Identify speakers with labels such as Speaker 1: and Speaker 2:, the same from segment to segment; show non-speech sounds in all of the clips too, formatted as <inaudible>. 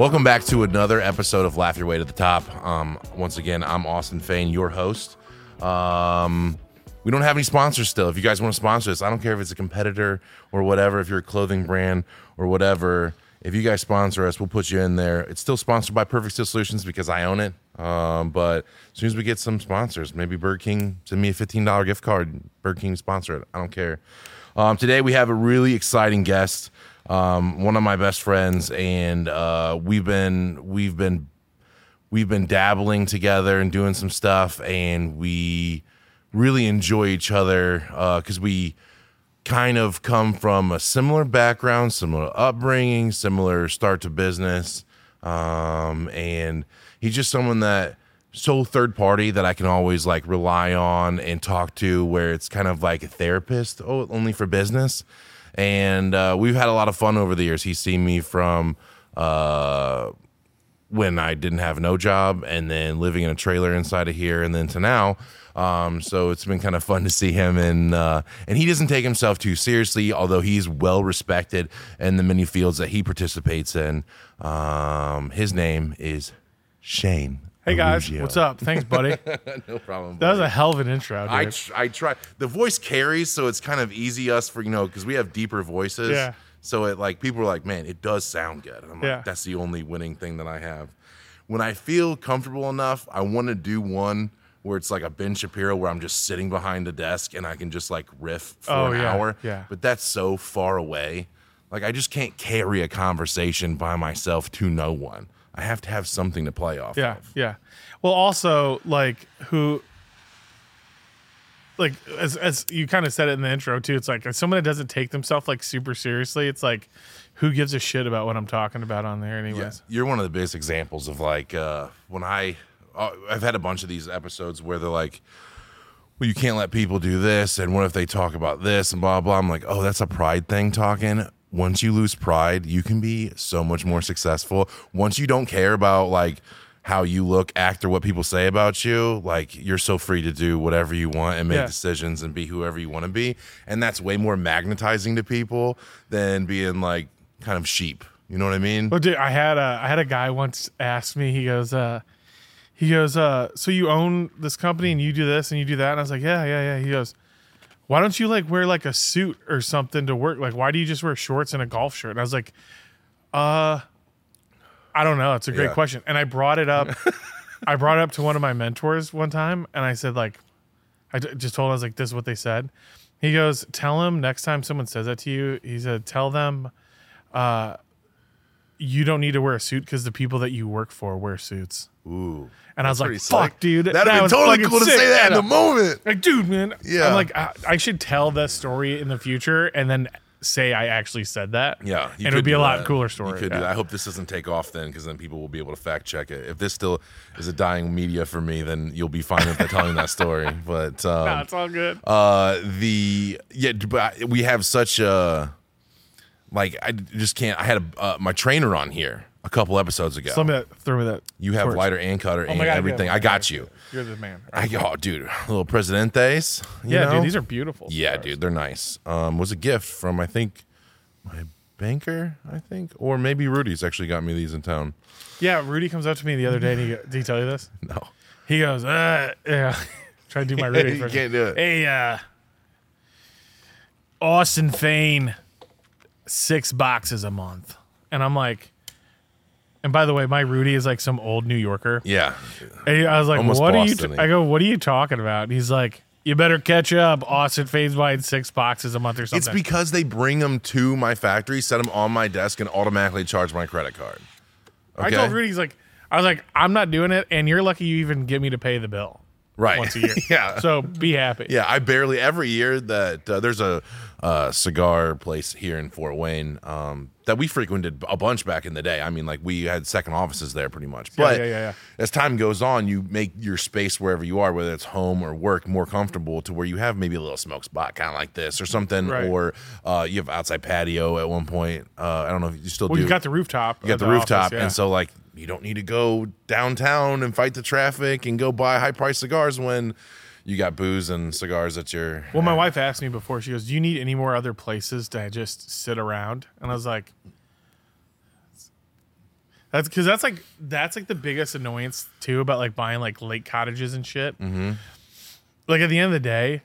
Speaker 1: Welcome back to another episode of Laugh Your Way to the Top. Um, once again, I'm Austin Fain, your host. Um, we don't have any sponsors still. If you guys want to sponsor us, I don't care if it's a competitor or whatever, if you're a clothing brand or whatever. If you guys sponsor us, we'll put you in there. It's still sponsored by Perfect Steel Solutions because I own it. Um, but as soon as we get some sponsors, maybe Burger King send me a $15 gift card. Burger King sponsor it. I don't care. Um, today we have a really exciting guest, um, one of my best friends, and uh, we've been we've been we've been dabbling together and doing some stuff, and we really enjoy each other because we kind of come from a similar background, similar upbringing, similar start to business, um, and he's just someone that so third party that I can always like rely on and talk to, where it's kind of like a therapist, oh, only for business. And uh, we've had a lot of fun over the years. He's seen me from uh, when I didn't have no job and then living in a trailer inside of here and then to now. Um, so it's been kind of fun to see him and uh, and he doesn't take himself too seriously, although he's well respected in the many fields that he participates in. Um, his name is Shane.
Speaker 2: Hey guys,
Speaker 1: Araujo.
Speaker 2: what's up? Thanks, buddy. <laughs>
Speaker 1: no problem.
Speaker 2: That was a hell of an intro, dude.
Speaker 1: I tr- I try. The voice carries, so it's kind of easy us for you know because we have deeper voices.
Speaker 2: Yeah.
Speaker 1: So it like people are like, man, it does sound good. And I'm
Speaker 2: Yeah.
Speaker 1: like, that's the only winning thing that I have. When I feel comfortable enough, I want to do one where it's like a Ben Shapiro where I'm just sitting behind a desk and I can just like riff for
Speaker 2: Oh,
Speaker 1: an
Speaker 2: yeah,
Speaker 1: hour.
Speaker 2: yeah.
Speaker 1: But that's so far away. Like I just can't carry a conversation by myself to no one. I have to have something to play off
Speaker 2: yeah,
Speaker 1: of.
Speaker 2: yeah. Well, also like who, like as as you kind of said it in the intro too. It's like as someone that doesn't take themselves like super seriously. It's like who gives a shit about what I'm talking about on there, anyways.
Speaker 1: Yeah, you're one of the biggest examples of like uh, when I uh, I've had a bunch of these episodes where they're like, well, you can't let people do this, and what if they talk about this and blah blah. I'm like, oh, that's a pride thing talking. Once you lose pride, you can be so much more successful. Once you don't care about like how you look, act, or what people say about you, like you're so free to do whatever you want and make
Speaker 2: Yeah.
Speaker 1: decisions and be whoever you want to be. And that's way more magnetizing to people than being like kind of sheep. You know what I mean?
Speaker 2: Well, dude, I had a I had a guy once ask me. He goes, uh, he goes, uh, so you own this company and you do this and you do that, and I was like, yeah, yeah, yeah. He goes, why don't you like wear like a suit or something to work? Like, why do you just wear shorts and a golf shirt? And I was like, uh, I don't know. It's a great
Speaker 1: Yeah.
Speaker 2: question. And I brought it up. <laughs> I brought it up to one of my mentors one time, and I said like, I just told him I was like, this is what they said. He goes, tell him next time someone says that to you. He said, tell them you don't need to wear a suit because the people that you work for wear suits.
Speaker 1: Ooh.
Speaker 2: And I was like, fuck,
Speaker 1: sick.
Speaker 2: dude.
Speaker 1: That'd
Speaker 2: that
Speaker 1: be totally cool to
Speaker 2: sick.
Speaker 1: say that in the moment.
Speaker 2: Like, dude, man.
Speaker 1: Yeah.
Speaker 2: I'm like, I, I should tell that story in the future and then say I actually said that.
Speaker 1: Yeah,
Speaker 2: And it would be a lot cooler story.
Speaker 1: You could do
Speaker 2: Yeah.
Speaker 1: that. I hope this doesn't take off then, because then people will be able to fact check it. If this still is a dying media for me, then you'll be fine with telling that story. <laughs> But um,
Speaker 2: Nah, it's all good.
Speaker 1: uh, the yeah, but we have such a like I just can't. I had a, uh, my trainer on here a couple episodes ago.
Speaker 2: So let me that, throw me that.
Speaker 1: you have
Speaker 2: torch.
Speaker 1: lighter and cutter
Speaker 2: Oh
Speaker 1: and
Speaker 2: God,
Speaker 1: everything.
Speaker 2: yeah.
Speaker 1: I got you.
Speaker 2: You're the man.
Speaker 1: I oh, dude, <laughs> little Presidentes. you
Speaker 2: yeah,
Speaker 1: know?
Speaker 2: dude, these are beautiful.
Speaker 1: Yeah,
Speaker 2: cigars.
Speaker 1: dude, they're nice. Um, was a gift from I think my banker, I think, or maybe Rudy's actually got me these in town.
Speaker 2: Yeah, Rudy comes up to me the other day and he go, did he tell you this? <laughs>
Speaker 1: No,
Speaker 2: He goes, uh, yeah. <laughs> Try to do my Rudy.
Speaker 1: You can't do it.
Speaker 2: Hey, uh, Austin Fane, six boxes a month. And I'm like, and by the way, my Rudy is like some old New Yorker.
Speaker 1: yeah,
Speaker 2: And I was like,
Speaker 1: Almost
Speaker 2: what are you?
Speaker 1: Boston-y.
Speaker 2: T-? I go, what are you talking about? And he's like, you better catch up. Austin Fane's buying six boxes a month or something.
Speaker 1: it's because they bring them to my factory, set them on my desk, and automatically charge my credit card.
Speaker 2: I told Rudy, he's like, I was like, I'm not doing it, and you're lucky you even get me to pay the bill
Speaker 1: right
Speaker 2: once a year. <laughs>
Speaker 1: yeah,
Speaker 2: So be happy.
Speaker 1: Yeah, I barely every year that uh, there's a uh, cigar place here in Fort Wayne um, that we frequented a bunch back in the day. I mean, like we had second offices there pretty much. But
Speaker 2: yeah, yeah, yeah.
Speaker 1: as time goes on, you make your space wherever you are, whether it's home or work, more comfortable to where you have maybe a little smoke spot, kind of like this or something,
Speaker 2: Right.
Speaker 1: or uh, you have outside patio at one point. Uh, I don't know if you still
Speaker 2: Well,
Speaker 1: do.
Speaker 2: you got the rooftop.
Speaker 1: You got the,
Speaker 2: the
Speaker 1: rooftop,
Speaker 2: office,
Speaker 1: and so like you don't need to go downtown and fight the traffic and go buy high price cigars when you got booze and cigars at your.
Speaker 2: Well, my wife asked me before. She goes, "Do you need any more other places to just sit around?" And I was like, "That's because that's like that's like the biggest annoyance too about like buying like lake cottages and shit. Mm-hmm. Like at the end of the day,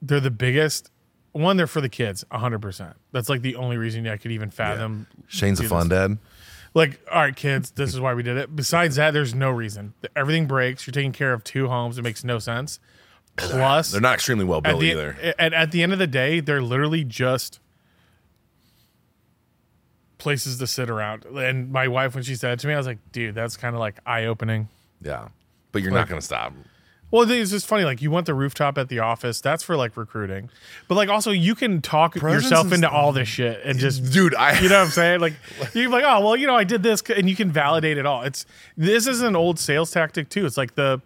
Speaker 2: they're the biggest. One, they're for the kids, hundred percent. That's like the only reason I could even fathom.
Speaker 1: Shane's a fun dad.
Speaker 2: Like, all right, kids, this is why we did it. Besides that, there's no reason. Everything breaks. You're taking care of two homes. It makes no sense. Plus,
Speaker 1: They're not extremely well
Speaker 2: at
Speaker 1: built
Speaker 2: the,
Speaker 1: either.
Speaker 2: At, at the end of the day, they're literally just places to sit around. And my wife, when she said it to me, I was like, dude, that's kind of like eye opening.
Speaker 1: Yeah, but you're
Speaker 2: Like-
Speaker 1: not going to stop.
Speaker 2: Well, it's just funny. Like, you want the rooftop at the office. That's for like recruiting. But like, also, you can talk
Speaker 1: Presents
Speaker 2: yourself into all this shit and just <laughs>
Speaker 1: Dude, I
Speaker 2: You know what I'm saying? Like you're like, oh well, you know, I did this, and you can validate it all. It's this is an old sales tactic too. It's like the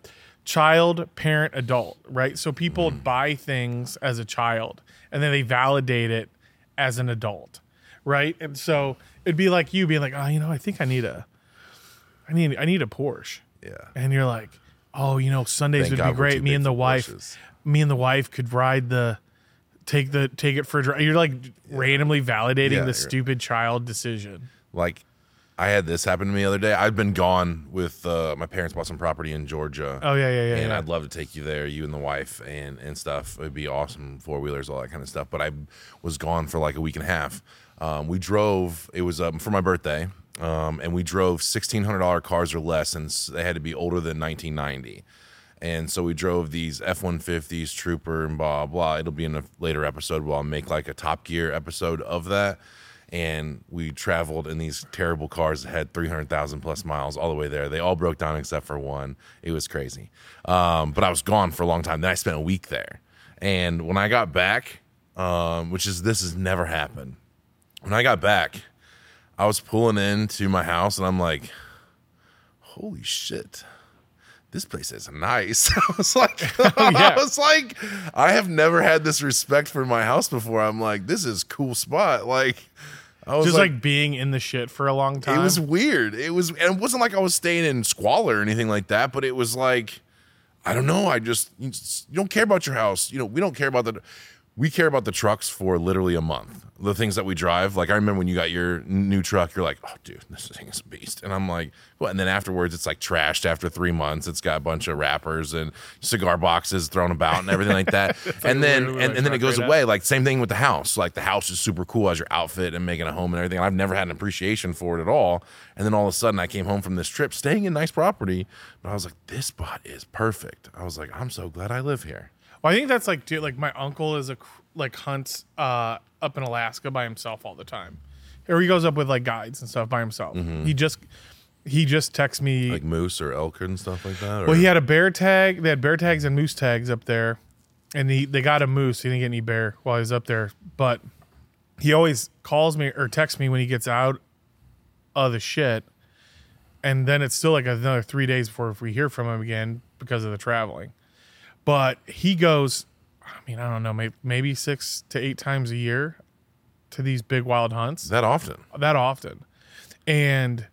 Speaker 2: child, parent, adult, right? So people mm. buy things as a child, and then they validate it as an adult, right? And so it'd be like you being like, oh, you know, I think I need a, I need, I need a Porsche,
Speaker 1: yeah.
Speaker 2: and you're like, oh, you know, Sundays
Speaker 1: Thank
Speaker 2: would
Speaker 1: God
Speaker 2: be great. Me and the wife,
Speaker 1: Porsches.
Speaker 2: me and the wife could ride the. Take the take it for a drive. You're like randomly validating
Speaker 1: Yeah,
Speaker 2: the stupid child decision.
Speaker 1: Like, I had this happen to me the other day. I've been gone with uh, my parents bought some property in Georgia.
Speaker 2: Oh yeah, yeah, yeah.
Speaker 1: and
Speaker 2: yeah.
Speaker 1: I'd love to take you there, you and the wife, and and stuff. It'd be awesome, four wheelers, all that kind of stuff. But I was gone for like a week and a half. Um, we drove. It was um, for my birthday, um, and we drove sixteen hundred dollar cars or less, and they had to be older than nineteen ninety. And so we drove these F one fifties, Trooper, and blah blah. It'll be in a later episode. Where I'll make like a Top Gear episode of that. And we traveled in these terrible cars that had three hundred thousand plus miles all the way there. They all broke down except for one. It was crazy. Um, but I was gone for a long time. Then I spent a week there. And when I got back, um, which is this has never happened. When I got back, I was pulling into my house and I'm like, holy shit this place is nice. <laughs> I was like, <laughs> oh, <laughs>
Speaker 2: yeah.
Speaker 1: I was like, I have never had this respect for my house before. I'm like, this is cool spot. Like, I was
Speaker 2: just
Speaker 1: like,
Speaker 2: like, being in the shit for a long time.
Speaker 1: it was weird. It was, and it wasn't like I was staying in squalor or anything like that. But it was like, I don't know. I just you, just- you don't care about your house. You know, we don't care about the. We care about the trucks for literally a month. The things that we drive. Like I remember when you got your new truck, you're like, "Oh, dude, this thing is a beast." And I'm like, "What?" And then afterwards, it's like trashed after three months. It's got a bunch of wrappers and cigar boxes thrown about and everything like that. <laughs> and then and, and then it goes
Speaker 2: right
Speaker 1: away. Like same thing with the house. Like the house is super cool as your outfit and making a home and everything. I've never had an appreciation for it at all. And then all of a sudden, I came home from this trip, staying in nice property, but I was like, "This spot is perfect." I was like, "I'm so glad I live here."
Speaker 2: Well, I think that's like, dude, like my uncle is a like hunts uh, up in Alaska by himself all the time, or he goes up with like guides and stuff by himself. He just he just texts me.
Speaker 1: Mm-hmm. Like moose or elk and stuff like that. Or?
Speaker 2: well, he had a bear tag. They had bear tags and moose tags up there, and he they got a moose. He didn't get any bear while he was up there, but he always calls me or texts me when he gets out of the shit, and then it's still like another three days before if we hear from him again because of the traveling. But he goes, I mean, I don't know, maybe, maybe six to eight times a year to these big wild hunts
Speaker 1: that often.
Speaker 2: that often. And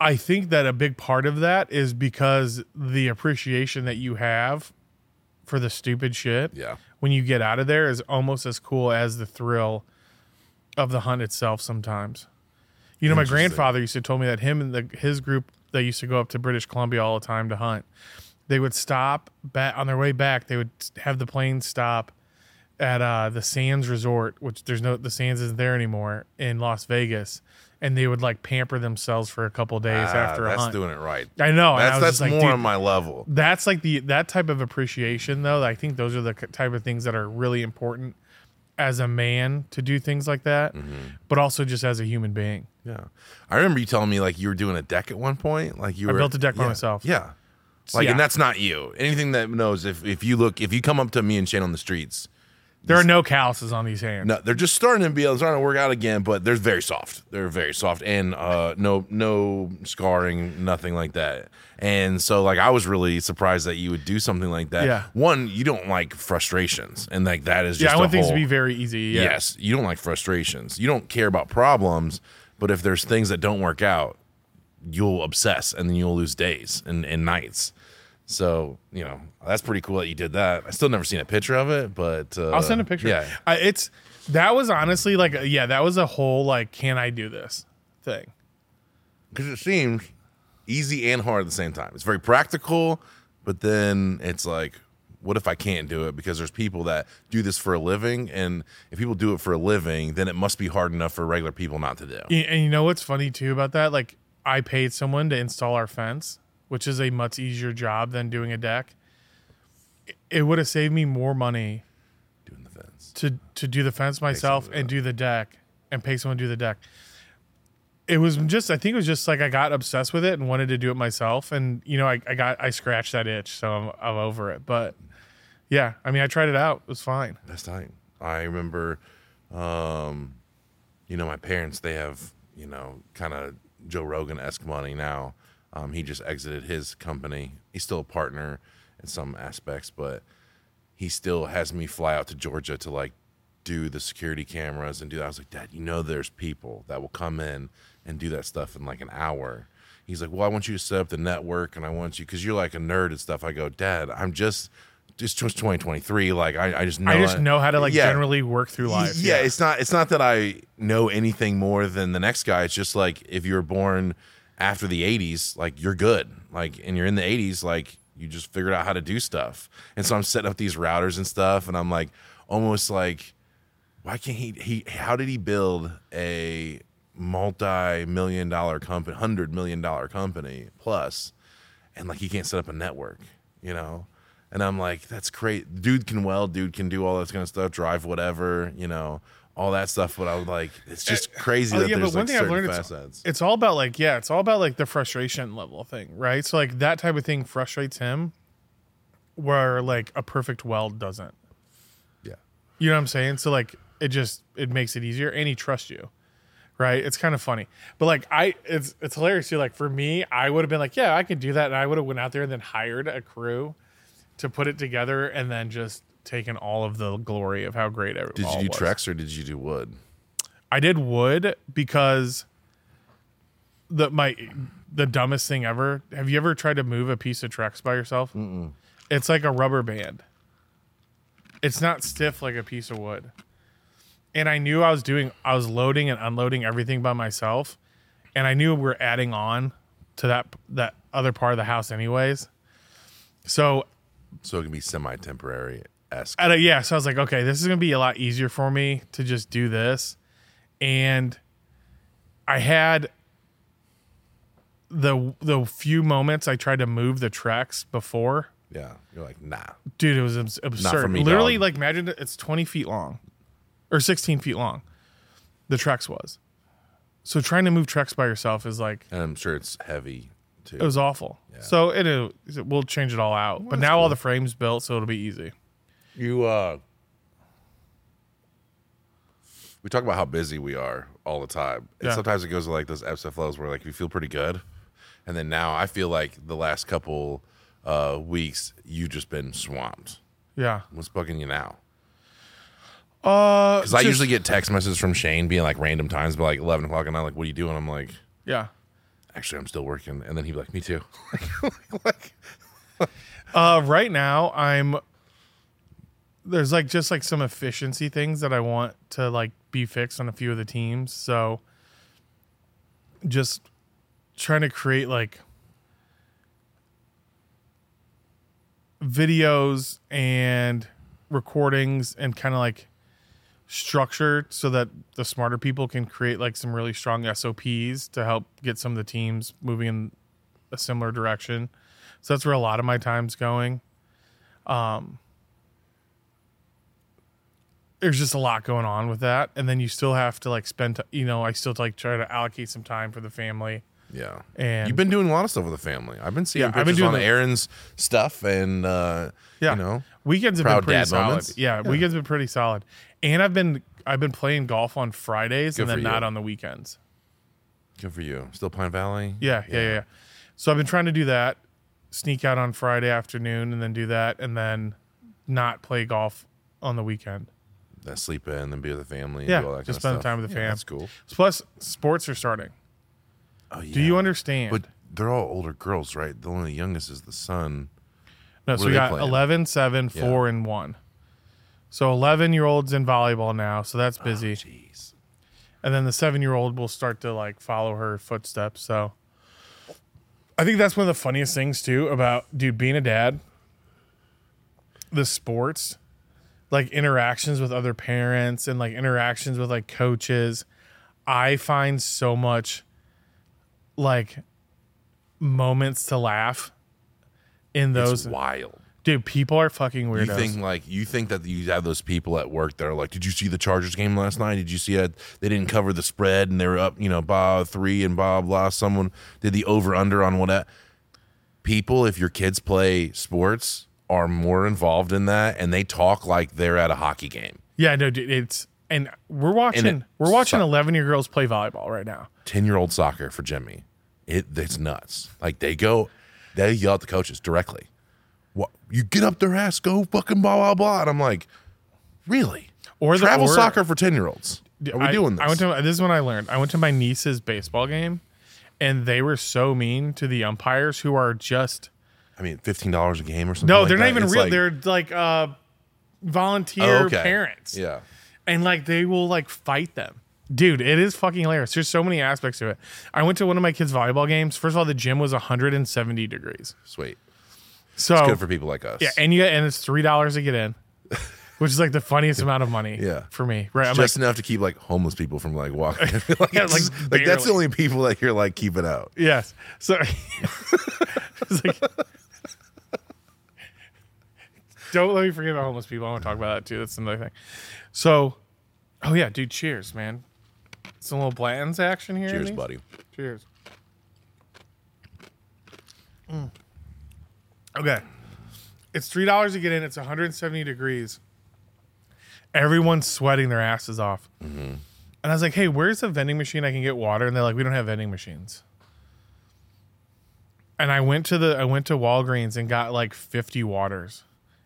Speaker 2: I think that a big part of that is because the appreciation that you have for the stupid shit
Speaker 1: Yeah.
Speaker 2: when you get out of there is almost as cool as the thrill of the hunt itself sometimes. You know, my grandfather used to tell me that him and the, his group that used to go up to British Columbia all the time to hunt, they would stop back on their way back. They would have the plane stop at uh, the Sands Resort, which there's no the Sands isn't there anymore in Las Vegas, and they would like pamper themselves for a couple days
Speaker 1: Ah,
Speaker 2: after a
Speaker 1: that's
Speaker 2: hunt.
Speaker 1: doing it right.
Speaker 2: I know. and I
Speaker 1: That's that's
Speaker 2: like,
Speaker 1: more on my level.
Speaker 2: that's like the that type of appreciation though i think those are the type of things that are really important as a man to do things like that
Speaker 1: Mm-hmm.
Speaker 2: but also just as a human being
Speaker 1: Yeah. I remember you telling me like you were doing a deck at one point. Like you
Speaker 2: I built a deck by myself.
Speaker 1: Yeah. Like
Speaker 2: yeah.
Speaker 1: and that's not you. Anything that knows if if you look if you come up to me and Shane on the streets,
Speaker 2: there are no calluses on these hands
Speaker 1: no, they're just starting to be starting to work out again, but they're very soft. They're very soft and uh no no scarring, nothing like that. And so like I was really surprised that you would do something like that.
Speaker 2: Yeah.
Speaker 1: One, you don't like frustrations and like that is
Speaker 2: yeah
Speaker 1: just
Speaker 2: i want things to be very easy yeah.
Speaker 1: Yes, you don't like frustrations. You don't care about problems, but if there's things that don't work out, you'll obsess and then you'll lose days and, and nights. So you know that's pretty cool that you did that. I still never seen a picture of it, but uh,
Speaker 2: I'll send a picture.
Speaker 1: Yeah,
Speaker 2: I, it's that was honestly like yeah, that was a whole like can I do this thing.
Speaker 1: because it seems easy and hard at the same time. It's very practical, but then it's like, what if I can't do it? Because there's people that do this for a living, and if people do it for a living, then it must be hard enough for regular people not to do.
Speaker 2: Y- And you know what's funny too about that? Like I paid someone to install our fence, which is a much easier job than doing a deck. It- would have saved me more money
Speaker 1: Doing the fence.
Speaker 2: to to do the fence myself and do the deck and pay someone to do the deck. It was just I think it was just like I got obsessed with it and wanted to do it myself and you know I, I got I scratched that itch so I'm I'm over it but yeah I mean I tried it out it was fine
Speaker 1: That's time. I remember, um, you know, my parents, they have, you know, kind of Joe Rogan esque money now. Um, he just exited his company. He's still a partner in some aspects, but he still has me fly out to Georgia to like do the security cameras and do that. I was like, Dad, you know, there's people that will come in and do that stuff in like an hour. He's like, Well, I want you to set up the network and I want you because you're like a nerd and stuff. I go, Dad, I'm just. It's just 2023. Like I, I just know
Speaker 2: I just know how to like
Speaker 1: Yeah.
Speaker 2: generally work through life
Speaker 1: yeah, it's not it's not that I know anything more than the next guy. It's just like if you were born after the 80s, like you're good. Like and you're in the 80s, like you just figured out how to do stuff. And so I'm setting up these routers and stuff and I'm like almost like why can't he he how did he build a multi-million dollar company, 100 million dollar company plus and like he can't set up a network, you know? And I'm like, that's great. Dude can weld, dude can do all that kind of stuff, drive whatever, you know, all that stuff. But I was like, it's just eh, crazy
Speaker 2: Oh,
Speaker 1: that
Speaker 2: yeah,
Speaker 1: there's
Speaker 2: but one
Speaker 1: like
Speaker 2: thing I've learned it's,
Speaker 1: facets.
Speaker 2: it's all about like yeah, it's all about like the frustration level thing, right? So like that type of thing frustrates him, where like a perfect weld doesn't.
Speaker 1: yeah.
Speaker 2: You know what I'm saying? So like it just it makes it easier, and he trusts you, right? It's kind of funny, but like I, it's it's hilarious too. Like for me, I would have been like, yeah, I could do that, and I would have went out there and then hired a crew to put it together, and then just taken all of the glory of how great it
Speaker 1: Did you do
Speaker 2: was.
Speaker 1: Trex or did you do wood?
Speaker 2: I did wood because the my the dumbest thing ever. Have you ever tried to move a piece of Trex by yourself? Mm-mm. It's like a rubber band. It's not stiff like a piece of wood. And I knew I was doing I was loading and unloading everything by myself, and I knew we are adding on to that that other part of the house anyways. So
Speaker 1: So it can be semi temporary esque.
Speaker 2: yeah, so I was like, okay, this is gonna be a lot easier for me to just do this, and I had the the few moments I tried to move the Trex before,
Speaker 1: Yeah. You're like, nah.
Speaker 2: dude, it was abs- absurd.
Speaker 1: for me,
Speaker 2: Literally,
Speaker 1: dog.
Speaker 2: like imagine it's twenty feet long, or sixteen feet long. The Trex was. So trying to move Trex by yourself is like
Speaker 1: And I'm sure it's heavy too.
Speaker 2: it was awful. So it, it we'll change it all out. but
Speaker 1: that's
Speaker 2: now all the frames built, so it'll be easy.
Speaker 1: You uh we talk about how busy we are all the time. And
Speaker 2: Yeah.
Speaker 1: sometimes it goes to like those ebbs and flows where like we feel pretty good. And then now I feel like the last couple uh weeks you've just been swamped.
Speaker 2: Yeah.
Speaker 1: What's bugging you now?
Speaker 2: Uh,
Speaker 1: Because I usually get text messages from Shane being like random times, but like eleven o'clock at night, like, what are you doing? I'm like,
Speaker 2: yeah.
Speaker 1: Actually I'm still working. And then he'd be like, Me too. <laughs> <laughs>
Speaker 2: Uh, right now I'm there's like just like some efficiency things that I want to like be fixed on a few of the teams. So just trying to create like videos and recordings and kind of like structure so that the smarter people can create like some really strong SOPs to help get some of the teams moving in a similar direction. So that's where a lot of my time's going. Um, there's just a lot going on with that, and then you still have to like spend. T- you know, I still like try to allocate some time for the family.
Speaker 1: Yeah.
Speaker 2: And
Speaker 1: You've been doing a lot of stuff with the family. I've been seeing
Speaker 2: Yeah, I've been doing
Speaker 1: on
Speaker 2: the-
Speaker 1: Aaron's stuff and uh
Speaker 2: Yeah.
Speaker 1: you know.
Speaker 2: Weekends have
Speaker 1: Proud
Speaker 2: been pretty solid.
Speaker 1: moments.
Speaker 2: Yeah, weekends have been pretty solid, and I've been I've been playing golf on Fridays
Speaker 1: Good
Speaker 2: and then not
Speaker 1: you.
Speaker 2: on the weekends.
Speaker 1: Good for you. Still Pine Valley?
Speaker 2: Yeah, yeah, yeah, yeah. So I've been trying to do that, sneak out on Friday afternoon, and then do that, and then not play golf on the weekend.
Speaker 1: That sleep in and then be with the family. And
Speaker 2: Yeah,
Speaker 1: do all that
Speaker 2: just
Speaker 1: kind
Speaker 2: spend
Speaker 1: of
Speaker 2: the time with the
Speaker 1: Yeah,
Speaker 2: fam.
Speaker 1: That's cool.
Speaker 2: Plus, sports are starting.
Speaker 1: Oh, yeah.
Speaker 2: Do you understand?
Speaker 1: But they're all older girls, right? The only youngest is the son.
Speaker 2: No, so we got
Speaker 1: playing?
Speaker 2: 11, 7, 4, and 1. So 11 year olds in volleyball now, so that's oh, busy.
Speaker 1: Jeez.
Speaker 2: and then the seven year old will start to like follow her footsteps. So I think that's one of the funniest things too about dude being a dad. The sports, like interactions with other parents and like interactions with like coaches, I find so much like moments to laugh in those.
Speaker 1: It's wild.
Speaker 2: Dude, people are fucking weirdos.
Speaker 1: You think like you think that you have those people at work that are like, did you see the Chargers game last night? Did you see it? They didn't cover the spread and they were up, you know, blah three and blah blah. Someone did the over under on what? People, if your kids play sports, are more involved in that, and they talk like they're at a hockey game.
Speaker 2: yeah, no, dude, it's and we're watching
Speaker 1: it
Speaker 2: we're watching eleven year girls play volleyball right now.
Speaker 1: Ten year old soccer for Jimmy, it it's nuts. Like they go, they yell at the coaches directly. What you get up their ass, go fucking blah blah blah, and I'm like, really?
Speaker 2: Or the
Speaker 1: Travel
Speaker 2: or-
Speaker 1: soccer for ten year olds? Are we
Speaker 2: I,
Speaker 1: doing this?
Speaker 2: I went to this is when I learned. I went to my niece's baseball game, and they were so mean to the umpires who are just
Speaker 1: I mean, fifteen dollars a game or something.
Speaker 2: no,
Speaker 1: like
Speaker 2: they're not
Speaker 1: that.
Speaker 2: even
Speaker 1: It's
Speaker 2: real.
Speaker 1: like-
Speaker 2: they're like uh, volunteer
Speaker 1: Oh, okay.
Speaker 2: parents,
Speaker 1: Yeah,
Speaker 2: and like they will like fight them. Dude, it is fucking hilarious. There's so many aspects to it. I went to one of my kids' volleyball games. First of all, the gym was 170 degrees.
Speaker 1: sweet.
Speaker 2: So
Speaker 1: Good for people like us.
Speaker 2: Yeah, and you and it's three dollars to get in, which is like the funniest amount of money.
Speaker 1: Yeah.
Speaker 2: for me. Right, I'm
Speaker 1: just enough to keep like homeless people from like walking. <laughs> <laughs> like,
Speaker 2: Yeah, like,
Speaker 1: like that's the only people that you're like keeping out.
Speaker 2: Yes. So <laughs> it's like, don't let me forget about homeless people. I want to talk about that too. That's another thing. So, oh yeah, dude, cheers, man. Some little Blanton's action here.
Speaker 1: Cheers, buddy.
Speaker 2: Cheers. Mm. Okay. It's three dollars to get in. It's 170 degrees. Everyone's sweating their asses off. And I was like, "Hey, where's the vending machine I can get water?" And they're like, "We don't have vending machines." And I went to the I went to Walgreens and got like 50 waters,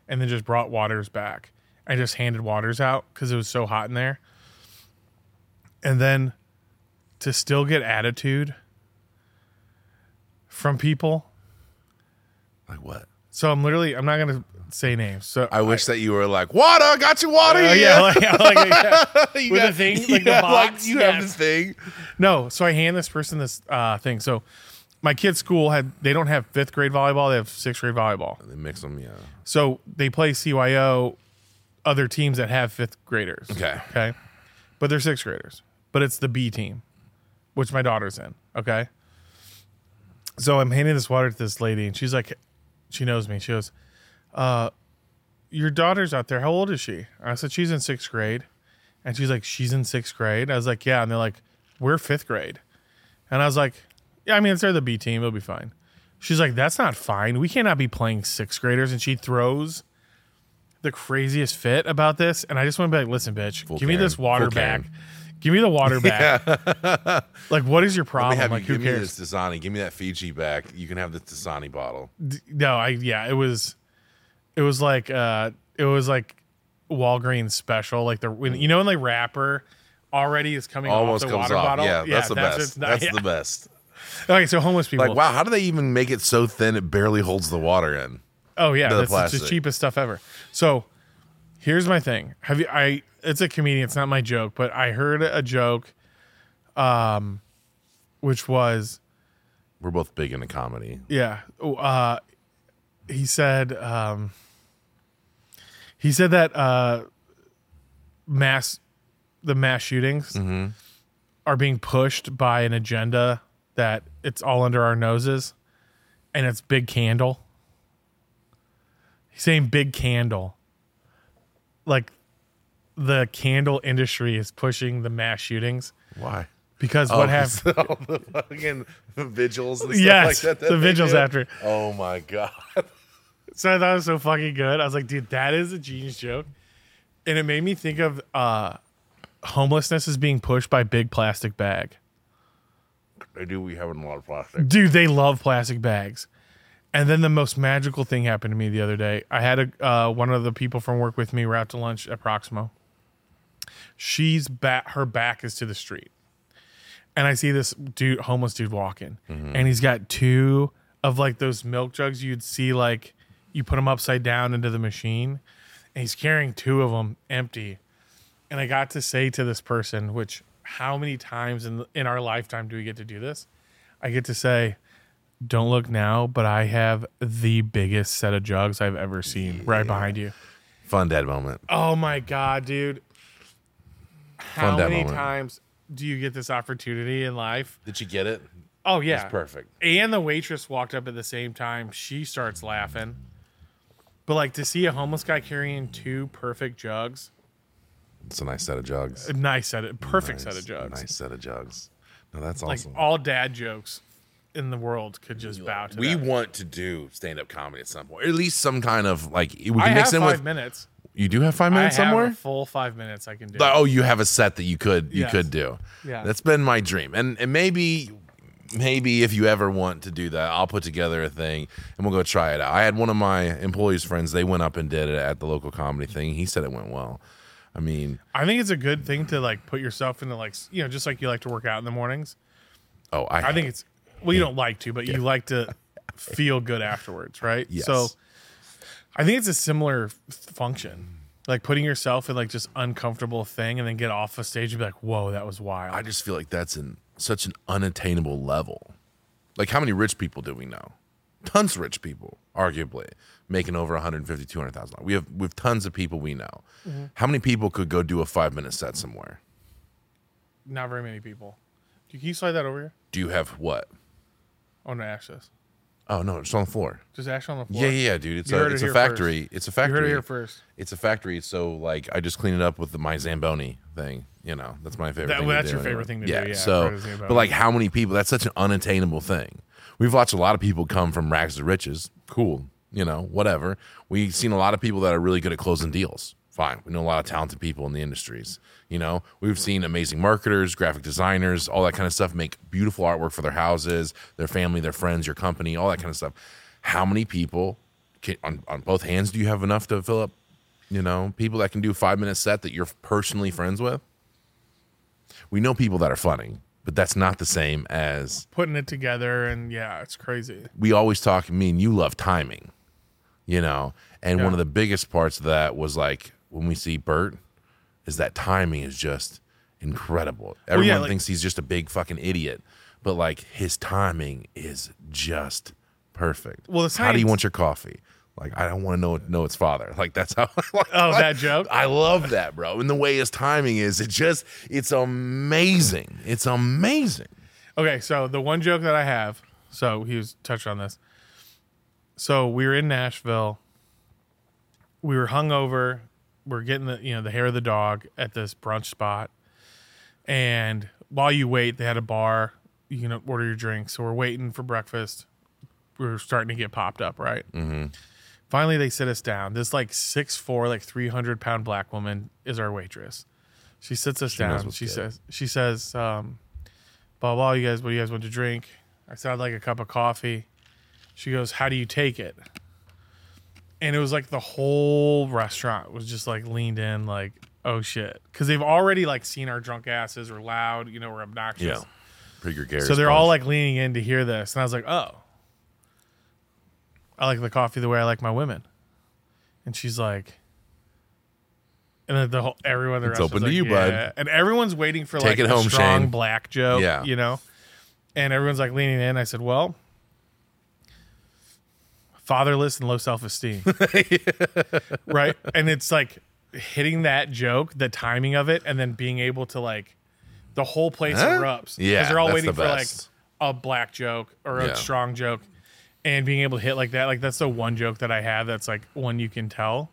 Speaker 2: and then just brought waters back. I just handed waters out because it was so hot in there. And then to still get attitude from people.
Speaker 1: Like what?
Speaker 2: So I'm literally I'm not gonna say names. So
Speaker 1: I wish that you were like water. Got you water. Here."
Speaker 2: yeah, like, <laughs> like, yeah.
Speaker 1: You
Speaker 2: with
Speaker 1: got-
Speaker 2: the thing, <laughs> like the
Speaker 1: yeah,
Speaker 2: box.
Speaker 1: you have
Speaker 2: Yes.
Speaker 1: the thing.
Speaker 2: No, so I hand this person this uh, thing. So my kid's school had they don't have fifth grade volleyball; they have sixth grade volleyball.
Speaker 1: They mix them. Yeah.
Speaker 2: So they play CYO, other teams that have fifth graders.
Speaker 1: Okay.
Speaker 2: Okay, but they're sixth graders. But it's the B team, which my daughter's in. Okay. So I'm handing this water to this lady, and she's like, she knows me. She goes, uh, "Your daughter's out there. How old is she?" I said, "She's in sixth grade," and she's like, "She's in sixth grade." I was like, "Yeah," and they're like, "We're fifth grade," and I was like, "Yeah, I mean, it's they're the B team. It'll be fine." She's like, "That's not fine. We cannot be playing sixth graders," and she throws the craziest fit about this, and I just want to be like, "Listen, bitch,
Speaker 1: Full
Speaker 2: give me this water
Speaker 1: Full
Speaker 2: back." Give me the water back. <laughs> like, what is your problem? Like,
Speaker 1: you
Speaker 2: who
Speaker 1: give me
Speaker 2: cares?
Speaker 1: this Dasani. Give me that Fiji back. You can have this Dasani bottle.
Speaker 2: no i yeah it was it was like uh it was like walgreens special like the when you know when the wrapper already is coming
Speaker 1: Almost
Speaker 2: off the
Speaker 1: comes
Speaker 2: water
Speaker 1: off.
Speaker 2: bottle
Speaker 1: Yeah, that's the best.
Speaker 2: not- <laughs>
Speaker 1: That's
Speaker 2: yeah.
Speaker 1: the best.
Speaker 2: okay so homeless people
Speaker 1: Like, wow, how do they even make it so thin it barely holds the water in?
Speaker 2: oh yeah
Speaker 1: the
Speaker 2: that's it's the cheapest stuff ever so here's my thing have you i it's a comedian it's not my joke but i heard a joke um which was
Speaker 1: We're both big into comedy.
Speaker 2: Yeah. Uh, he said. Um, he said that uh, mass, the mass shootings are being pushed by an agenda that it's all under our noses, and it's big candle. He's saying big candle, like the candle industry is pushing the mass shootings
Speaker 1: Why?
Speaker 2: because
Speaker 1: Oh,
Speaker 2: what <laughs> happened? <laughs>
Speaker 1: all the fucking vigils and stuff
Speaker 2: Yes,
Speaker 1: like that. that
Speaker 2: the
Speaker 1: they
Speaker 2: vigils
Speaker 1: do?
Speaker 2: after.
Speaker 1: Oh my god. <laughs>
Speaker 2: So I thought it was so fucking good. I was like, dude, that is a genius joke. And it made me think of uh, homelessness is being pushed by big plastic bag.
Speaker 1: They do. We have a lot of plastic.
Speaker 2: Dude, they love plastic bags. And then the most magical thing happened to me the other day. I had a uh, one of the people from work with me. We're out to lunch at Proximo. She's back. Her back is to the street, and I see this dude, homeless dude, walking, and he's got two of like those milk jugs you'd see like you put them upside down into the machine, and he's carrying two of them empty. And I got to say to this person, which how many times in in our lifetime do we get to do this? I get to say, "Don't look now, but I have the biggest set of jugs I've ever seen right behind you."
Speaker 1: Fun dad moment.
Speaker 2: Oh my god, dude! How
Speaker 1: Fun
Speaker 2: many times do you get this opportunity in life?
Speaker 1: Did you get it?
Speaker 2: Oh yeah,
Speaker 1: It's perfect.
Speaker 2: and the waitress walked up at the same time. She starts laughing. But like to see a homeless guy carrying two perfect jugs,
Speaker 1: It's a nice set of jugs.
Speaker 2: a nice set of perfect set of jugs.
Speaker 1: Nice set of jugs. No, that's
Speaker 2: Like
Speaker 1: awesome.
Speaker 2: all dad jokes in the world could just bow to
Speaker 1: we
Speaker 2: that.
Speaker 1: want to do stand up comedy at some point, or at least some kind of like we can
Speaker 2: I
Speaker 1: mix
Speaker 2: have
Speaker 1: in
Speaker 2: five
Speaker 1: with.
Speaker 2: minutes.
Speaker 1: You do have five
Speaker 2: I
Speaker 1: minutes
Speaker 2: have
Speaker 1: somewhere.
Speaker 2: a full five minutes I can do.
Speaker 1: Oh, you have a set that you could you
Speaker 2: Yes.
Speaker 1: could do.
Speaker 2: Yeah.
Speaker 1: that's been my dream, and and maybe maybe if you ever want to do that, I'll put together a thing and we'll go try it out. I had one of my employees' friends; they went up and did it at the local comedy thing. He said it went well. I mean,
Speaker 2: I think it's a good thing to like put yourself into like s- you know just like you like to work out in the mornings.
Speaker 1: oh, I,
Speaker 2: I think it's well you don't like to, but you like to feel good afterwards, right?
Speaker 1: Yes.
Speaker 2: So I think it's a similar function. Like putting yourself in like just uncomfortable thing and then get off a stage and be like, "Whoa, that was wild."
Speaker 1: I just feel like that's in such an unattainable level. Like how many rich people do we know? Tons of rich people, arguably, making over 150, 200,000. We have we have tons of people we know.
Speaker 2: Mm-hmm.
Speaker 1: How many people could go do a 5-minute set somewhere?
Speaker 2: Not very many people. Can you slide that over here?
Speaker 1: Do you have what?
Speaker 2: Oh no, access.
Speaker 1: Oh no, it's on the floor.
Speaker 2: Just ash on the floor.
Speaker 1: Yeah, yeah, yeah, dude. It's
Speaker 2: You
Speaker 1: a
Speaker 2: heard it
Speaker 1: it's a factory. It's a factory.
Speaker 2: You heard it here first.
Speaker 1: It's a factory, so like I just clean it up with the, my Zamboni thing. You know, that's my favorite.
Speaker 2: That-
Speaker 1: thing
Speaker 2: well, that's
Speaker 1: do
Speaker 2: your favorite thing to do,
Speaker 1: yeah.
Speaker 2: yeah,
Speaker 1: So, but like, how many people? That's such an unattainable thing. We've watched a lot of people come from rags to riches. Cool, you know, whatever. We've seen a lot of people that are really good at closing deals. Fine. We know a lot of talented people in the industries. You know, we've seen amazing marketers, graphic designers, all that kind of stuff make beautiful artwork for their houses, their family, their friends, your company, all that kind of stuff. How many people can, on, on both hands do you have enough to fill up? You know, people that can do a five minute set that you're personally friends with. We know people that are funny, but that's not the same as
Speaker 2: Putting it together and yeah, it's crazy.
Speaker 1: we always talk. Me and you love timing, you know, and
Speaker 2: Yeah.
Speaker 1: one of the biggest parts of that was like when we see Bert, is that timing is just incredible. Everyone
Speaker 2: like-
Speaker 1: thinks he's just a big fucking idiot, but like his timing is just perfect.
Speaker 2: Well,
Speaker 1: how do you want your coffee? Like I don't want to know know its father. Like that's how. <laughs>
Speaker 2: Oh, that joke.
Speaker 1: I love that, bro. And the way his timing is, it just it's amazing. It's amazing.
Speaker 2: Okay, so the one joke that I have, so he was touched on this. So we were in Nashville. We were hungover. We're getting the you know the hair of the dog at this brunch spot, and while you wait, they had a bar. You can order your drinks. So we're waiting for breakfast. We're starting to get popped up, right? Mm-hmm. Finally, they sit us down. This like six four, like three hundred pound black woman is our waitress. She sits us
Speaker 1: knows
Speaker 2: down. She
Speaker 1: good.
Speaker 2: says, "She says, um, blah blah. You guys, what do you guys want to drink?" I said, "I'd like a cup of coffee." She goes, "How do you take it?" And it was like the whole restaurant was just like leaned in, like, "Oh shit," because they've already like seen our drunk asses. We're loud, you know, we're obnoxious.
Speaker 1: Yeah. Pretty gregarious.
Speaker 2: So they're all like leaning in to hear this, and I was like, "Oh, I like the coffee the way I like my women." And she's like, and then the whole everyone the
Speaker 1: It's open to
Speaker 2: like,
Speaker 1: you, bud.
Speaker 2: And everyone's waiting for
Speaker 1: Take
Speaker 2: like
Speaker 1: it
Speaker 2: a
Speaker 1: home,
Speaker 2: strong
Speaker 1: Shane.
Speaker 2: black joke,
Speaker 1: Yeah.
Speaker 2: you know, and everyone's like leaning in. I said, "Well." Fatherless and low self esteem. <laughs> right. And it's like hitting that joke, the timing of it, and then being able to like the whole place
Speaker 1: Huh?
Speaker 2: erupts.
Speaker 1: Yeah,
Speaker 2: they're all waiting
Speaker 1: the
Speaker 2: for like a black joke or a
Speaker 1: Yeah.
Speaker 2: strong joke and being able to hit like that like that's the one joke that i have that's like one you can tell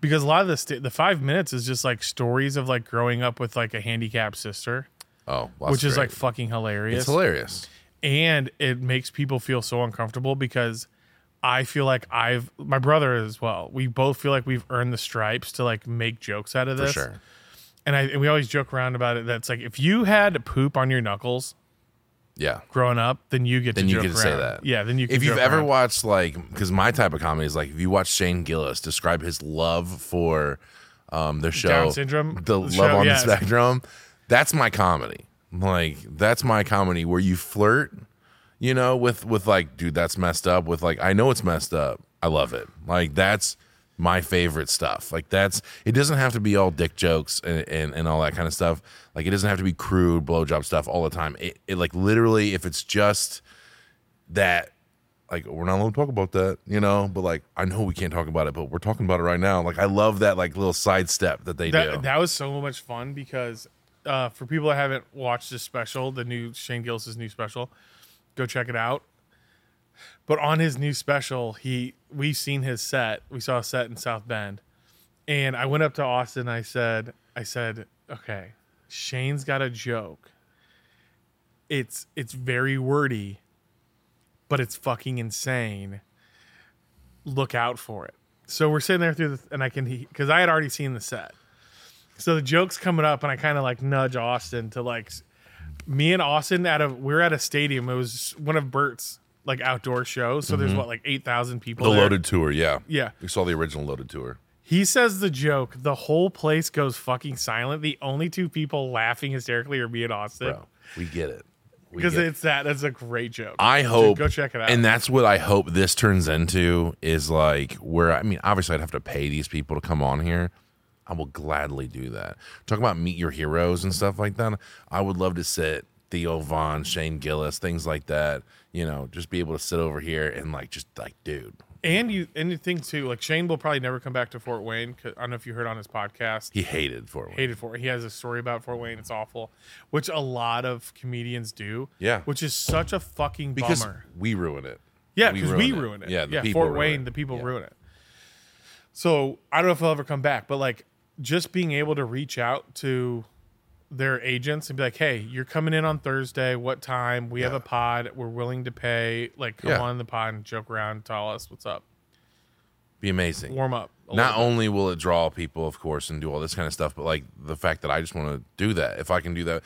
Speaker 2: because a lot of the st- the five minutes is just like stories of like growing up with like a handicapped sister
Speaker 1: Oh, well,
Speaker 2: which is
Speaker 1: great.
Speaker 2: like fucking hilarious
Speaker 1: it's hilarious.
Speaker 2: and it makes people feel so uncomfortable because I feel like I've my brother as well. We both feel like we've earned the stripes to like make jokes out of
Speaker 1: For
Speaker 2: this.
Speaker 1: sure.
Speaker 2: And I and we always joke around about it. That's like if you had poop on your knuckles
Speaker 1: Yeah.
Speaker 2: growing up, then you get
Speaker 1: Then
Speaker 2: to
Speaker 1: you
Speaker 2: joke
Speaker 1: get to say that.
Speaker 2: Yeah, then you. Can
Speaker 1: If you've ever
Speaker 2: around.
Speaker 1: watched like, because my type of comedy is like, if you watch Shane Gillis describe his love for um their show,
Speaker 2: Down syndrome?
Speaker 1: the
Speaker 2: The
Speaker 1: love
Speaker 2: show,
Speaker 1: on
Speaker 2: yes.
Speaker 1: the spectrum, that's my comedy. Like that's my comedy where you flirt, you know, with with like, dude, that's messed up. With like, I know it's messed up, I love it. Like that's my favorite stuff. Like that's it doesn't have to be all dick jokes and, and, and all that kind of stuff. Like it doesn't have to be crude blowjob stuff all the time. It, it like literally if it's just that like we're not allowed to talk about that, you know, but like I know we can't talk about it, but we're talking about it right now. Like I love that like little sidestep that they do.
Speaker 2: That, that was so much fun because uh, for people that haven't watched this special, the new Shane Gillis' new special, go check it out. But on his new special, he we've seen his set. We saw a set in South Bend, and I went up to Austin. I said, I said, okay, Shane's got a joke. It's it's very wordy, but it's fucking insane. Look out for it. So we're sitting there through the, and I can because I had already seen the set. So the joke's coming up, and I kind of like nudge Austin to like me and Austin at a we're at a stadium. It was one of Bert's like outdoor shows. So there's mm-hmm. what like eight thousand people.
Speaker 1: the
Speaker 2: there.
Speaker 1: loaded tour, yeah.
Speaker 2: Yeah.
Speaker 1: We saw the original loaded tour.
Speaker 2: He says the joke. The whole place goes fucking silent. The only two people laughing hysterically are me and Austin
Speaker 1: Bro, we get it.
Speaker 2: Because it's that. That's a great joke.
Speaker 1: I hope
Speaker 2: go check it out.
Speaker 1: And that's what I hope this turns into is like where I mean, obviously I'd have to pay these people to come on here. I will gladly do that. Talk about meet your heroes and stuff like that. I would love to sit Theo Von, Shane Gillis, things like that. You know, just be able to sit over here and like just like, dude,
Speaker 2: and you and you think too, like Shane will probably never come back to Fort Wayne. 'cause I don't know if you heard on his podcast.
Speaker 1: he hated Fort Wayne.
Speaker 2: hated Fort. He has a story about Fort Wayne. It's awful, which a lot of comedians do.
Speaker 1: Yeah.
Speaker 2: which is such a fucking
Speaker 1: because
Speaker 2: bummer.
Speaker 1: we ruin it.
Speaker 2: Yeah, because we ruin it.
Speaker 1: Yeah, the
Speaker 2: yeah.
Speaker 1: people
Speaker 2: Fort
Speaker 1: ruin
Speaker 2: Wayne,
Speaker 1: it.
Speaker 2: the people
Speaker 1: Yeah.
Speaker 2: ruin it. So I don't know if he'll ever come back, but like just being able to reach out to their agents and be like, "Hey, you're coming in on Thursday. What time? We have a pod. We're willing to pay. Like, come
Speaker 1: Yeah.
Speaker 2: on the pod and joke around. Tell us what's up.
Speaker 1: Be amazing.
Speaker 2: Warm up.
Speaker 1: not only will it draw people, of course, and do all this kind of stuff, but like the fact that I just want to do that. If I can do that,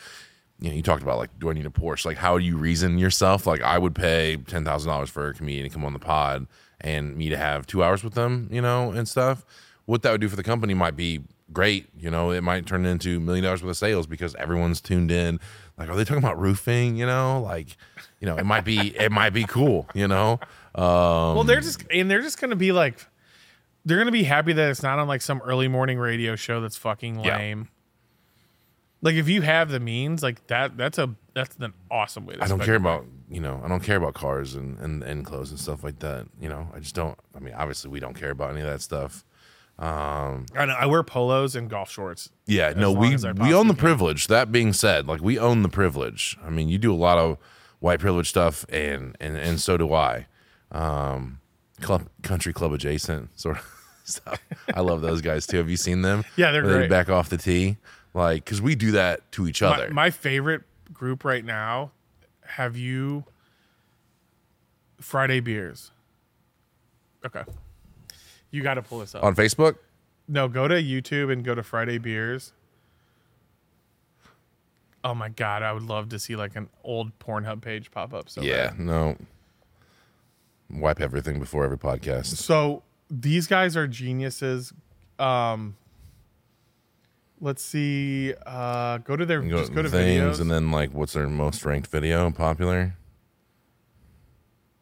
Speaker 1: you know, you talked about like, do I need a Porsche? Like, how do you reason yourself? Like, I would pay ten thousand dollars for a comedian to come on the pod and me to have two hours with them, you know, and stuff. What that would do for the company might be great. You know, it might turn into million dollars worth of sales because everyone's tuned in. Like, are they talking about roofing? You know, like, you know, it might be, it might be cool. You know, um,
Speaker 2: Well, they're just and they're just gonna be like, they're gonna be happy that it's not on like some early morning radio show that's fucking
Speaker 1: Yeah.
Speaker 2: lame. Like if you have the means, like that, that's a that's an awesome way. to
Speaker 1: I don't care
Speaker 2: your
Speaker 1: about you know I don't care about cars and, and and clothes and stuff like that. You know I just don't. I mean obviously we don't care about any of that stuff. Um,
Speaker 2: I, know, I wear polos and golf shorts.
Speaker 1: yeah, no, we we own the
Speaker 2: can.
Speaker 1: privilege. That being said, like we own the privilege. I mean you do a lot of white privilege stuff, and and and so do I. Um, club country club adjacent sort of <laughs> stuff. I love those guys too. Have you seen them? <laughs>
Speaker 2: Yeah, they're
Speaker 1: Where they back off the tee, like because we do that to each
Speaker 2: My,
Speaker 1: other.
Speaker 2: my favorite group right now. Have you Friday beers? Okay, you got to pull this up.
Speaker 1: on Facebook.
Speaker 2: No, go to YouTube and go to Friday Beers. Oh my god, I would love to see like an old Pornhub page pop up. So
Speaker 1: yeah,
Speaker 2: bad.
Speaker 1: no. Wipe everything before every podcast.
Speaker 2: So these guys are geniuses. Um, let's see. Uh, go to their
Speaker 1: go
Speaker 2: just go to
Speaker 1: things
Speaker 2: videos.
Speaker 1: and then like what's their most ranked video popular?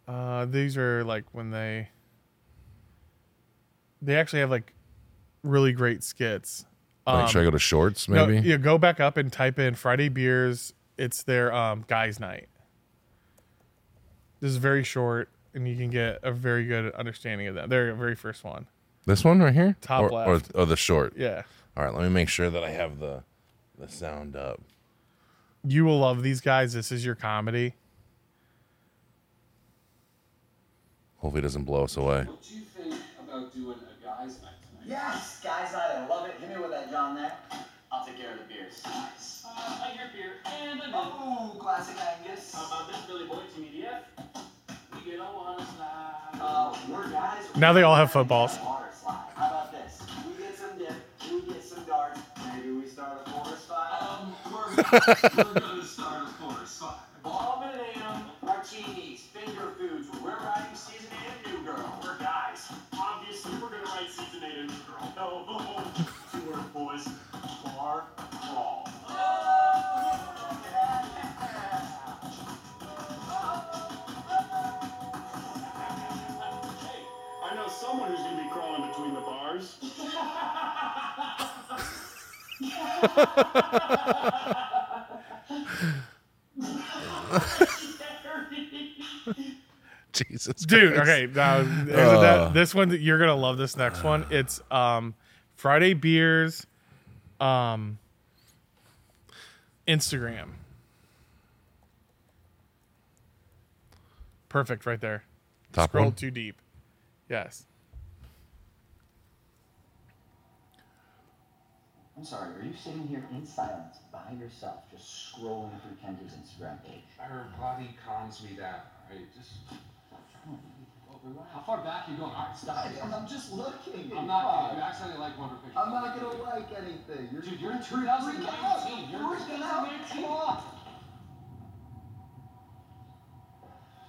Speaker 2: uh, these are like when they they actually have like really great skits.
Speaker 1: Like,
Speaker 2: Um,
Speaker 1: should I go to shorts
Speaker 2: No,
Speaker 1: maybe?
Speaker 2: yeah, go back up and type in Friday Beers. It's their um, guys' night. This is very short, and you can get a very good understanding of that. Their very first one.
Speaker 1: This one right here?
Speaker 2: Top
Speaker 1: or,
Speaker 2: left.
Speaker 1: Or, or the short.
Speaker 2: Yeah,
Speaker 1: All right, let me make sure that I have the the sound up.
Speaker 2: you will love these guys. This is your comedy.
Speaker 1: Hopefully it doesn't blow us away.
Speaker 3: What do you think about doing
Speaker 4: Yes, guys, I love it. Hit me with that, John. There. I'll take care of the beers.
Speaker 3: Nice. Uh, I hear beer and a nip.
Speaker 4: Oh, classic Angus.
Speaker 3: How about this Billy Boy Team EDF? We get a water slide.
Speaker 4: Uh, we're guys.
Speaker 2: Now they all have footballs.
Speaker 4: Water slide. How about this? We get some dip. We get some darts. Maybe we start a forest fire.
Speaker 3: Um, we're, we're gonna start a forest <laughs>
Speaker 1: Jesus,
Speaker 2: dude.
Speaker 1: Christ.
Speaker 2: Okay, now
Speaker 1: Uh.
Speaker 2: that- this one you're gonna love. This next one. <sighs> It's um, Friday beers, um, Instagram. Perfect, right there.
Speaker 1: Top
Speaker 2: Scroll
Speaker 1: one.
Speaker 2: too deep. Yes.
Speaker 4: I'm sorry, are you sitting here in silence by yourself, just scrolling through Kendra's Instagram page?
Speaker 5: Her body calms me down. I just.
Speaker 4: How far back are you going? All right, stop.
Speaker 6: I'm just looking.
Speaker 5: I'm not kidding. You accidentally like one of her pictures.
Speaker 6: I'm not gonna like anything. You're,
Speaker 5: Dude, you're in
Speaker 6: freaking
Speaker 5: 2019.
Speaker 6: out.
Speaker 5: You're
Speaker 6: freaking out.
Speaker 5: 2019.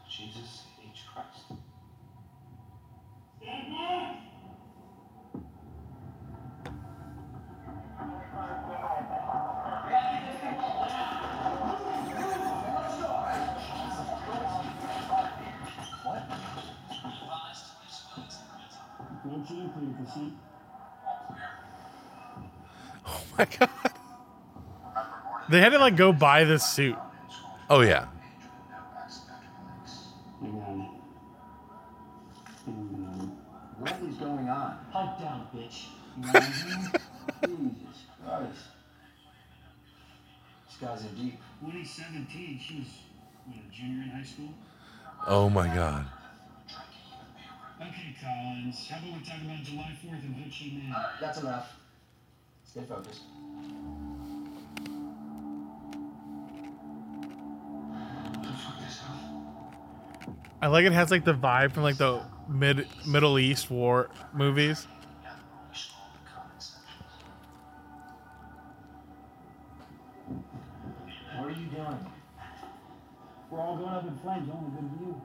Speaker 4: Jesus H. Christ. <laughs>
Speaker 1: Oh my god.
Speaker 2: They had to like go buy this suit.
Speaker 1: Oh yeah.
Speaker 4: What is going on?
Speaker 6: Pipe down, bitch.
Speaker 4: Jesus Christ. This guy's in deep.
Speaker 7: When he's 17, she was what, a junior in high school.
Speaker 1: Oh my god.
Speaker 7: Okay, Collins. How about we talk about July 4th and Ho Chi Minh?
Speaker 4: That's enough. Stay focused.
Speaker 2: I like it has like the vibe from like the mid Middle East war movies.
Speaker 4: What are you doing?
Speaker 7: We're all going up in flames. Only good view.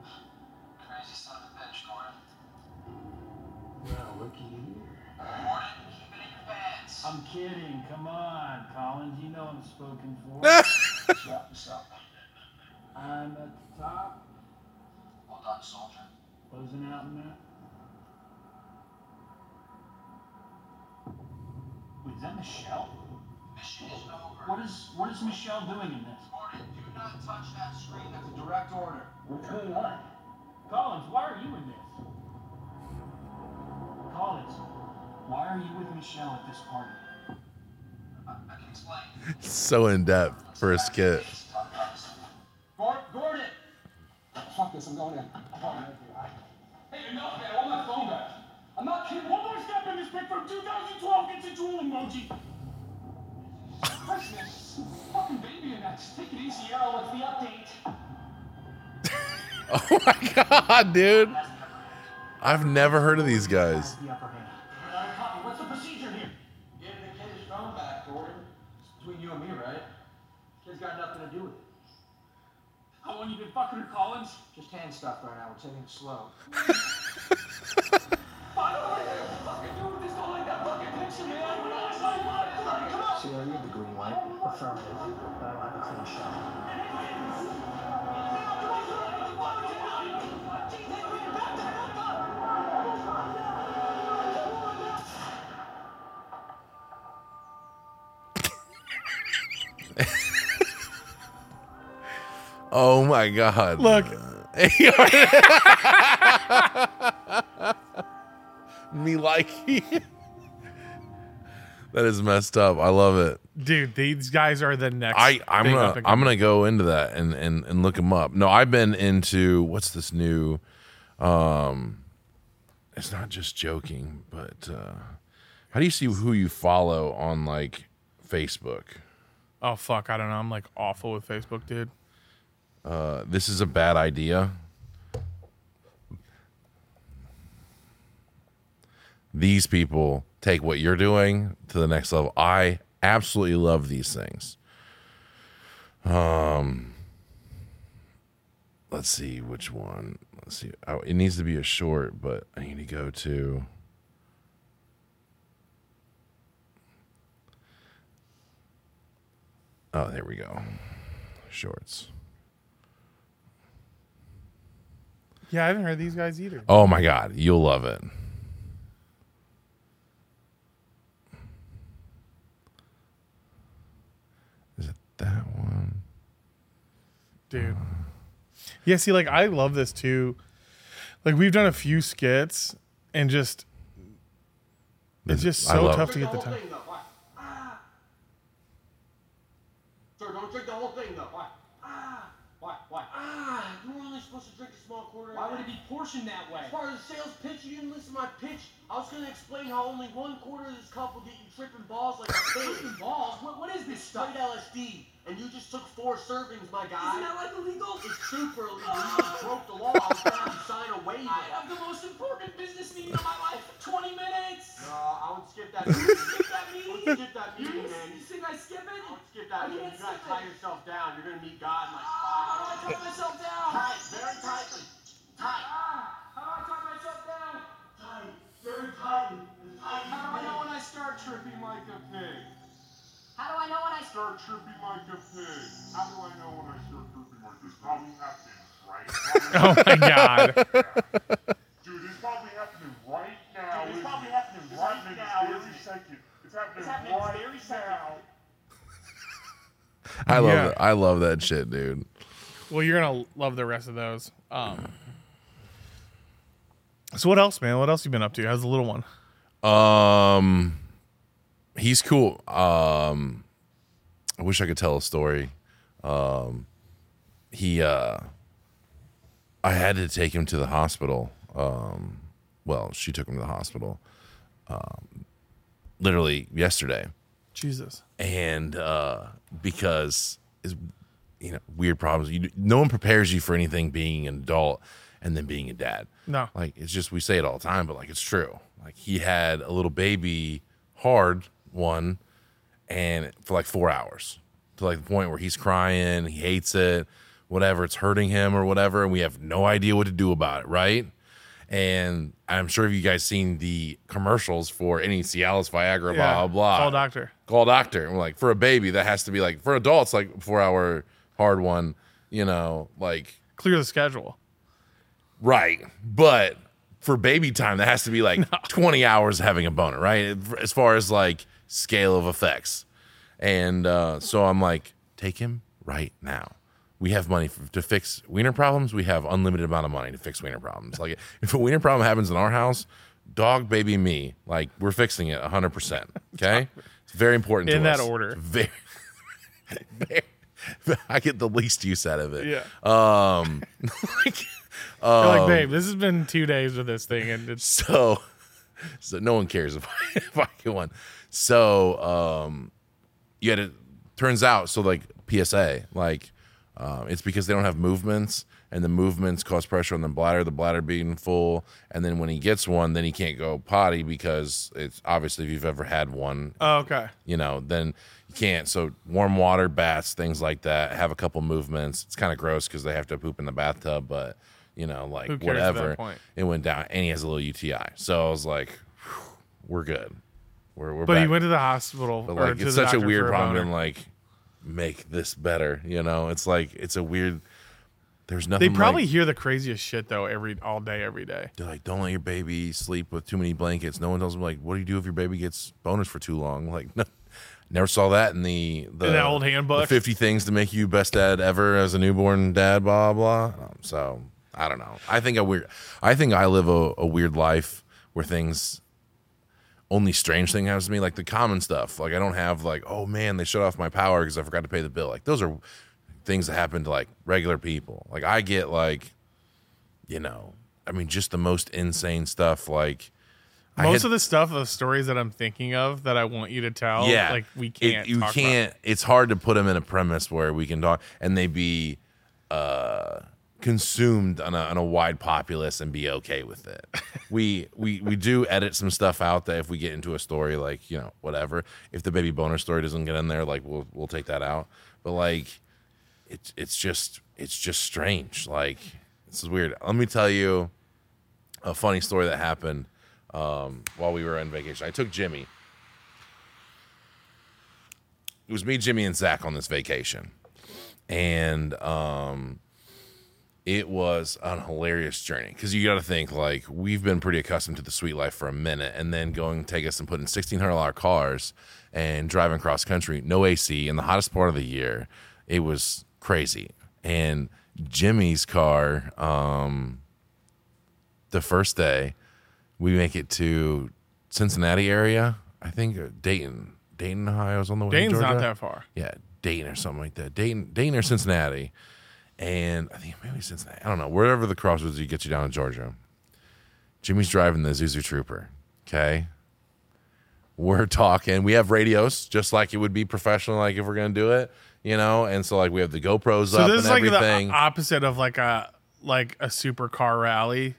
Speaker 4: Looky here. Gordon, keep it in your pants.
Speaker 7: I'm kidding. Come on, Collins. You know I'm spoken for. <laughs>
Speaker 4: Drop this up.
Speaker 7: I'm at the top,
Speaker 4: Well done, soldier.
Speaker 7: closing out in that. Wait, is that Michelle?
Speaker 4: Mission is over.
Speaker 7: What is what is Michelle doing in this?
Speaker 4: Gordon, do not touch that screen. That's a direct order.
Speaker 7: What's going on? Michelle at this party?
Speaker 4: I, I can explain. <laughs>
Speaker 1: So in depth for a skit.
Speaker 4: Gordon! Fuck this, I'm going in.
Speaker 5: Hey, enough, man. I want my phone back.
Speaker 7: I'm not kidding. One more step in this pic from 2012 gets a drool emoji.
Speaker 5: Christ, man. Fucking baby in that. Take it easy, Arrow. What's the update? <laughs>
Speaker 1: Oh my god, dude. I've never heard of these guys.
Speaker 7: The upper hand. Uh, copy. What's the procedure here?
Speaker 4: Give the kid his phone back, Gordon. It's between you and me, right? Kid's got nothing to do with it.
Speaker 7: How long you been fucking her, Collins?
Speaker 4: Just hand stuff right now. We're taking it slow. <laughs> See, are you the green light?
Speaker 6: Affirmative. But I want a clean shot.
Speaker 1: Oh my god.
Speaker 2: Look, <laughs>
Speaker 1: Me like That is messed up. I love it.
Speaker 2: dude, these guys are the next.
Speaker 1: I I'm gonna I'm gonna go into that and and and look them up. No, I've been into what's this new um it's not just joking, but uh how do you see who you follow on like Facebook?
Speaker 2: Oh fuck, I don't know. I'm like awful with Facebook, dude.
Speaker 1: Uh this is a bad idea. These people take what you're doing to the next level. I absolutely love these things. Um let's see which one. Let's see. Oh, it needs to be a short, but I need to go to Oh, there we go. Shorts.
Speaker 2: Yeah, I haven't heard these guys either.
Speaker 1: Oh my god, you'll love it. Is it that one?
Speaker 2: Dude. Yeah, see, like I love this too. Like we've done a few skits and just it's just so tough to get the time.
Speaker 3: Why
Speaker 5: would it be portioned that way?
Speaker 3: As far as the sales pitch, you didn't listen to my pitch. I was going to explain how only one quarter of this cup will get you tripping balls like a <coughs>
Speaker 5: Tripping
Speaker 3: pig.
Speaker 5: balls? What, what is this
Speaker 3: Straight
Speaker 5: stuff?
Speaker 3: LSD, and you just took four servings, my guy.
Speaker 5: Isn't that like illegal?
Speaker 3: It's super illegal. You just broke the law. I was going to have you sign a waiver.
Speaker 5: I have the most important business meeting of my life. 20 minutes.
Speaker 3: No, I would skip that meeting.
Speaker 5: Skip that
Speaker 3: I
Speaker 5: meeting.
Speaker 3: would skip that
Speaker 5: You,
Speaker 3: meeting, man.
Speaker 5: you think I skip it?
Speaker 3: I would skip that
Speaker 5: I
Speaker 3: meeting. You gotta tie
Speaker 5: it.
Speaker 3: yourself down. You're gonna meet God in like
Speaker 5: Ah,
Speaker 3: five
Speaker 5: how do I tie myself down?
Speaker 3: Tight, very tightly. Tight.
Speaker 5: Ah, how do I tie myself down?
Speaker 3: Tight. Very tightly. Tight
Speaker 5: How do I know when I start tripping like a pig?
Speaker 7: How do I know when I start?
Speaker 3: Start tripping like a pig. How do I know when I start tripping like this? Probably happening right <laughs>
Speaker 2: Oh my god!
Speaker 3: Dude, it's probably happening right now. Dude, it's probably happening right now. Every second. It's happening,
Speaker 5: It's happening
Speaker 3: right
Speaker 5: very second.
Speaker 3: now.
Speaker 1: I love
Speaker 2: Yeah.
Speaker 1: it. I love that shit, dude.
Speaker 2: Well, you're gonna love the rest of those. Um. So what else, man? What else you been up to? How's the little one?
Speaker 1: Um, he's cool. Um, I wish I could tell a story. Um, he, uh, I had to take him to the hospital. Um, well, she took him to the hospital. Um, literally yesterday,
Speaker 2: Jesus.
Speaker 1: and uh, because is you know weird problems. You, no one prepares you for anything being an adult and then being a dad.
Speaker 2: No.
Speaker 1: Like it's just we say it all the time, but like it's true. Like he had a little baby, hard one, and for like four hours to like the point where he's crying, he hates it, whatever, it's hurting him or whatever, and we have no idea what to do about it, right? And I'm sure if you guys seen the commercials for any Cialis, Viagra, blah blah blah.
Speaker 2: Call doctor.
Speaker 1: Call doctor. And we're like for a baby, that has to be like for adults, like four hour hard one. You know, like
Speaker 2: Clear the schedule.
Speaker 1: Right. But for baby time, that has to be like <laughs> 20 hours having a boner, right? As far as like scale of effects. And uh, so I'm like, take him right now. We have money for, to fix wiener problems. We have unlimited amount of money to fix wiener problems. Like <laughs> if a wiener problem happens in our house, dog, baby, me, like we're fixing it 100%. Okay. It's very important to
Speaker 2: In that
Speaker 1: us.
Speaker 2: order.
Speaker 1: Very, <laughs> very, I get the least use out of it.
Speaker 2: Yeah.
Speaker 1: Um, like,
Speaker 2: You're like, babe, this has been two days with this thing, and it's
Speaker 1: so <laughs> so no one cares if I, <laughs> if I get one. So um had it turns out so like PSA like um, it's because they don't have movements and the movements cause pressure on the bladder, the bladder being full, and then when he gets one, then he can't go potty because it's obviously if you've ever had one,
Speaker 2: oh, okay.
Speaker 1: you know, then you can't. So warm water, baths, things like that, have a couple movements. It's kind of gross because they have to poop in the bathtub, but you know, like
Speaker 2: Who cares at that
Speaker 1: whatever. It went down, and he has a little UTI. So I was like, we're good. We're we're
Speaker 2: But
Speaker 1: back.
Speaker 2: he went to the hospital.
Speaker 1: but like it's such a weird problem. And like, make this better. You know, it's like it's a weird. There's nothing.
Speaker 2: They probably
Speaker 1: like,
Speaker 2: hear the craziest shit though every all day, every day.
Speaker 1: they're like, don't let your baby sleep with too many blankets. No one tells them like, what do you do if your baby gets bonus for too long? Like, <laughs> no, never saw that in the the
Speaker 2: In old handbook?
Speaker 1: the Fifty things to make you best dad ever as a newborn dad. Blah blah. Um, so I don't know. I think a weird. I think I live a, a weird life where things. Only strange thing happens to me, like the common stuff. Like I don't have like, oh man, they shut off my power because I forgot to pay the bill. Like those are things that happen to like regular people. Like I get like, you know, I mean, just the most insane stuff. Like
Speaker 2: Most
Speaker 1: had-
Speaker 2: of the stuff, the stories that I'm thinking of that I want you to tell,
Speaker 1: yeah,
Speaker 2: like we can't.
Speaker 1: you
Speaker 2: talk
Speaker 1: can't. It's hard to put them in a premise where we can talk and they be uh, consumed on a, on a wide populace and be okay with it. <laughs> we we we do edit some stuff out that if we get into a story, like you know whatever. If the baby boner story doesn't get in there, like we'll we'll take that out. But like, it's it's just it's just strange. Like this is weird. Let me tell you a funny story that happened um, while we were on vacation. I took Jimmy. It was me, Jimmy, and Zach on this vacation, and um, it was an hilarious journey because you got to think like we've been pretty accustomed to the sweet life for a minute, and then going take us and put in sixteen hundred dollar cars and driving cross country, no AC in the hottest part of the year. It was crazy, and Jimmy's car. Um, the first day, we make it to Cincinnati area. I think uh, Dayton, Dayton, Ohio is on the way. to
Speaker 2: Dane's not that far.
Speaker 1: Yeah, Dayton or something like that. Dayton, Dayton or Cincinnati, and I think maybe Cincinnati. I don't know. Wherever the crossroads you get you down in Georgia. Jimmy's driving the Isuzu Trooper. Okay, we're talking. We have radios, just like it would be professional, like if we're gonna do it, you know. And so like we have the GoPros
Speaker 2: So
Speaker 1: up
Speaker 2: this
Speaker 1: and
Speaker 2: is like
Speaker 1: everything.
Speaker 2: the opposite of like a like a supercar rally.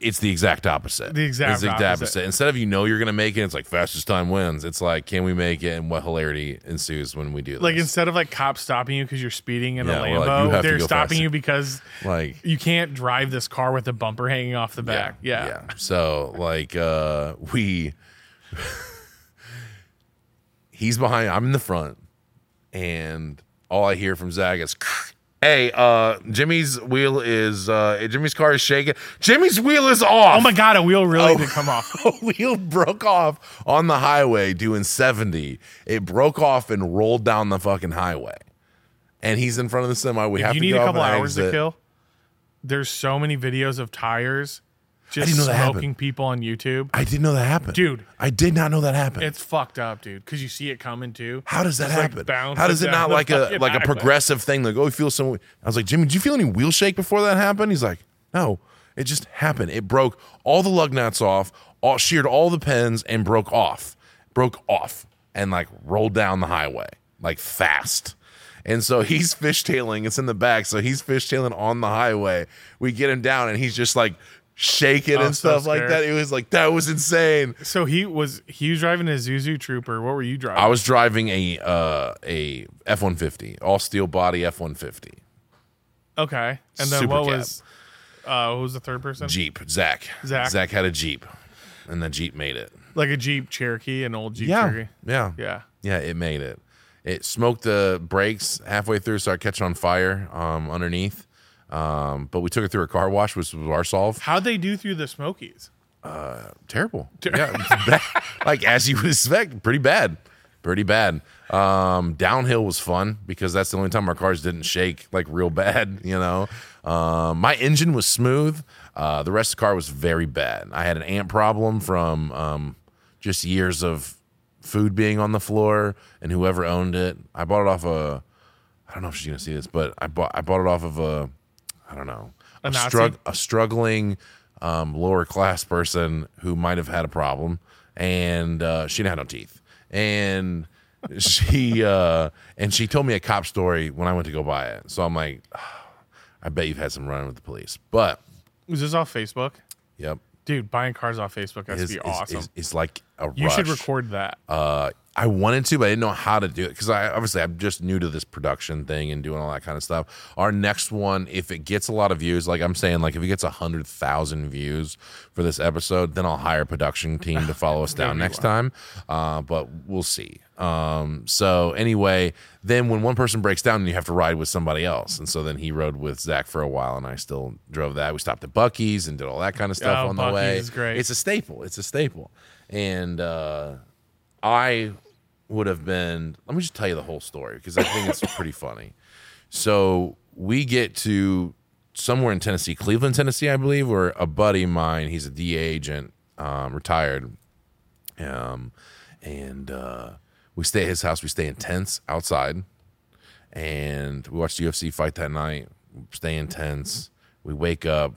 Speaker 1: It's the exact opposite.
Speaker 2: The exact
Speaker 1: it's the exact
Speaker 2: opposite.
Speaker 1: opposite. Instead of you know you're gonna make it, it's like fastest time wins. It's like can we make it, and what hilarity ensues when we do this.
Speaker 2: Like instead of like cops stopping you because you're speeding in
Speaker 1: Yeah,
Speaker 2: a
Speaker 1: like,
Speaker 2: Lambo,
Speaker 1: to
Speaker 2: they're stopping
Speaker 1: faster.
Speaker 2: you because
Speaker 1: like
Speaker 2: you can't drive this car with the bumper hanging off the back. Yeah.
Speaker 1: yeah. So like uh we <laughs> he's behind I'm in the front and all I hear from Zach is Hey, uh Jimmy's wheel is uh Jimmy's car is shaking. Jimmy's wheel is off.
Speaker 2: Oh my god, a wheel really
Speaker 1: Oh.
Speaker 2: did come off. <laughs>
Speaker 1: a wheel broke off on the highway doing 70. It broke off and rolled down the fucking highway. And he's in front of the semi. We have
Speaker 2: you
Speaker 1: to
Speaker 2: need
Speaker 1: go
Speaker 2: a couple hours to kill. There's so many videos of tires just
Speaker 1: didn't know that happened.
Speaker 2: smoking people on YouTube.
Speaker 1: I didn't know that happened.
Speaker 2: Dude.
Speaker 1: I did not know that happened.
Speaker 2: It's fucked up, dude. Because you see it coming too.
Speaker 1: How does that
Speaker 2: Just, like,
Speaker 1: happen?
Speaker 2: bounce
Speaker 1: How does
Speaker 2: it
Speaker 1: it
Speaker 2: down
Speaker 1: not
Speaker 2: the
Speaker 1: like a
Speaker 2: fucking <laughs>
Speaker 1: like a
Speaker 2: highway.
Speaker 1: progressive thing? Like, oh, you feel some. I was like, Jimmy, did you feel any wheel shake before that happened? He's like, no, it just happened. It broke all the lug nuts off, all sheared all the pins, and broke off, broke off, and like rolled down the highway like fast. And so he's <laughs> fishtailing. It's in the back, so he's fishtailing on the highway. We get him down, and he's just like shaking
Speaker 2: Oh,
Speaker 1: and
Speaker 2: so
Speaker 1: stuff like that. It was like that was insane.
Speaker 2: So he was he was driving a Isuzu Trooper. What were you driving?
Speaker 1: I was driving a uh, a F one fifty, all steel body F one fifty
Speaker 2: okay. And then
Speaker 1: Super
Speaker 2: what
Speaker 1: cab.
Speaker 2: was uh who was the third person?
Speaker 1: Jeep. Zach.
Speaker 2: Zach.
Speaker 1: Zach had a Jeep, and the Jeep made it.
Speaker 2: Like a Jeep Cherokee, an old Jeep
Speaker 1: yeah,
Speaker 2: Cherokee.
Speaker 1: yeah,
Speaker 2: Yeah.
Speaker 1: yeah. It made it. It smoked the brakes halfway through, started catching on fire um, underneath. Um, but we took it through a car wash, which was our solve.
Speaker 2: How'd they do through the Smokies?
Speaker 1: terrible. Yeah, <laughs> bad. like as you would expect, pretty bad, pretty bad. Um, downhill was fun because that's the only time our cars didn't shake like real bad. <laughs> You know, um, my engine was smooth. Uh, the rest of the car was very bad. I had an amp problem from um, just years of food being on the floor, and whoever owned it, I bought it off a. I don't know if she's gonna see this, but I bought I bought it off of a. I don't know
Speaker 2: A
Speaker 1: a, strugg- a struggling um, lower class person who might have had a problem, and uh, she didn't have no teeth, and she uh, and she told me a cop story when I went to go buy it. So I'm like, <sighs> I bet you've had some run with the police, but
Speaker 2: Was this off Facebook?
Speaker 1: yep,
Speaker 2: Dude, buying cars off Facebook has to be
Speaker 1: it's-
Speaker 2: awesome.
Speaker 1: it's- it's like a
Speaker 2: you should record that.
Speaker 1: Uh, I wanted to, but I didn't know how to do it because I obviously I'm just new to this production thing and doing all that kind of stuff. Our next one, if it gets a lot of views, like I'm saying, like if it gets a hundred thousand views for this episode, then I'll hire a production team to follow us <laughs> down next time. Uh, but we'll see. Um, so anyway, then when one person breaks down, you have to ride with somebody else, and so then he rode with Zach for a while, and I still drove that. We stopped at Buc-ee's and did all that kind of stuff
Speaker 2: Oh,
Speaker 1: on the way.
Speaker 2: is great.
Speaker 1: It's a staple. It's a staple, and. uh I would have been. Let me just tell you the whole story because I think it's pretty funny. So we get to somewhere in Tennessee, Cleveland, Tennessee, I believe, where a buddy of mine, he's a DA agent, um, retired, um, and uh, we stay at his house. We stay in tents outside, and we watch the UFC fight that night. Stay in tents. We wake up.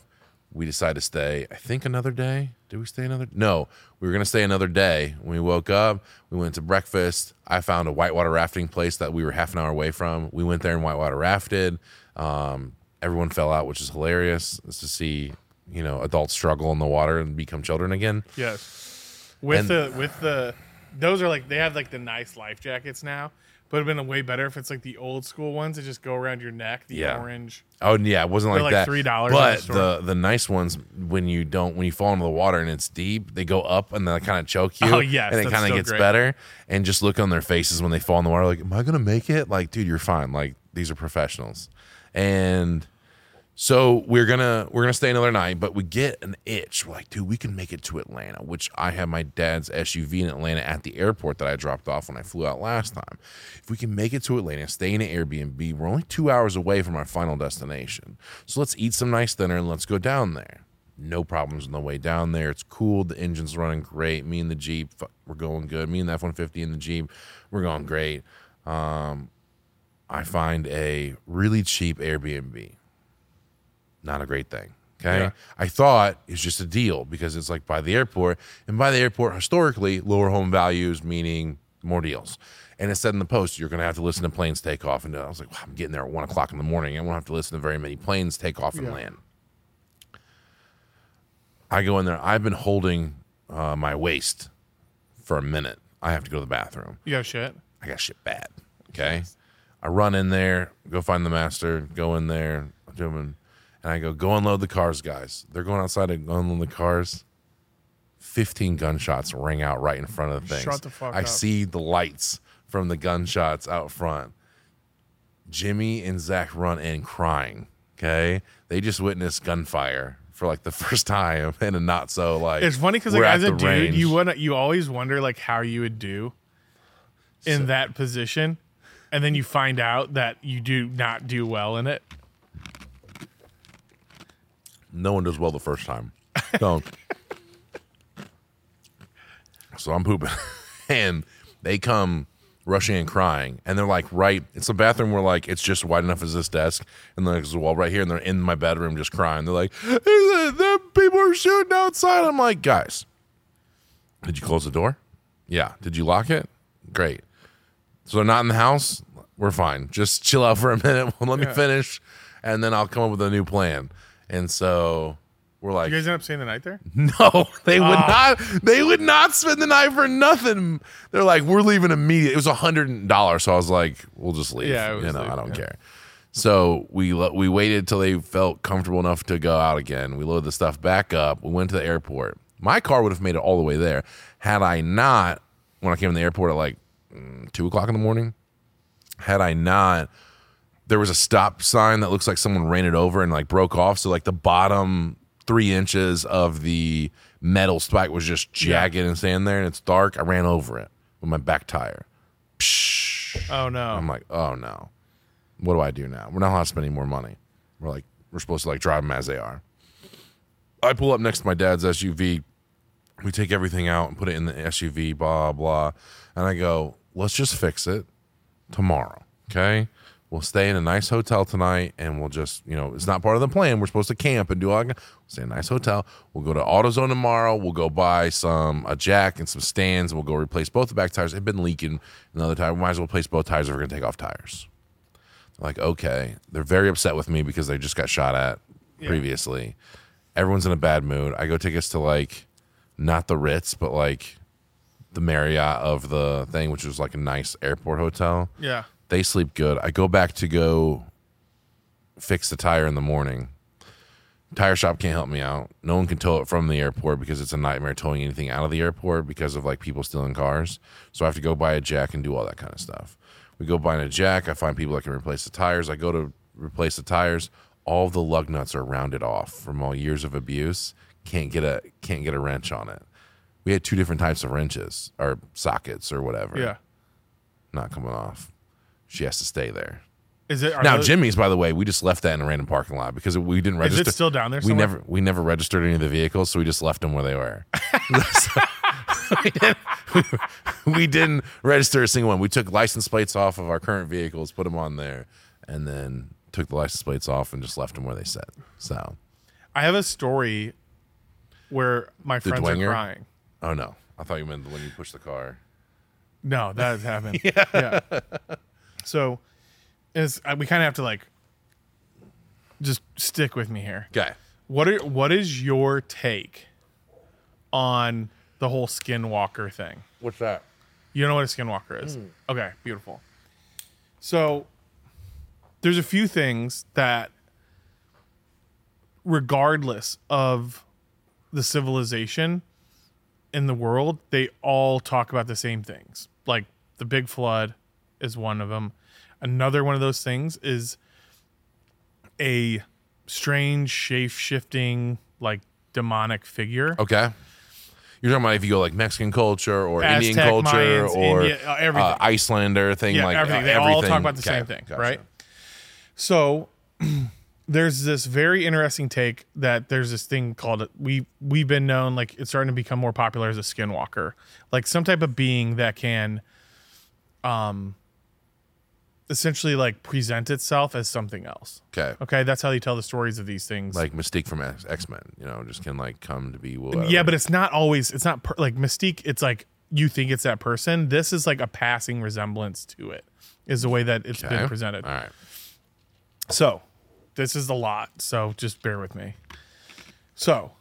Speaker 1: We decided to stay. I think another day. Did we stay another? No, we were gonna stay another day. When we woke up, we went to breakfast. I found a whitewater rafting place that we were half an hour away from. We went there and whitewater rafted. Um, everyone fell out, which is hilarious. It's to see you know adults struggle in the water and become children again.
Speaker 2: Yes. With
Speaker 1: And-
Speaker 2: the with the those are like they have like the nice life jackets now. But it'd been way better if it's like the old school ones that just go around your neck, the
Speaker 1: Yeah.
Speaker 2: orange.
Speaker 1: Oh yeah, it wasn't like,
Speaker 2: like
Speaker 1: that.
Speaker 2: $3 at the
Speaker 1: But the the nice ones, when you don't, when you fall into the water and it's deep, they go up and they kind of choke you.
Speaker 2: Oh, yes,
Speaker 1: and it kind of gets
Speaker 2: great.
Speaker 1: better. And just look on their faces when they fall in the water, like, am I gonna make it? Like, dude, you're fine. Like, these are professionals. And So we're gonna we're gonna stay another night, but we get an itch. We're like, dude, we can make it to Atlanta, which I have my dad's SUV in Atlanta at the airport that I dropped off when I flew out last time. If we can make it to Atlanta, stay in an Airbnb, we're only two hours away from our final destination. So let's eat some nice dinner and let's go down there. No problems on the way down there. It's cool. The engine's running great. Me and the Jeep, we're going good. Me and the F one fifty in the Jeep, we're going great. Um, I find a really cheap Airbnb not a great thing. Okay.
Speaker 2: Yeah.
Speaker 1: I thought it's just a deal because it's like by the airport. And by the airport, historically, lower home values, meaning more deals. And it said in the post, you're going to have to listen to planes take off. And I was like, wow, I'm getting there at one o'clock in the morning. I won't have to listen to very many planes take off and land. I go in there. I've been holding uh, my waist for a minute. I have to go to the bathroom.
Speaker 2: You got shit.
Speaker 1: I got shit bad. Okay. I run in there, go find the master, go in there, doing, and I go, go unload the cars, guys. They're going outside to go unload the cars. 15 gunshots ring out right in front of the things.
Speaker 2: Shut the fuck
Speaker 1: I
Speaker 2: up.
Speaker 1: see the lights from the gunshots out front. Jimmy and Zach run in crying. Okay. They just witnessed gunfire for like the <laughs> first time in a not so like.
Speaker 2: It's funny because like as a dude,
Speaker 1: range.
Speaker 2: you wanna you always wonder like how you would do in that position, and then you find out that you do not do well in it.
Speaker 1: No one does well the first time. Don't. so I'm pooping, <laughs> and they come rushing and crying, and they're like, right. It's a bathroom where like it's just wide enough as this desk, and then there's a wall right here, and they're in my bedroom just crying. They're like, the, the people are shooting outside. I'm like, guys, did you close the door? Yeah. Did you lock it? Great. So they're not in the house. We're fine. Just chill out for a minute. <laughs> Let me finish, and then I'll come up with a new plan. And so we're like,
Speaker 2: You guys end up staying the night there. <laughs>
Speaker 1: no, they would not. They would not spend the night for nothing. They're like, we're leaving immediately. It was a hundred dollars, so I was like, we'll just leave.
Speaker 2: Yeah,
Speaker 1: you know, I don't
Speaker 2: yeah.
Speaker 1: care. So we we waited till they felt comfortable enough to go out again. We loaded the stuff back up. We went to the airport. My car would have made it all the way there had I not. When I came in the airport at like mm, two o'clock in the morning, had I not there was a stop sign that looks like someone ran it over and like broke off. So like the bottom three inches of the metal spike was just jagged and standing there, and it's dark. I ran over it with my back tire. Psh.
Speaker 2: Oh no.
Speaker 1: I'm like, oh no, what do I do now? We're not allowed to spend any more money. We're like, we're supposed to like drive them as they are. I pull up next to my dad's SUV. We take everything out and put it in the SUV, blah, blah. And I go, let's just fix it tomorrow. Okay. We'll stay in a nice hotel tonight and we'll just, you know, it's not part of the plan. We're supposed to camp and do all that. We'll stay in a nice hotel. We'll go to AutoZone tomorrow. We'll go buy some, a jack and some stands and we'll go replace both the back tires. They've been leaking another tire. We might as well replace both tires if we're going to take off tires. They're Like, okay. They're very upset with me because they just got shot at previously. Everyone's in a bad mood. I go take us to like, not the Ritz, but like the Marriott of the thing, which was like a nice airport hotel.
Speaker 2: yeah.
Speaker 1: They sleep good. I go back to go fix the tire in the morning. Tire shop can't help me out. No one can tow it from the airport because it's a nightmare towing anything out of the airport because of like people stealing cars. So I have to go buy a jack and do all that kind of stuff. We go buy a jack. I find people that can replace the tires. I go to replace the tires. All the lug nuts are rounded off from all years of abuse. Can't get a can't get a wrench on it. We had two different types of wrenches or sockets or whatever.
Speaker 2: Yeah.
Speaker 1: Not coming off. She has to stay there.
Speaker 2: Is it
Speaker 1: Now
Speaker 2: those-
Speaker 1: Jimmy's, by the way, we just left that in a random parking lot because we didn't
Speaker 2: Is
Speaker 1: register.
Speaker 2: it still down there?
Speaker 1: we never we never registered any of the vehicles, so we just left them where they were. So, <laughs> <laughs> we, didn't, <laughs> we didn't register a single one. We took license plates off of our current vehicles, put them on there, and then took the license plates off and just left them where they said. So,
Speaker 2: I have a story where my friends are crying.
Speaker 1: oh no, I thought you meant when you pushed the car.
Speaker 2: No, that has happened. yeah. So, is uh, we kind of have to like just stick with me here.
Speaker 1: Okay,
Speaker 2: What are what is your take on the whole skinwalker thing?
Speaker 1: what's that?
Speaker 2: You don't know what a skinwalker is? Hmm. Okay, beautiful. So there's a few things that regardless of the civilization in the world, they all talk about the same things. Like the big flood is one of them. Another one of those things is a strange shape shifting like demonic figure.
Speaker 1: Okay. You're talking about if you go like Mexican culture or
Speaker 2: Aztec,
Speaker 1: Indian culture
Speaker 2: Mayans,
Speaker 1: or
Speaker 2: India, uh, everything.
Speaker 1: uh, Icelander thing
Speaker 2: Yeah,
Speaker 1: like
Speaker 2: everything.
Speaker 1: uh,
Speaker 2: They all talk about the same thing,
Speaker 1: gotcha.
Speaker 2: right? So <clears throat> there's this very interesting take that there's this thing called we we've been known like it's starting to become more popular as a skinwalker, like some type of being that can, um, essentially like present itself as something else.
Speaker 1: Okay.
Speaker 2: Okay, that's how they tell the stories of these things.
Speaker 1: Like Mystique from X Men, you know, just can like come to be whatever.
Speaker 2: yeah, but it's not always. It's not per, like Mystique. It's like you think it's that person. This is like a passing resemblance to it. Is the way that it's
Speaker 1: Okay.
Speaker 2: been presented.
Speaker 1: All right.
Speaker 2: So, this is a lot. So, just bear with me. So,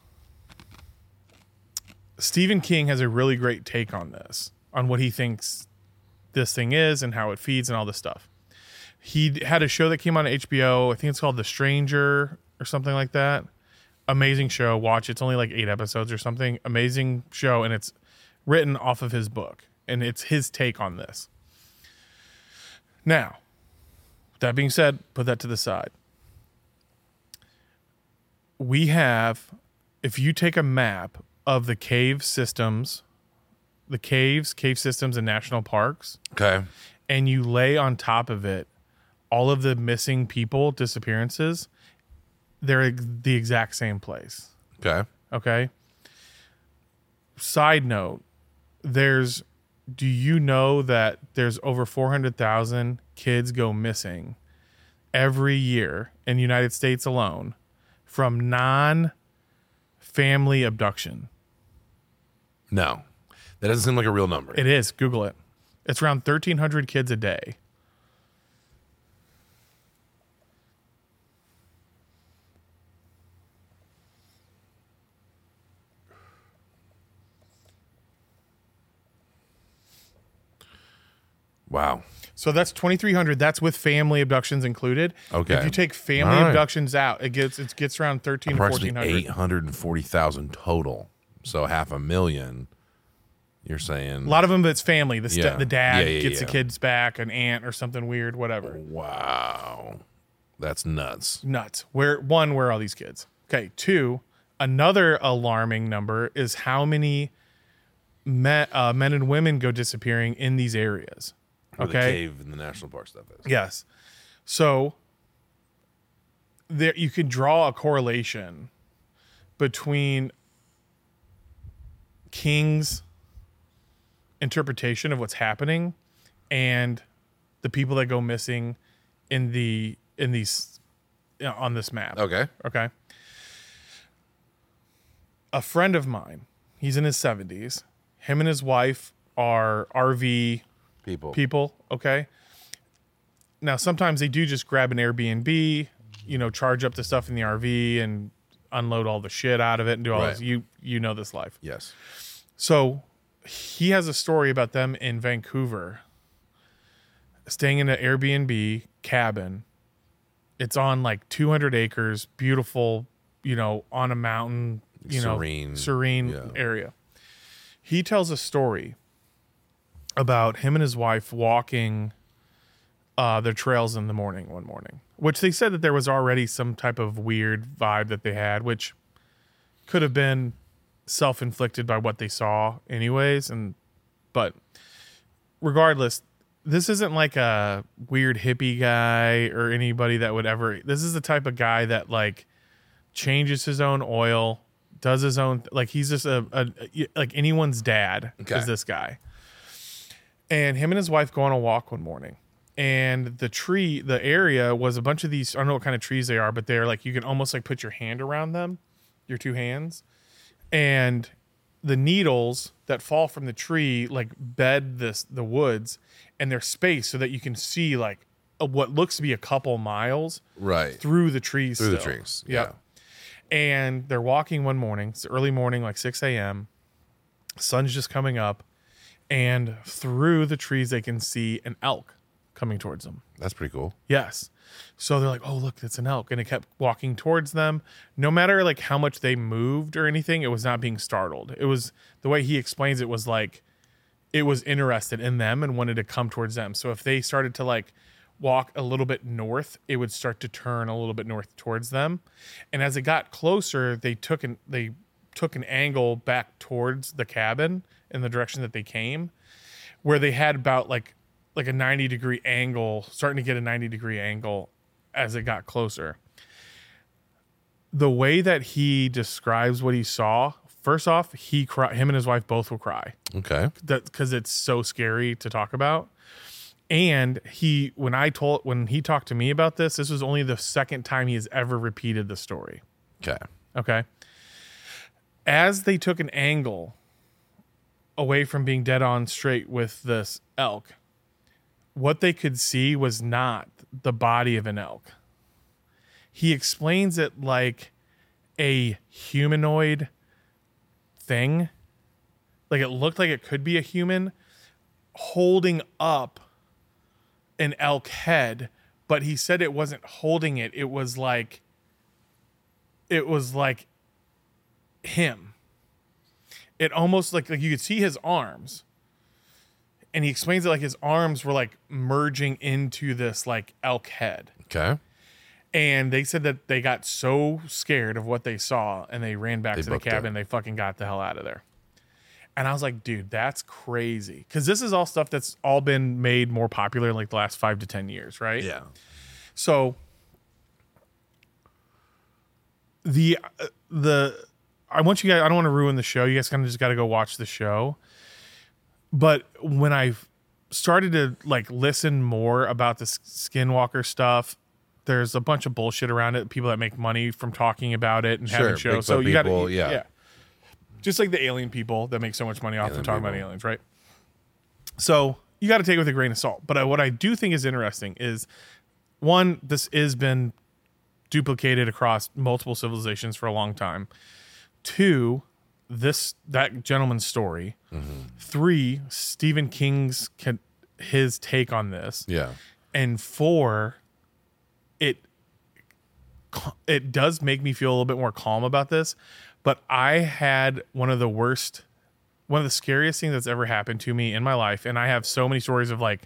Speaker 2: Stephen King has a really great take on this, on what he thinks this thing is and how it feeds and all this stuff. He had a show that came on HBO. I think it's called The Stranger or something like that. Amazing show. Watch. It's only like eight episodes or something. Amazing show. And it's written off of his book. And it's his take on this. Now, that being said, put that to the side. We have, if you take a map of the cave systems, the caves, cave systems, and national parks,
Speaker 1: Okay.
Speaker 2: and you lay on top of it all of the missing people disappearances, they're the exact same place.
Speaker 1: Okay.
Speaker 2: Okay. Side note, there's do you know that there's over 400,000 kids go missing every year in the United States alone from non family abduction?
Speaker 1: No, that doesn't seem like a real number.
Speaker 2: It is. Google it. It's around 1,300 kids a day.
Speaker 1: Wow.
Speaker 2: So that's 2,300. That's with family abductions included.
Speaker 1: Okay.
Speaker 2: If you take family
Speaker 1: right.
Speaker 2: abductions out, it gets it gets around thirteen to
Speaker 1: fourteen
Speaker 2: hundred.
Speaker 1: Eight hundred and forty thousand total. So half a million. You're saying
Speaker 2: A lot of them, but it's family. The, st-
Speaker 1: Yeah.
Speaker 2: the dad
Speaker 1: Yeah, yeah,
Speaker 2: gets the kids back, an aunt or something weird, whatever.
Speaker 1: Wow, that's nuts.
Speaker 2: Nuts. Where one, where are all these kids? Okay. Two, another alarming number is how many men, uh, men and women go disappearing in these areas.
Speaker 1: Where the
Speaker 2: Okay.
Speaker 1: cave and the national park stuff is.
Speaker 2: Yes. So there you could draw a correlation between King's interpretation of what's happening and the people that go missing in the in these you know, on this map.
Speaker 1: Okay.
Speaker 2: Okay. A friend of mine, he's in his 70s. Him and his wife are RV
Speaker 1: People.
Speaker 2: people. Okay. Now, sometimes they do just grab an Airbnb, you know, charge up the stuff in the RV and unload all the shit out of it and do all
Speaker 1: Right.
Speaker 2: this. You you know this life.
Speaker 1: Yes.
Speaker 2: So he has a story about them in Vancouver, staying in an Airbnb cabin. It's on like 200 acres, beautiful, you know, on a mountain, you
Speaker 1: Serene,
Speaker 2: know, serene
Speaker 1: yeah.
Speaker 2: area. He tells a story about him and his wife walking uh, their trails in the morning one morning, which they said that there was already some type of weird vibe that they had, which could have been self-inflicted by what they saw anyways and but regardless this isn't like a weird hippie guy or anybody that would ever this is the type of guy that like changes his own oil does his own like he's just a, a like anyone's dad
Speaker 1: Okay.
Speaker 2: is this guy and him and his wife go on a walk one morning and the tree the area was a bunch of these i don't know what kind of trees they are but they're like you can almost like put your hand around them your two hands and the needles that fall from the tree like bed this the woods and they're spaced so that you can see like a, what looks to be a couple miles
Speaker 1: Right.
Speaker 2: through the trees
Speaker 1: Through the trees,
Speaker 2: Yep. and they're walking one morning it's early morning like 6 a.m sun's just coming up and through the trees they can see an elk coming towards them
Speaker 1: That's pretty cool.
Speaker 2: Yes. So they're like, "Oh, look, it's an elk," and it kept walking towards them. No matter like how much they moved or anything, it was not being startled. It was the way he explains it was like it was interested in them and wanted to come towards them. So if they started to like walk a little bit north, it would start to turn a little bit north towards them. And as it got closer, they took an they took an angle back towards the cabin in the direction that they came, where they had about like like a 90 degree angle, starting to get a 90 degree angle as it got closer. The way that he describes what he saw, first off, he cry, him and his wife both will cry
Speaker 1: Okay.
Speaker 2: that because it's so scary to talk about. And he, when I told, when he talked to me about this, this was only the second time he has ever repeated the story.
Speaker 1: Okay.
Speaker 2: Okay. As they took an angle away from being dead on straight with this elk, what they could see was not the body of an elk. He explains it like a humanoid thing. Like it looked like it could be a human holding up an elk head, but he said it wasn't holding it. It was like it was like him. It almost like like you could see his arms. And he explains it like his arms were like merging into this like elk head.
Speaker 1: Okay.
Speaker 2: And they said that they got so scared of what they saw and they ran back
Speaker 1: They
Speaker 2: to the
Speaker 1: booked it.
Speaker 2: cabin. They fucking got the hell out of there. And I was like, dude, that's crazy. Cause this is all stuff that's all been made more popular in like the last five to 10 years, right?
Speaker 1: Yeah.
Speaker 2: So the uh, the I want you guys. I don't want to ruin the show. You guys kind of just got to go watch the show. But when I started to like listen more about the Skinwalker stuff, there's a bunch of bullshit around it. People that make money from talking about it and having
Speaker 1: Sure,
Speaker 2: shows. So you got to
Speaker 1: yeah.
Speaker 2: yeah, just like the alien people that make so much money off
Speaker 1: Alien
Speaker 2: of talking about aliens, right? So you got to take it with a grain of salt. But I, what I do think is interesting is one, this has been duplicated across multiple civilizations for a long time. Two, this that gentleman's story. Mm-hmm. Three, Stephen King's can, his take on this,
Speaker 1: Yeah.
Speaker 2: and four, it it does make me feel a little bit more calm about this. But I had one of the worst, one of the scariest things that's ever happened to me in my life, and I have so many stories of like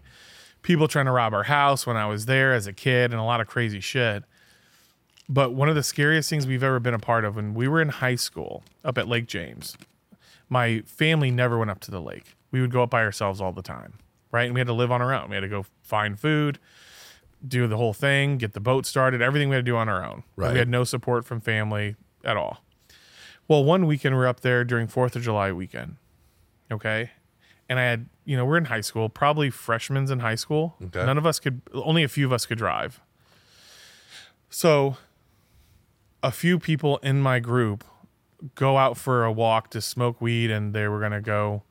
Speaker 2: people trying to rob our house when I was there as a kid, and a lot of crazy shit. But one of the scariest things we've ever been a part of when we were in high school up at Lake James, my family never went up to the lake. We would go up by ourselves all the time, right? And we had to live on our own. We had to go find food, do the whole thing, get the boat started, everything we had to do on our own.
Speaker 1: Right.
Speaker 2: We had no support from family at all. Well, one weekend we're up there during 4th of July weekend. Okay. And I had, you know, we're in high school, probably freshmen in high school.
Speaker 1: Okay.
Speaker 2: None of us could, only a few of us could drive. So a few people in my group go out for a walk to smoke weed and they were going to go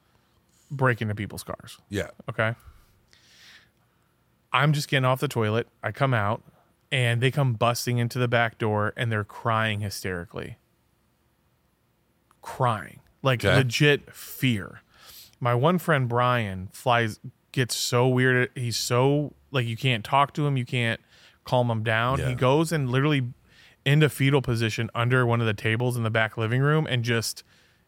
Speaker 2: break into people's cars.
Speaker 1: Yeah.
Speaker 2: Okay. I'm just getting off the toilet. I come out and they come busting into the back door and they're crying hysterically. Crying. Like
Speaker 1: Okay.
Speaker 2: legit fear. My one friend Brian flies gets so weird. He's so like you can't talk to him, you can't calm him down.
Speaker 1: Yeah.
Speaker 2: He goes and literally into fetal position under one of the tables in the back living room and just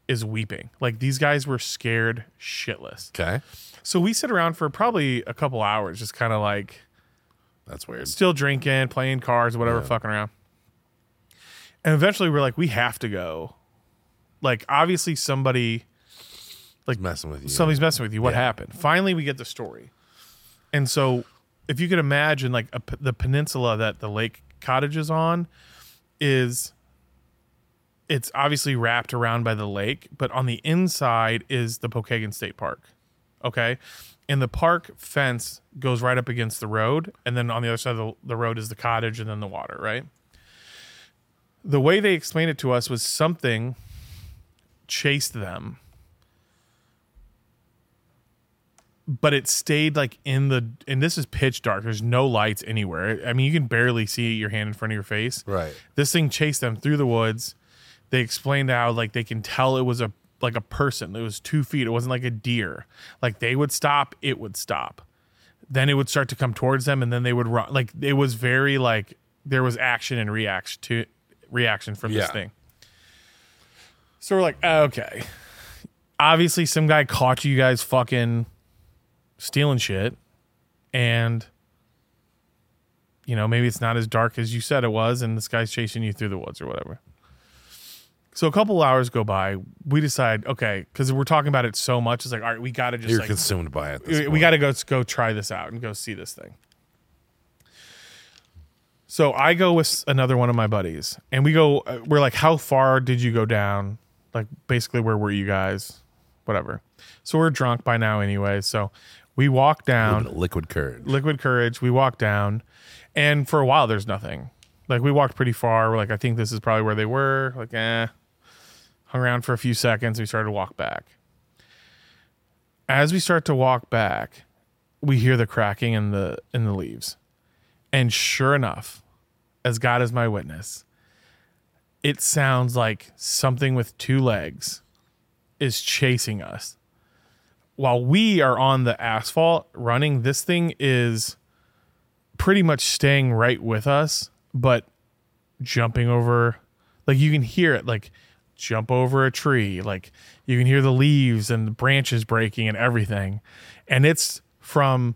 Speaker 2: is weeping. Like these guys were scared shitless.
Speaker 1: Okay.
Speaker 2: So we sit around for probably a couple hours, just kind of like
Speaker 1: That's weird.
Speaker 2: still drinking, playing cards, whatever,
Speaker 1: Yeah.
Speaker 2: fucking around. And eventually we're like, we have to go. Like, obviously, somebody,
Speaker 1: Like messing with you.
Speaker 2: somebody's messing with you. What
Speaker 1: Yeah.
Speaker 2: happened? Finally, we get the story. And so, if you could imagine, like, a the peninsula that the lake cottage is on is it's obviously wrapped around by the lake, but on the inside is the Pokagon State Park. Okay. And the park fence goes right up against the road. And then on the other side of the, the road is the cottage and then the water, right? The way they explained it to us was something chased them, but it stayed like in the, and this is pitch dark. There's no lights anywhere. I mean, you can barely see your hand in front of your face
Speaker 1: Right.
Speaker 2: this thing chased them through the woods. They explained how like they can tell it was a like a person. It was two feet. It wasn't like a deer. Like they would stop, it would stop. Then it would start to come towards them, and then they would run. Like it was very like there was action and reaction to reaction from
Speaker 1: Yeah.
Speaker 2: this thing. So we're like, okay. Obviously, some guy caught you guys fucking stealing shit, and you know, maybe it's not as dark as you said it was, and this guy's chasing you through the woods or whatever. So a couple hours go by. We decide, okay, because we're talking about it so much. It's like, all right, we got to just
Speaker 1: You're
Speaker 2: like
Speaker 1: consumed by it.
Speaker 2: we, we got to go go try this out and go see this thing. So I go with another one of my buddies, and we go. uh, We're like, "How far did you go down? Like, basically, where were you guys? Whatever." So we're drunk by now anyway. So we walk down,
Speaker 1: liquid courage.
Speaker 2: liquid courage. We walk down, and for a while, there's nothing. Like we walked pretty far. We're like, I think this is probably where they were. Like, eh. Hung around for a few seconds. We started to walk back. As we start to walk back, we hear the cracking in the in the leaves, and sure enough, as God is my witness, it sounds like something with two legs is chasing us. While we are on the asphalt running, this thing is pretty much staying right with us, but jumping over like you can hear it like jump over a tree like you can hear the leaves and the branches breaking and everything. And it's from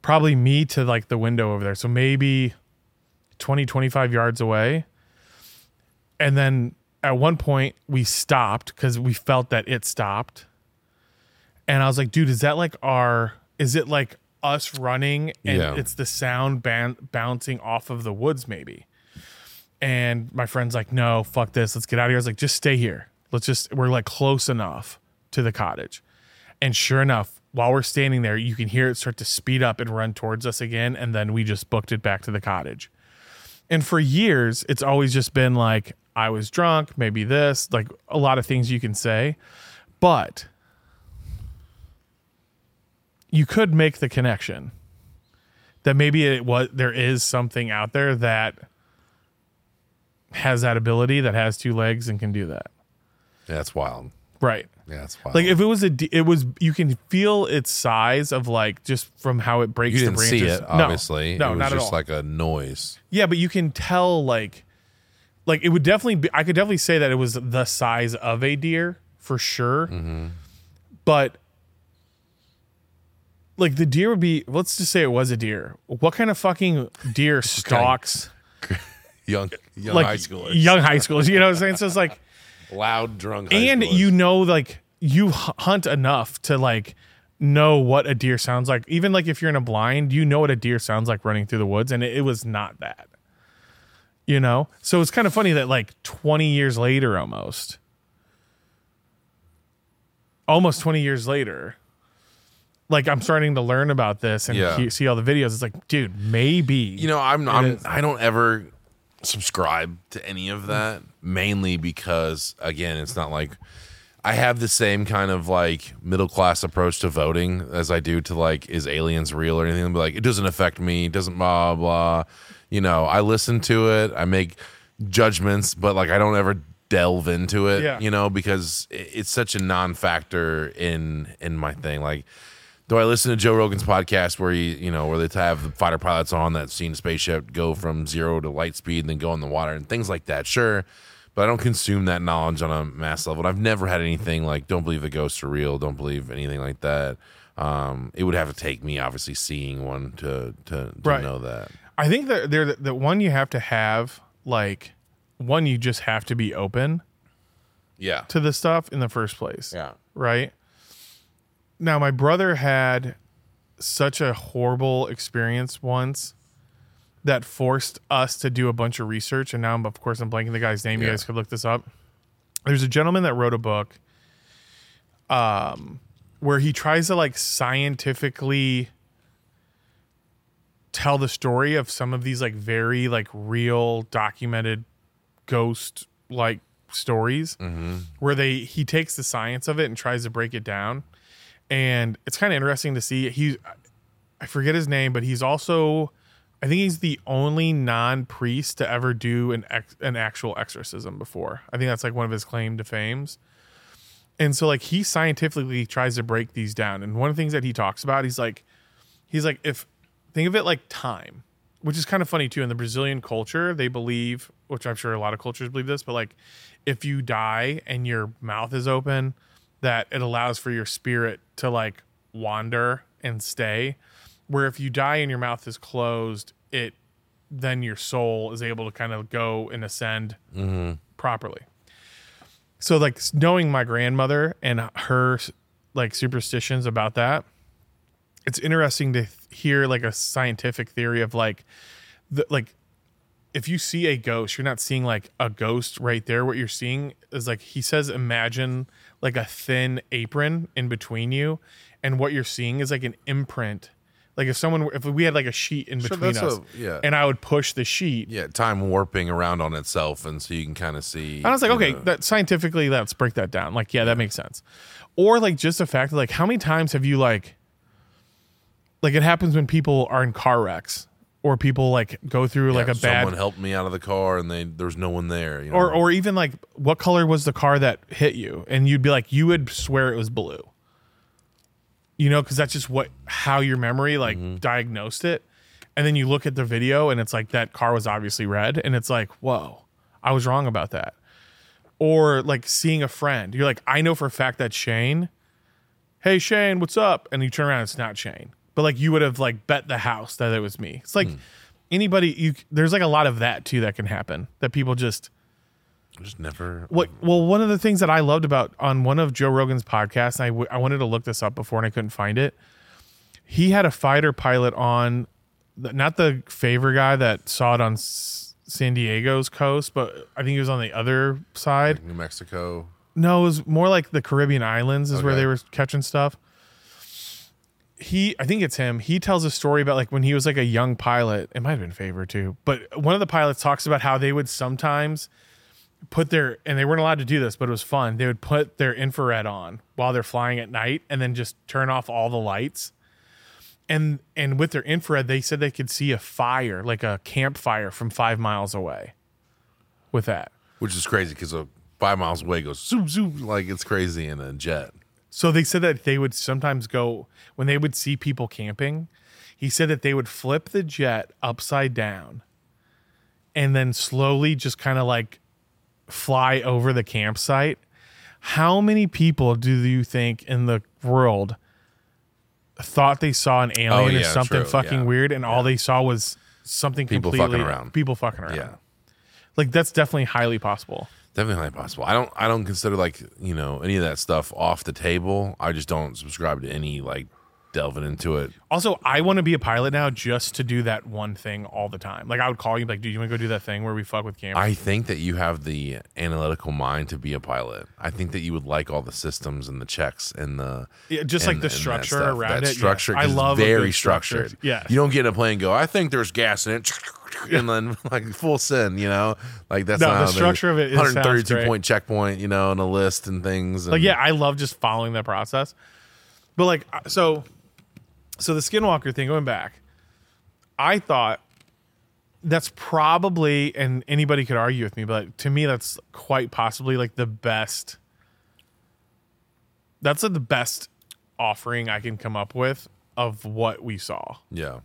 Speaker 2: probably me to like the window over there. So maybe 20 25 yards away. And then at one point we stopped because we felt that it stopped and i was like dude is that like our is it like us running and
Speaker 1: Yeah.
Speaker 2: it's the sound ban- bouncing off of the woods maybe? And my friend's like no fuck this let's get out of here. I was like just stay here. Let's just we're like close enough to the cottage. And sure enough while we're standing there you can hear it start to speed up and run towards us again. And then we just booked it back to the cottage. And for years it's always just been like i was drunk maybe this like a lot of things you can say. But you could make the connection that maybe it was there is something out there that has that ability that has two legs and can do that
Speaker 1: Yeah, that's wild.
Speaker 2: right
Speaker 1: Yeah, that's wild.
Speaker 2: like if it was a d- it was you can feel its size of like just from how it breaks
Speaker 1: you
Speaker 2: the
Speaker 1: didn't
Speaker 2: branches
Speaker 1: see it,
Speaker 2: No.
Speaker 1: obviously.
Speaker 2: no,
Speaker 1: it was
Speaker 2: not
Speaker 1: just
Speaker 2: at all
Speaker 1: like a noise.
Speaker 2: Yeah, but you can tell like like it would definitely be I could definitely say that it was the size of a deer for sure.
Speaker 1: Mm-hmm.
Speaker 2: But like the deer would be let's just say it was a deer. What kind of fucking deer stalks <laughs>
Speaker 1: Young, young
Speaker 2: like
Speaker 1: high schoolers,
Speaker 2: young high schoolers, you know what I'm saying? So it's like <laughs>
Speaker 1: loud, drunk, high
Speaker 2: and
Speaker 1: schoolers.
Speaker 2: you know like you hunt enough to like know what a deer sounds like even like if you're in a blind you know what a deer sounds like running through the woods and it, it was not that you know so it's kind of funny that like 20 years later almost almost 20 years later like i'm starting to learn about this and
Speaker 1: Yeah.
Speaker 2: he- see all the videos it's like dude maybe
Speaker 1: You know, I'm, I'm
Speaker 2: is.
Speaker 1: I don't ever subscribe to any of that mainly because again, it's not like I have the same kind of like middle class approach to voting as I do to like is aliens real or anything. But like it doesn't affect me, it doesn't blah blah. You know, I listen to it, I make judgments, but like I don't ever delve into it.
Speaker 2: Yeah.
Speaker 1: You know, because it- it's such a non-factor in in my thing. Like do I listen to Joe Rogan's podcast where he, you know, where they have the fighter pilots on that seen a spaceship go from zero to light speed and then go in the water and things like that? Sure. But I don't consume that knowledge on a mass level. And I've never had anything like don't believe the ghosts are real, don't believe anything like that. Um, it would have to take me obviously seeing one to to, to
Speaker 2: Right.
Speaker 1: know that.
Speaker 2: I think that they're the, the one you have to have like one you just have to be open
Speaker 1: Yeah.
Speaker 2: to the stuff in the first place.
Speaker 1: Yeah.
Speaker 2: Right? Now my brother had such a horrible experience once that forced us to do a bunch of research and now I'm, of course I'm blanking the guy's name. You
Speaker 1: Yeah.
Speaker 2: guys could look this up. There's a gentleman that wrote a book um where he tries to like scientifically tell the story of some of these like very like real documented ghost like stories where they he takes the science of it and tries to break it down and it's kind of interesting to see he i forget his name but he's also i think he's the only non-priest to ever do an ex, an actual exorcism before. I think that's like one of his claim to fames. And so like he scientifically tries to break these down. And one of the things that he talks about he's like he's like if think of it like time which is kind of funny too. In the brazilian culture they believe which i'm sure a lot of cultures believe this but like if you die and your mouth is open that it allows for your spirit to like wander and stay where if you die and your mouth is closed it then your soul is able to kind of go and ascend mm-hmm. properly. So like knowing my grandmother and her like superstitions about that, it's interesting to hear like a scientific theory of like the like if you see a ghost, you're not seeing like a ghost right there. What you're seeing is like he says, imagine like a thin apron in between you, and what you're seeing is like an imprint. Like if someone, if we had like a sheet in
Speaker 1: Sure,
Speaker 2: between
Speaker 1: that's
Speaker 2: us,
Speaker 1: a- yeah.
Speaker 2: and I would push the sheet,
Speaker 1: Yeah, time warping around on itself, and so you can kind of see.
Speaker 2: and I was like,
Speaker 1: you
Speaker 2: okay,
Speaker 1: know,
Speaker 2: that scientifically, let's break that down. Like, yeah, that makes sense. Or like just the fact that like, how many times have you like, like it happens when people are in car wrecks, or people like go through like a bad
Speaker 1: Someone helped me out of the car, and they there's no one there. You know?
Speaker 2: or or even like what color was the car that hit you? And you'd be like you would swear it was blue. You know because that's just what how your memory like
Speaker 1: Mm-hmm.
Speaker 2: diagnosed it. And then you look at the video and it's like that car was obviously red. And it's like whoa i was wrong about that. Or like seeing a friend. You're like i know for a fact that shane hey shane what's up? And you turn around it's not shane but like you would have like bet the house that it was me it's like hmm. anybody you there's like a lot of that too that can happen that people just
Speaker 1: just never.
Speaker 2: what well one of the things that i loved about on one of joe rogan's podcasts and I, w- I wanted to look this up before and i couldn't find it he had a fighter pilot on the- not the Fravor guy that saw it on S- san diego's coast but i think he was on the other side
Speaker 1: New Mexico.
Speaker 2: no it was more like the caribbean islands is where they were catching stuff he i think it's him. He tells a story about like when he was like a young pilot. It might have been Fravor too. But one of the pilots talks about how they would sometimes put their and they weren't allowed to do this but it was fun. They would put their infrared on while they're flying at night and then just turn off all the lights. And and with their infrared they said they could see a fire like a campfire from five miles away with that.
Speaker 1: Which is crazy because five miles away goes zoom zoom like it's crazy in a jet.
Speaker 2: So they said that they would sometimes go when they would see people camping. He said that they would flip the jet upside down and then slowly just kind of like fly over the campsite. How many people do you think in the world thought they saw an alien
Speaker 1: Oh,
Speaker 2: or something
Speaker 1: true,
Speaker 2: fucking
Speaker 1: yeah.
Speaker 2: weird and all they saw was something
Speaker 1: People
Speaker 2: completely
Speaker 1: fucking around.
Speaker 2: people fucking around.
Speaker 1: Yeah,
Speaker 2: Like that's definitely highly possible.
Speaker 1: Definitely possible. I don't. I don't consider like you know any of that stuff off the table. I just don't subscribe to any like delving into it.
Speaker 2: Also, I want to be a pilot now just to do that one thing all the time. Like I would call you, like, dude, you want to go do that thing where we fuck with cameras?
Speaker 1: I think that you have the analytical mind to be a pilot. I think that you would like all the systems and the checks and the
Speaker 2: Yeah, just like the
Speaker 1: and that
Speaker 2: structure around
Speaker 1: that
Speaker 2: it.
Speaker 1: Structure,
Speaker 2: I
Speaker 1: 'cause it's
Speaker 2: love
Speaker 1: very
Speaker 2: good structure.
Speaker 1: structured.
Speaker 2: Yeah.
Speaker 1: you don't get in a plane and go. I think there's gas in it, <laughs> and then like full sin, You know, like that's
Speaker 2: No,
Speaker 1: not
Speaker 2: the structure of it.
Speaker 1: 132 point checkpoint. You know, and a list and things. And
Speaker 2: like, yeah, I love just following that process. But like, so, so the Skinwalker thing, going back, I thought that's probably, and anybody could argue with me, but to me, that's quite possibly like the best. That's like the best offering I can come up with of what we saw.
Speaker 1: yeah,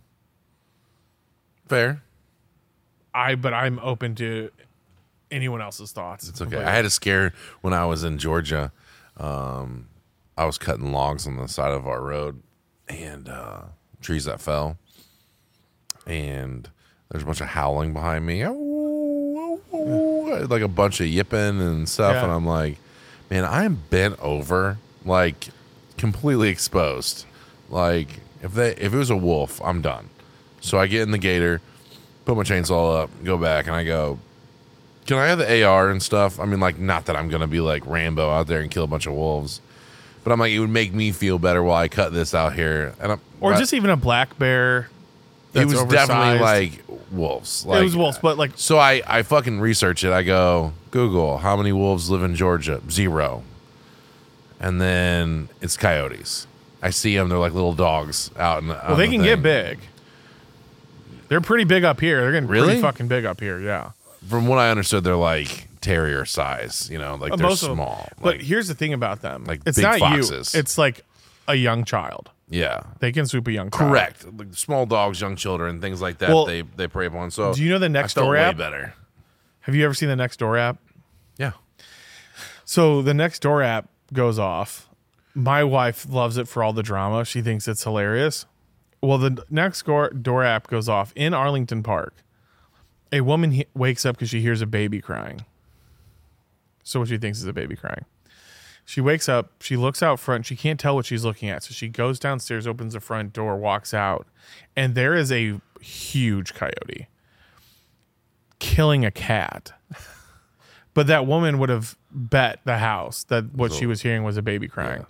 Speaker 1: fair.
Speaker 2: I but I'm open to anyone else's thoughts.
Speaker 1: It's okay. I had a scare when I was in Georgia. Um, I was cutting logs on the side of our road and uh, trees that fell. And there's a bunch of howling behind me. Like a bunch of yipping and stuff.
Speaker 2: Yeah.
Speaker 1: And I'm like, man, I am bent over, like completely exposed. Like if they if it was a wolf, I'm done. So I get in the gator, put my chainsaw up, go back, and I go, can I have the AR and stuff? I mean, like, not that I'm gonna be like Rambo out there and kill a bunch of wolves, but I'm like, it would make me feel better while I cut this out here. And I'm,
Speaker 2: or
Speaker 1: but
Speaker 2: just even a black bear.
Speaker 1: it was definitely like wolves. Like,
Speaker 2: it was wolves, but like
Speaker 1: So I I fucking research it. I go Google how many wolves live in Georgia? Zero. And then it's coyotes. I see them. They're like little dogs out in.
Speaker 2: The, well, they can get big. They're pretty big up here. They're getting
Speaker 1: Really?
Speaker 2: pretty fucking big up here. Yeah,
Speaker 1: From what I understood, they're like terrier size. You know, like uh, they're
Speaker 2: most of them.
Speaker 1: small.
Speaker 2: But
Speaker 1: Like,
Speaker 2: here's the thing about them:
Speaker 1: like
Speaker 2: it's
Speaker 1: big
Speaker 2: not
Speaker 1: foxes.
Speaker 2: you. It's like a young child.
Speaker 1: yeah,
Speaker 2: They can swoop a young child.
Speaker 1: correct. Like small dogs, young children, things like that.
Speaker 2: Well,
Speaker 1: they they prey upon. So
Speaker 2: do you know the
Speaker 1: I
Speaker 2: Next
Speaker 1: felt
Speaker 2: Door
Speaker 1: way
Speaker 2: app?
Speaker 1: better.
Speaker 2: Have you ever seen the Next Door app?
Speaker 1: Yeah.
Speaker 2: So the Next Door app goes off. My wife loves it for all the drama. She thinks it's hilarious. Well, the Next Door Door app goes off in Arlington Park a woman he- wakes up because she hears a baby crying. So what she thinks is a baby crying. She wakes up, she looks out front, she can't tell what she's looking at. So she goes downstairs, opens the front door, walks out, and there is a huge coyote killing a cat. <laughs> But that woman would have bet the house that what she was hearing was a baby crying.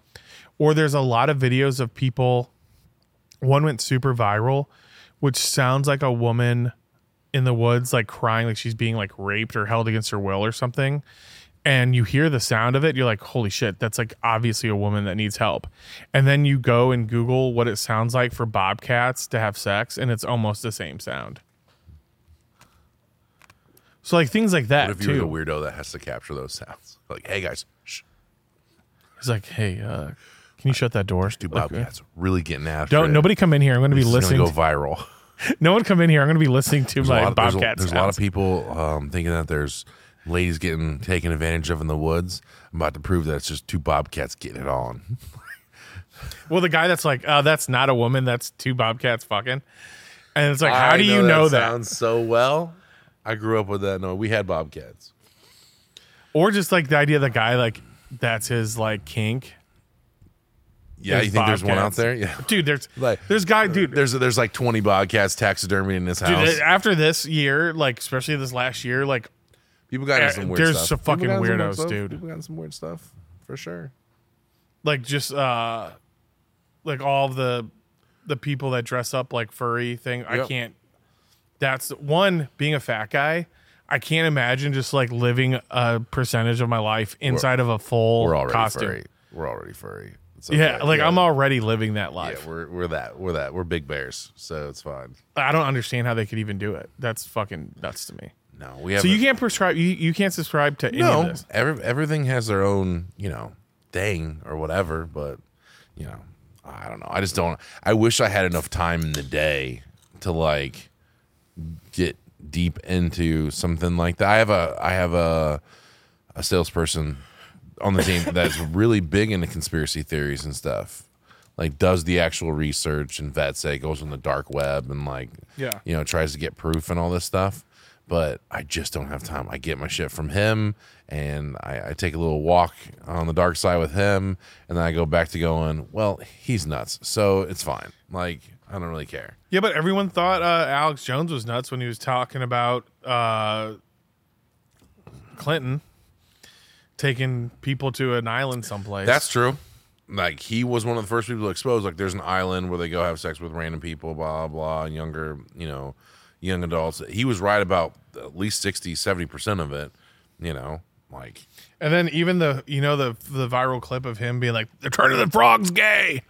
Speaker 2: Or there's a lot of videos of people one went super viral, which sounds like a woman in the woods like crying like she's being like raped or held against her will or something and you hear the sound of it you're like holy shit that's like obviously a woman that needs help. And then you go and google what it sounds like for bobcats to have sex and it's almost the same sound. So like things like that
Speaker 1: What if you're the weirdo that has to capture those sounds? Like, hey guys, shh,
Speaker 2: he's like hey uh can you shut that door?
Speaker 1: Dude,
Speaker 2: Like,
Speaker 1: Bobcats really getting after
Speaker 2: don't
Speaker 1: it.
Speaker 2: nobody come in here. I'm going to be listening
Speaker 1: gonna
Speaker 2: to,
Speaker 1: go viral. <laughs>
Speaker 2: no one come in here. I'm going to be listening to
Speaker 1: There's,
Speaker 2: my
Speaker 1: lot, there's, a, there's a lot of people um, thinking that there's ladies getting taken advantage of in the woods. I'm about to prove that it's just two bobcats getting it on. <laughs>
Speaker 2: Well, the guy that's like, oh, that's not a woman, that's two bobcats fucking. And it's like, how
Speaker 1: I
Speaker 2: do you know that?
Speaker 1: Sounds so well. I grew up with that. No, we had bobcats.
Speaker 2: Or just like the idea of the guy, like, that's his like kink.
Speaker 1: Yeah, you think there's one out there? Yeah.
Speaker 2: Dude, there's <laughs>
Speaker 1: Like,
Speaker 2: there's guy, uh, dude.
Speaker 1: There's there's like 20 bobcats taxidermied in this
Speaker 2: Dude,
Speaker 1: house.
Speaker 2: after this year, like especially this last year, like
Speaker 1: People got
Speaker 2: uh,
Speaker 1: some weird stuff.
Speaker 2: there's
Speaker 1: stuff.
Speaker 2: some fucking
Speaker 1: got into some weird
Speaker 2: weirdos, dude.
Speaker 1: People got some weird stuff for sure.
Speaker 2: like just uh like all the the people that dress up like furry thing. I can't that's one being a fat guy. I can't imagine just like living a percentage of my life inside of a full
Speaker 1: We're already
Speaker 2: costume.
Speaker 1: furry. We're already furry. It's
Speaker 2: Yeah, like
Speaker 1: Yeah.
Speaker 2: I'm already living that life.
Speaker 1: Yeah,
Speaker 2: life.
Speaker 1: we're we're that. We're that. We're big bears, so it's fine.
Speaker 2: I don't understand how they could even do it. That's fucking nuts to me.
Speaker 1: No, we have.
Speaker 2: So you can't prescribe you, you can't subscribe to any of
Speaker 1: no.
Speaker 2: this.
Speaker 1: Every, everything has their own, you know, thing or whatever. But you know, I don't know. I just don't. I wish I had enough time in the day to like get deep into something like that. I have a I have a a salesperson on the team that's really big into conspiracy theories and stuff. Like does the actual research and vets it, goes on the dark web and like
Speaker 2: Yeah.
Speaker 1: you know, tries to get proof and all this stuff. But I just don't have time. I get my shit from him and I, I take a little walk on the dark side with him and then I go back to going, Well, he's nuts. So it's fine. Like, I don't really care.
Speaker 2: Yeah, but everyone thought uh, Alex Jones was nuts when he was talking about uh, Clinton taking people to an island someplace.
Speaker 1: That's true. Like he was one of the first people to expose. Like there's an island where they go have sex with random people, blah blah, blah and younger, you know, young adults. He was right about at least 60, 70 percent of it. You know, like
Speaker 2: and then even the you know the the viral clip of him being like, "They're turning the frogs gay."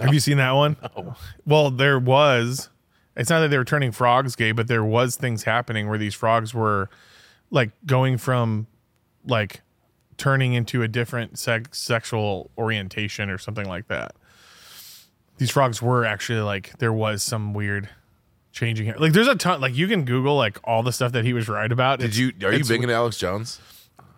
Speaker 2: Have you seen that one? Well, there was. It's not that they were turning frogs gay, but there was things happening where these frogs were like going from like turning into a different sex sexual orientation or something like that. These frogs were actually like there was some weird changing. Like there's a ton. Like you can Google like all the stuff that he was right about.
Speaker 1: did
Speaker 2: It's-
Speaker 1: you are you
Speaker 2: it's-
Speaker 1: big into Alex Jones?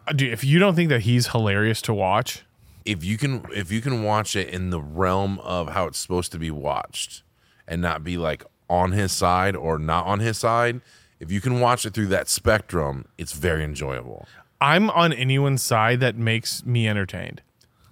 Speaker 2: Uh, dude, if you don't think that he's hilarious to watch,
Speaker 1: If you can if you can watch it in the realm of how it's supposed to be watched and not be like on his side or not on his side, if you can watch it through that spectrum, it's very enjoyable.
Speaker 2: I'm on anyone's side that makes me entertained.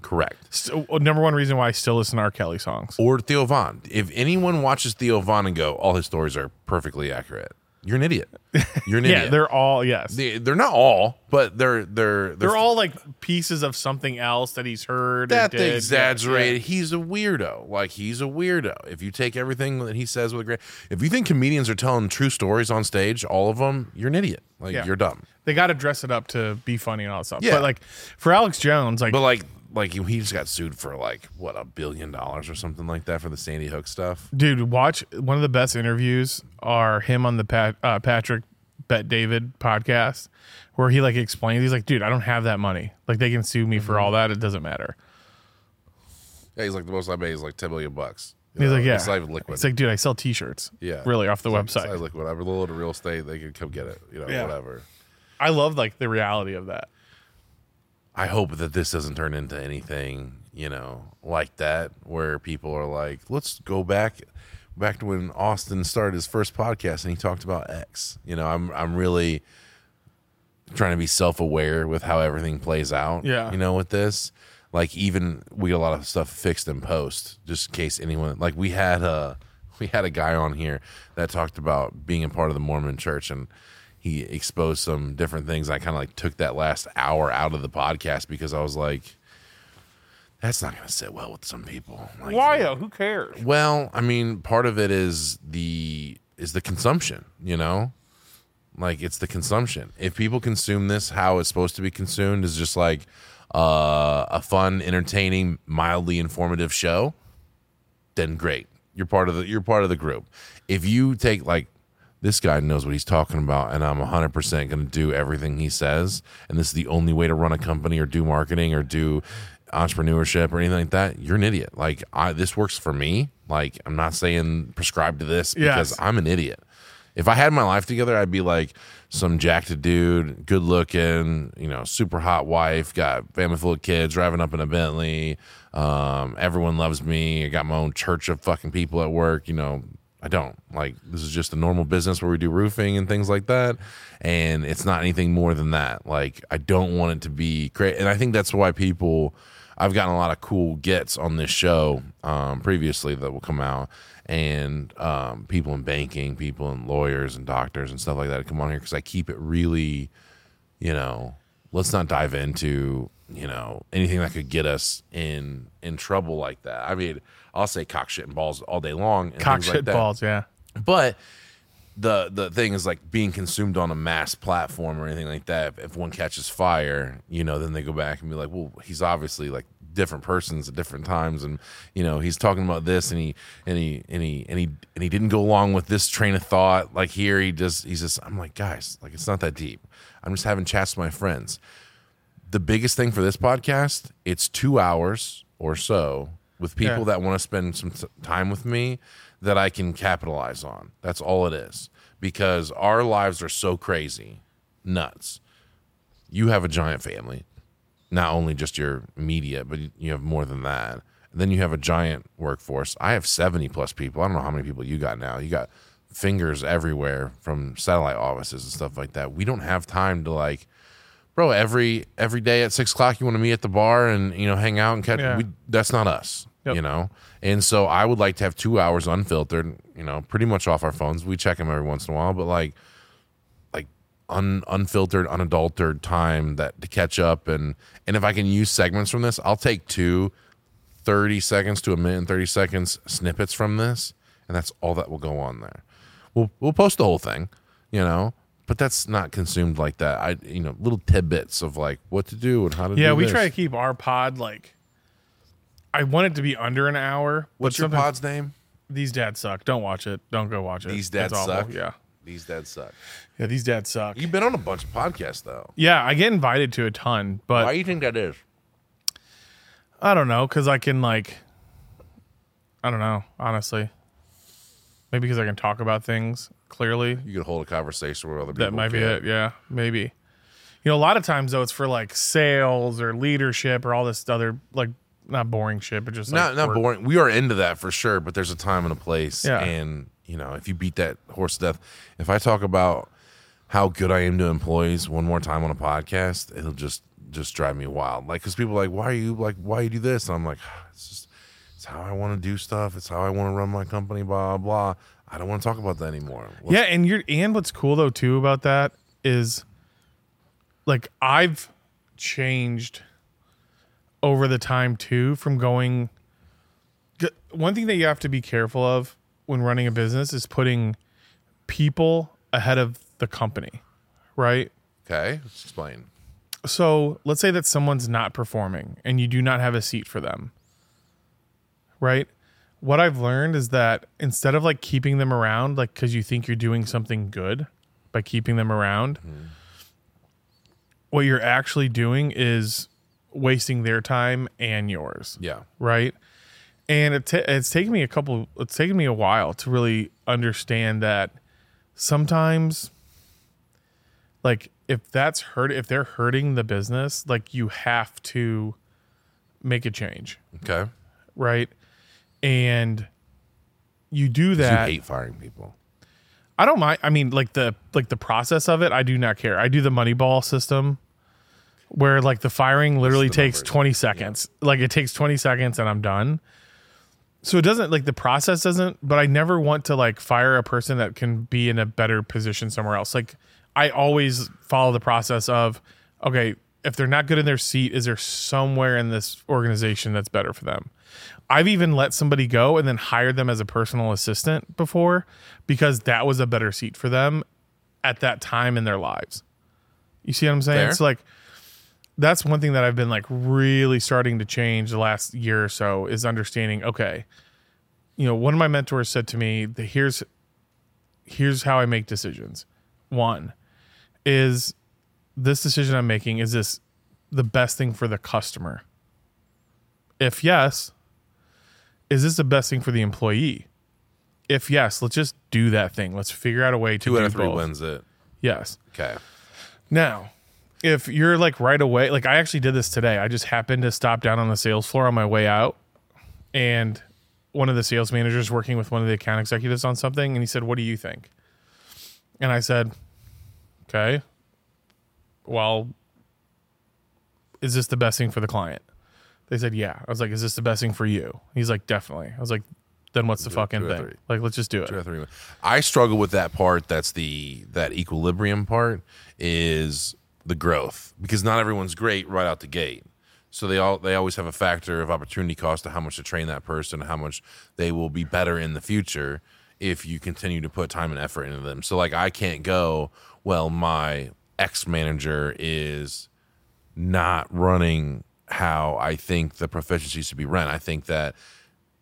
Speaker 1: Correct.
Speaker 2: So, uh, number one reason why I still listen to R. Kelly songs.
Speaker 1: or Theo Von. If anyone watches Theo Von and go, all his stories are perfectly accurate, you're an idiot. <laughs> You're an
Speaker 2: Yeah,
Speaker 1: idiot.
Speaker 2: they're all yes.
Speaker 1: they, they're not all, but they're they're
Speaker 2: They're all like pieces of something else that he's heard.
Speaker 1: that they
Speaker 2: Yeah,
Speaker 1: exaggerated.
Speaker 2: yeah.
Speaker 1: He's a weirdo. Like he's a weirdo. If you take everything that he says with a great, if you think comedians are telling true stories on stage, all of them, you're an idiot. Like
Speaker 2: Yeah.
Speaker 1: you're dumb.
Speaker 2: They got to dress it up to be funny and all that stuff.
Speaker 1: Yeah.
Speaker 2: But like for Alex Jones, like
Speaker 1: But like like he just got sued for like what a billion dollars or something like that for the Sandy Hook stuff.
Speaker 2: dude, watch one of the best interviews are him on the Pat, uh, Patrick Bet David podcast, where he like explains. He's like, dude, I don't have that money. Like they can sue me
Speaker 1: Mm-hmm.
Speaker 2: for all that. It doesn't matter.
Speaker 1: Yeah, he's like the most I made is like ten million bucks. You
Speaker 2: He's
Speaker 1: know,
Speaker 2: like, yeah.
Speaker 1: it's not even liquid.
Speaker 2: It's like, dude, I sell T-shirts.
Speaker 1: Yeah.
Speaker 2: really off the
Speaker 1: It's like-
Speaker 2: website.
Speaker 1: it's like whatever, little to real estate, they can come get it. You know,
Speaker 2: Yeah.
Speaker 1: whatever.
Speaker 2: I love like the reality of that.
Speaker 1: I hope that this doesn't turn into anything, you know, like that, where people are like, let's go back. back to when Austin started his first podcast and he talked about X. You know, I'm I'm really trying to be self aware with how everything plays out.
Speaker 2: Yeah.
Speaker 1: You know, with this. Like even we get a lot of stuff fixed in post, just in case anyone like we had a we had a guy on here that talked about being a part of the Mormon church and he exposed some different things. I kind of like took that last hour out of the podcast because I was like, that's not going to sit well with some people. Like,
Speaker 2: Why? though? Who cares?
Speaker 1: well, I mean, part of it is the is the consumption, you know? Like it's the consumption. If people consume this how it's supposed to be consumed is just like uh, a fun, entertaining, mildly informative show, then great. You're part of the you're part of the group. If you take like this guy knows what he's talking about and I'm 100% going to do everything he says and this is the only way to run a company or do marketing or do entrepreneurship or anything like that, you're an idiot. Like I this works for me. Like I'm not saying prescribe to this because
Speaker 2: Yes.
Speaker 1: I'm an idiot. If I had my life together, I'd be like some jacked dude, good looking, you know, super hot wife, got family full of kids, driving up in a Bentley. Um, everyone loves me. I got my own church of fucking people at work. You know, I don't like this is just a normal business where we do roofing and things like that, and it's not anything more than that. Like I don't want it to be great, and I think that's why people. I've gotten a lot of cool gets on this show um, previously that will come out, and um, people in banking, people in lawyers and doctors and stuff like that come on here because I keep it really, you know, let's not dive into you know anything that could get us in in trouble like that. I mean, I'll say cock shit and balls all day long. And
Speaker 2: Cock shit
Speaker 1: like that.
Speaker 2: balls. Yeah.
Speaker 1: But the the thing is like being consumed on a mass platform or anything like that. If one catches fire, you know, then they go back and be like, well, he's obviously like different persons at different times, and you know, he's talking about this, and he and he and he and he and he didn't go along with this train of thought. Like here, he just he's just. I'm like, guys, like it's not that deep. I'm just having chats with my friends. The biggest thing for this podcast, it's two hours or so with people
Speaker 2: Yeah.
Speaker 1: that want to spend some time with me that I can capitalize on. That's all it is. Because our lives are so crazy, nuts. You have a giant family, not only just your media, but you have more than that. And then you have a giant workforce. I have 70 plus people. I don't know how many people you got now. You got fingers everywhere from satellite offices and stuff like that. We don't have time to like, bro, every every day at six o'clock you want to meet at the bar and you know hang out and catch.
Speaker 2: Yeah.
Speaker 1: We, that's not us,
Speaker 2: Yep.
Speaker 1: you know. And so I would like to have two hours unfiltered, you know, pretty much off our phones. We check them every once in a while, but like like un, unfiltered, unadulterated time that to catch up and and if I can use segments from this, I'll take two 30 seconds to a minute and 30 seconds snippets from this and that's all that will go on there. We'll we'll post the whole thing, you know, but that's not consumed like that. I you know, little tidbits of like what to do and how to
Speaker 2: Yeah, we
Speaker 1: this.
Speaker 2: try to keep our pod like. I want it to be under an hour.
Speaker 1: What's your pod's name?
Speaker 2: These dads suck. Don't watch it. Don't go watch it.
Speaker 1: These
Speaker 2: It's
Speaker 1: dads
Speaker 2: awful.
Speaker 1: suck.
Speaker 2: Yeah,
Speaker 1: These dads suck.
Speaker 2: yeah. These dads suck.
Speaker 1: You've been on a bunch of podcasts though.
Speaker 2: Yeah, I get invited to a ton, but
Speaker 1: Why do you think that is?
Speaker 2: I don't know because I can like, I don't know. Honestly, maybe because I can talk about things clearly.
Speaker 1: You could hold a conversation with other people.
Speaker 2: That might be it. Yeah, maybe. You know, a lot of times though, it's for like sales or leadership or all this other like not boring shit, but just like
Speaker 1: not not
Speaker 2: work.
Speaker 1: boring. We are into that for sure, but there's a time and a place.
Speaker 2: Yeah.
Speaker 1: And you know, if you beat that horse to death, if I talk about how good I am to employees one more time on a podcast, it'll just just drive me wild. Like, because people are like, why are you like, why you do this? And I'm like, it's just it's how I want to do stuff. It's how I want to run my company. Blah blah. I don't want to talk about that anymore. Let's-
Speaker 2: Yeah, and you're and what's cool though too about that is like I've changed over the time too from going one thing that you have to be careful of when running a business is putting people ahead of the company, right?
Speaker 1: Okay. Let's explain.
Speaker 2: So, let's say that someone's not performing and you do not have a seat for them. Right? What I've learned is that instead of like keeping them around like cuz you think you're doing something good by keeping them around, what you're actually doing is wasting their time and yours
Speaker 1: Yeah.
Speaker 2: right? And it ta- it's taken me a couple. It's taken me a while to really understand that sometimes, like if that's hurt, if they're hurting the business, like you have to make a change,
Speaker 1: Okay.
Speaker 2: right? And you do that.
Speaker 1: you hate firing people.
Speaker 2: I don't mind. I mean, like the like the process of it, I do not care. I do the money ball system where like the firing literally
Speaker 1: the
Speaker 2: takes
Speaker 1: numbers.
Speaker 2: 20 seconds. Like it takes 20 seconds and I'm done. So it doesn't like the process doesn't, but I never want to like fire a person that can be in a better position somewhere else. Like I always follow the process of okay, if they're not good in their seat, is there somewhere in this organization that's better for them? I've even let somebody go and then hired them as a personal assistant before because that was a better seat for them at that time in their lives. You see what I'm saying?
Speaker 1: Fair.
Speaker 2: It's like that's one thing that I've been like really starting to change the last year or so is understanding, okay, you know, one of my mentors said to me, that here's here's how I make decisions. One is this decision I'm making is this the best thing for the customer? If yes, is this the best thing for the employee? If yes, let's just do that thing. Let's figure out a way to
Speaker 1: Two
Speaker 2: do
Speaker 1: out of three
Speaker 2: both.
Speaker 1: wins it.
Speaker 2: Yes.
Speaker 1: Okay.
Speaker 2: Now, if you're like right away, like I actually did this today. I just happened to stop down on the sales floor on my way out, and one of the sales managers working with one of the account executives on something, and he said, "What do you think?" And I said, "Okay, well, is this the best thing for the client?" They said, "Yeah." I was like, "Is this the best thing for you?" He's like, "Definitely." I was like, "Then what's the fucking
Speaker 1: two out of
Speaker 2: thing?
Speaker 1: three.
Speaker 2: Like, let's just do it."
Speaker 1: Two three. I struggle with that part. That's the that equilibrium part is the growth because not everyone's great right out the gate. So they all they always have a factor of opportunity cost to how much to train that person, how much they will be better in the future if you continue to put time and effort into them. So like I can't go, well, my ex manager is not running how I think the proficiency should be run. I think that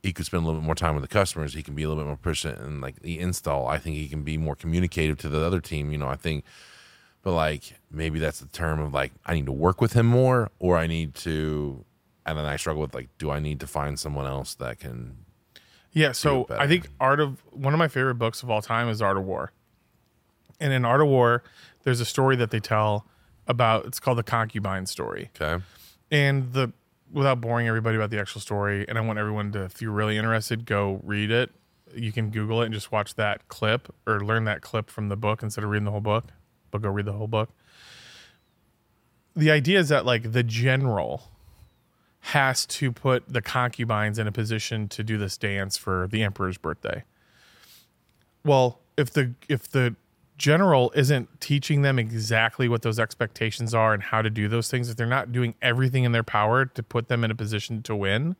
Speaker 1: he could spend a little bit more time with the customers. He can be a little bit more proficient in like the install. I think he can be more communicative to the other team. You know, I think, but like maybe that's the term of like I need to work with him more, or I need to. And then I struggle with like, do I need to find someone else that can?
Speaker 2: Yeah, so. I think Art of one of my favorite books of all time is Art of War. And in Art of War, there's a story that they tell about it's called the concubine story.
Speaker 1: Okay,
Speaker 2: And the without boring everybody about the actual story, and I want everyone to if you're really interested, go read it. You can Google it and just watch that clip or learn that clip from the book instead of reading the whole book. But go read the whole book. The idea is that like the general has to put the concubines in a position to do this dance for the emperor's birthday. Well, if the if the general isn't teaching them exactly what those expectations are and how to do those things, if they're not doing everything in their power to put them in a position to win,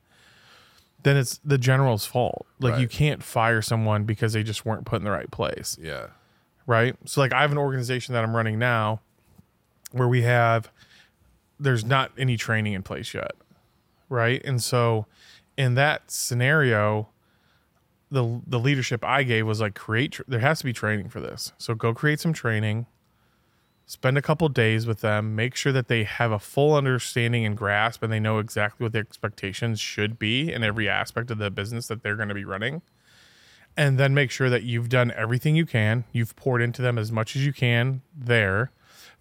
Speaker 2: then it's the general's fault. Like you can't fire someone because they just weren't put in the right place
Speaker 1: yeah,
Speaker 2: right? So like I have an organization that I'm running now where we have there's not any training in place yet, right? And so in that scenario the the leadership I gave was like create there has to be training for this. So go create some training. Spend a couple days with them, make sure that they have a full understanding and grasp and they know exactly what the expectations should be in every aspect of the business that they're going to be running and then make sure that you've done everything you can. You've poured into them as much as you can there.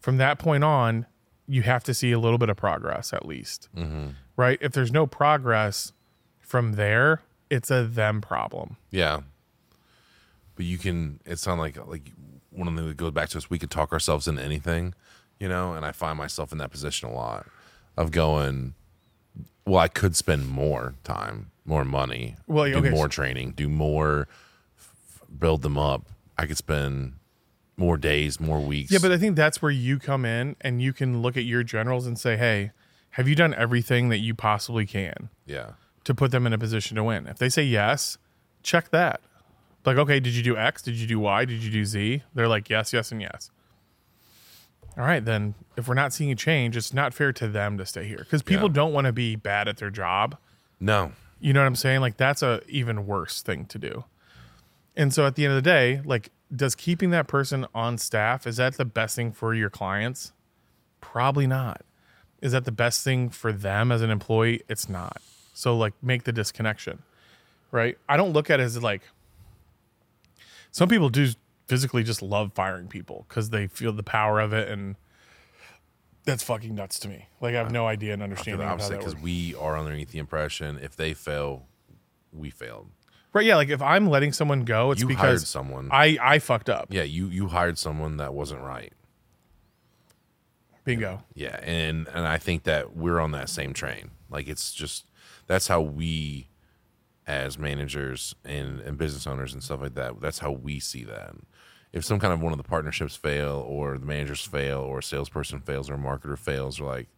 Speaker 2: From that point on, you have to see a little bit of progress at least. Mm-hmm. Right? If there's no progress from there, it's a them problem.
Speaker 1: yeah. But you can. It sounds like like one of the things that goes back to us. We could talk ourselves into anything, you know. And I find myself in that position a lot of going. Well, I could spend more time, more money,
Speaker 2: Well,
Speaker 1: do
Speaker 2: okay,
Speaker 1: more training, do more, f- build them up. I could spend more days, more weeks.
Speaker 2: Yeah, but I think that's where you come in and you can look at your generals and say, hey, have you done everything that you possibly can?
Speaker 1: yeah,
Speaker 2: to put them in a position to win. If they say yes, check that. Like, okay, did you do X? Did you do Y? Did you do Z? They're like, yes, yes, and yes. All right, then if we're not seeing a change, it's not fair to them to stay here because people
Speaker 1: Yeah.
Speaker 2: don't want to be bad at their job.
Speaker 1: no,
Speaker 2: You know what I'm saying? Like, that's a even worse thing to do. And so at the end of the day, like, does keeping that person on staff is that the best thing for your clients? Probably not. Is that the best thing for them as an employee? It's not. So like make the disconnection. Right? I don't look at it as like some people do physically just love firing people because they feel the power of it and that's fucking nuts to me. Like I have no idea and understanding how
Speaker 1: opposite because we are underneath the impression if they fail, we failed.
Speaker 2: Right? Yeah. Like if I'm letting someone go, it's
Speaker 1: you hired
Speaker 2: because
Speaker 1: someone.
Speaker 2: I I fucked up.
Speaker 1: yeah, you you hired someone that wasn't right.
Speaker 2: Bingo.
Speaker 1: Yeah, and and I think that we're on that same train. Like it's just that's how we as managers and, and business owners and stuff like that, that's how we see that. If some kind of one of the partnerships fail or the managers fail or a salesperson fails or a marketer fails or like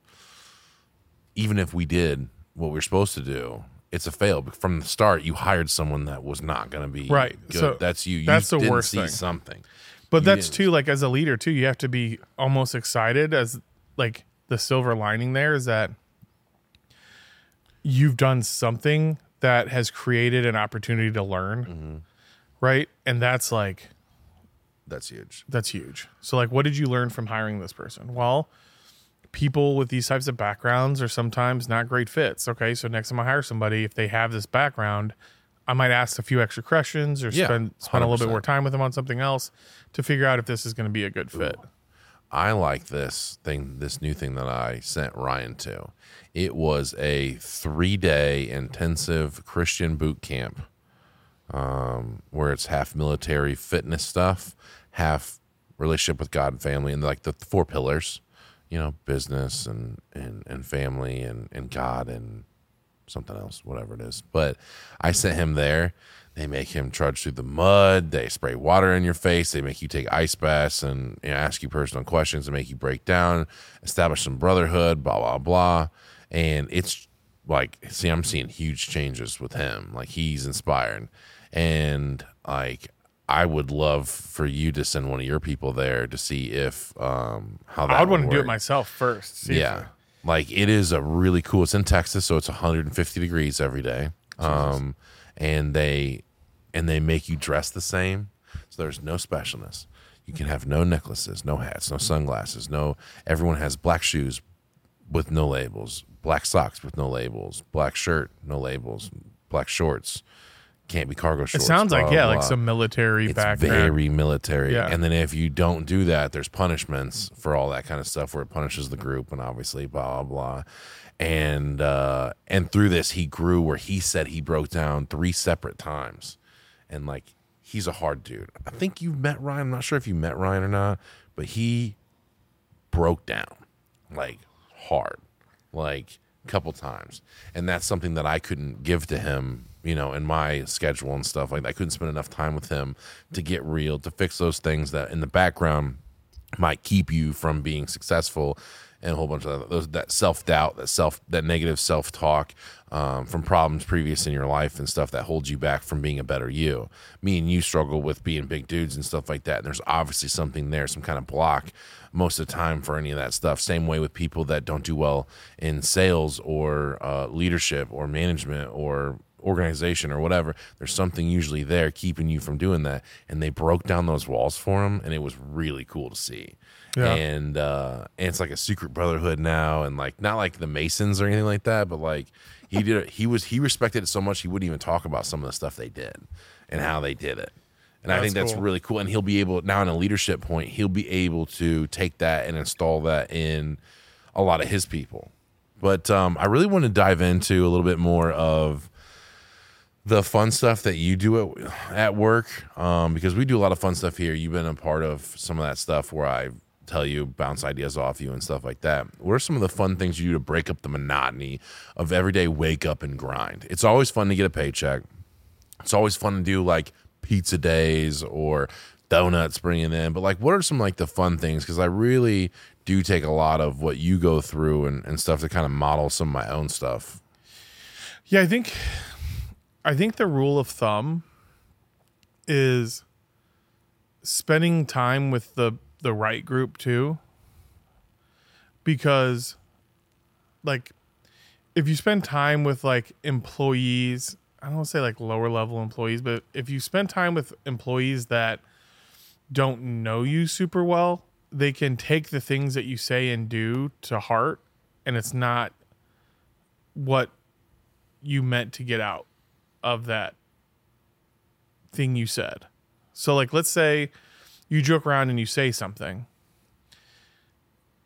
Speaker 1: even if we did what we are supposed to do, it's a fail. But from the start, you hired someone that was not going to be
Speaker 2: Right.
Speaker 1: Good.
Speaker 2: So
Speaker 1: that's you. you
Speaker 2: that's the worst
Speaker 1: see
Speaker 2: thing.
Speaker 1: something.
Speaker 2: But
Speaker 1: You
Speaker 2: that's
Speaker 1: didn't.
Speaker 2: too like as a leader too, you have to be almost excited as like the silver lining there is that you've done something that has created an opportunity to learn.
Speaker 1: Mm-hmm.
Speaker 2: Right? And that's like
Speaker 1: That's huge.
Speaker 2: that's huge. So like what did you learn from hiring this person? Well, people with these types of backgrounds are sometimes not great fits. Okay, so next time I hire somebody, if they have this background, I might ask a few extra questions or
Speaker 1: Yeah,
Speaker 2: spend spend a little bit more time with them on something else to figure out if this is going to be a good fit.
Speaker 1: I like this thing, this new thing that I sent Ryan to. It was a three day intensive Christian boot camp um, where it's half military fitness stuff, half relationship with God and family, and like the four pillars, you know, business and, and, and family and, and God and something else, whatever it is. But I sent him there. They make him trudge through the mud. They spray water in your face. They make you take ice baths and you know, ask you personal questions and make you break down, establish some brotherhood, blah, blah, blah. And it's like, see, I'm seeing huge changes with him. Like, he's inspired. And like, I would love for you to send one of your people there to see if, um, how that
Speaker 2: I would want to do it myself first. see
Speaker 1: Yeah. Like it is a really cool. It's in Texas, so it's 150 degrees every day. Um, and they and they make you dress the same, so there's no specialness. You can have no necklaces, no hats, no sunglasses, no. Everyone has black shoes with no labels, black socks with no labels, black shirt, no labels, black shorts. Can't be cargo
Speaker 2: It
Speaker 1: shorts.
Speaker 2: sounds like yeah,
Speaker 1: blah.
Speaker 2: like some military
Speaker 1: It's
Speaker 2: background.
Speaker 1: very military.
Speaker 2: Yeah.
Speaker 1: And then if you don't do that, there's punishments for all that kind of stuff where it punishes the group and obviously blah blah blah. And uh and through this he grew where he said he broke down three separate times. And like he's a hard dude. I think you met Ryan. I'm not sure if you met Ryan or not, but he broke down like hard. Like a couple times. And that's something that I couldn't give to him, you know, in my schedule and stuff like. I couldn't spend enough time with him to get real, to fix those things that in the background might keep you from being successful and a whole bunch of those that self doubt, that self that negative self talk um, from problems previous in your life and stuff that holds you back from being a better you. Me and you struggle with being big dudes and stuff like that. And there's obviously something there, some kind of block most of the time for any of that stuff. Same way with people that don't do well in sales or uh, leadership or management or organization or whatever there's something usually there keeping you from doing that and they broke down those walls for him and it was really cool to see
Speaker 2: Yeah.
Speaker 1: and uh and it's like a secret brotherhood now and like not like the masons or anything like that but like he did it he was he respected it so much he wouldn't even talk about some of the stuff they did and how they did it and i think that's
Speaker 2: cool.
Speaker 1: really cool and he'll be able now in a leadership point he'll be able to take that and install that in a lot of his people but um i really want to dive into a little bit more of the fun stuff that you do at, at work um, because we do a lot of fun stuff here you've been a part of some of that stuff where i tell you bounce ideas off you and stuff like that. What are some of the fun things you do to break up the monotony of everyday wake up and grind? It's always fun to get a paycheck. It's always fun to do like pizza days or donuts bringing in. But like what are some like the fun things? Because i really do take a lot of what you go through and, and stuff to kind of model some of my own stuff.
Speaker 2: Yeah, I think I think the rule of thumb is spending time with the the right group too. Because like if you spend time with like employees, I don't say like lower level employees, but if you spend time with employees that don't know you super well, they can take the things that you say and do to heart and it's not what you meant to get out of that thing you said. So, like, let's say you joke around and you say something,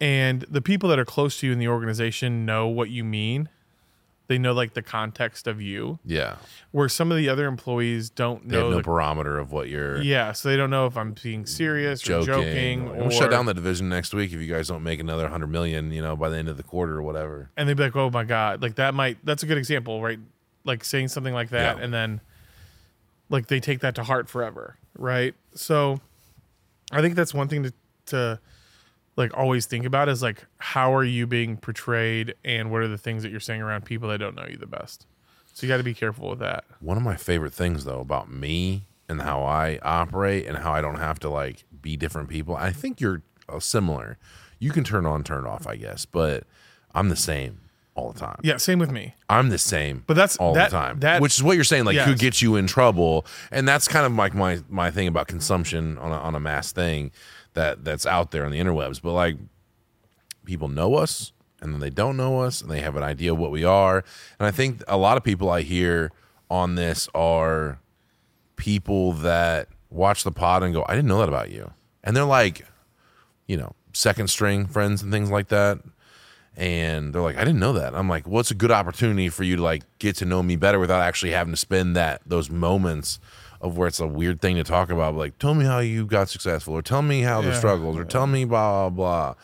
Speaker 2: and the people that are close to you in the organization know what you mean, They know like the context of you,
Speaker 1: Yeah.
Speaker 2: where some of the other employees don't
Speaker 1: They have
Speaker 2: know.
Speaker 1: no
Speaker 2: the-
Speaker 1: barometer of what you're
Speaker 2: yeah, so they don't know if I'm being serious or
Speaker 1: joking.
Speaker 2: joking,
Speaker 1: we'll
Speaker 2: or
Speaker 1: shut down the division next week if you guys don't make another hundred million, you know, by the end of the quarter or whatever.
Speaker 2: and they'd be like, "Oh my god!" Like that might that's a good example, right? Like saying something like that,
Speaker 1: Yeah.
Speaker 2: and then like they take that to heart forever, right? So I think that's one thing to to like always think about is like how are you being portrayed, and what are the things that you're saying around people that don't know you the best. So you got to be careful with that.
Speaker 1: One of my favorite things though about me and how I operate and how I don't have to like be different people. I think you're uh, similar. You can turn on, turn off, I guess, but I'm the same all the time.
Speaker 2: Yeah, same with me.
Speaker 1: I'm the same,
Speaker 2: But that's-
Speaker 1: all
Speaker 2: that-
Speaker 1: the time.
Speaker 2: that-
Speaker 1: which is what you're saying, like
Speaker 2: Yes.
Speaker 1: who gets you in trouble, and that's kind of like my my thing about consumption on a, on a mass thing that that's out there on the interwebs. But like people know us, and then they don't know us, and they have an idea of what we are. And I think a lot of people I hear on this are people that watch the pod and go, "I didn't know that about you," and they're like, you know, second string friends and things like that and they're like, I didn't know that. I'm like, well, it's a good opportunity for you to like get to know me better without actually having to spend that those moments of where it's a weird thing to talk about. Like, tell me how you got successful, or tell me how the
Speaker 2: Yeah.
Speaker 1: struggles, or tell me blah blah.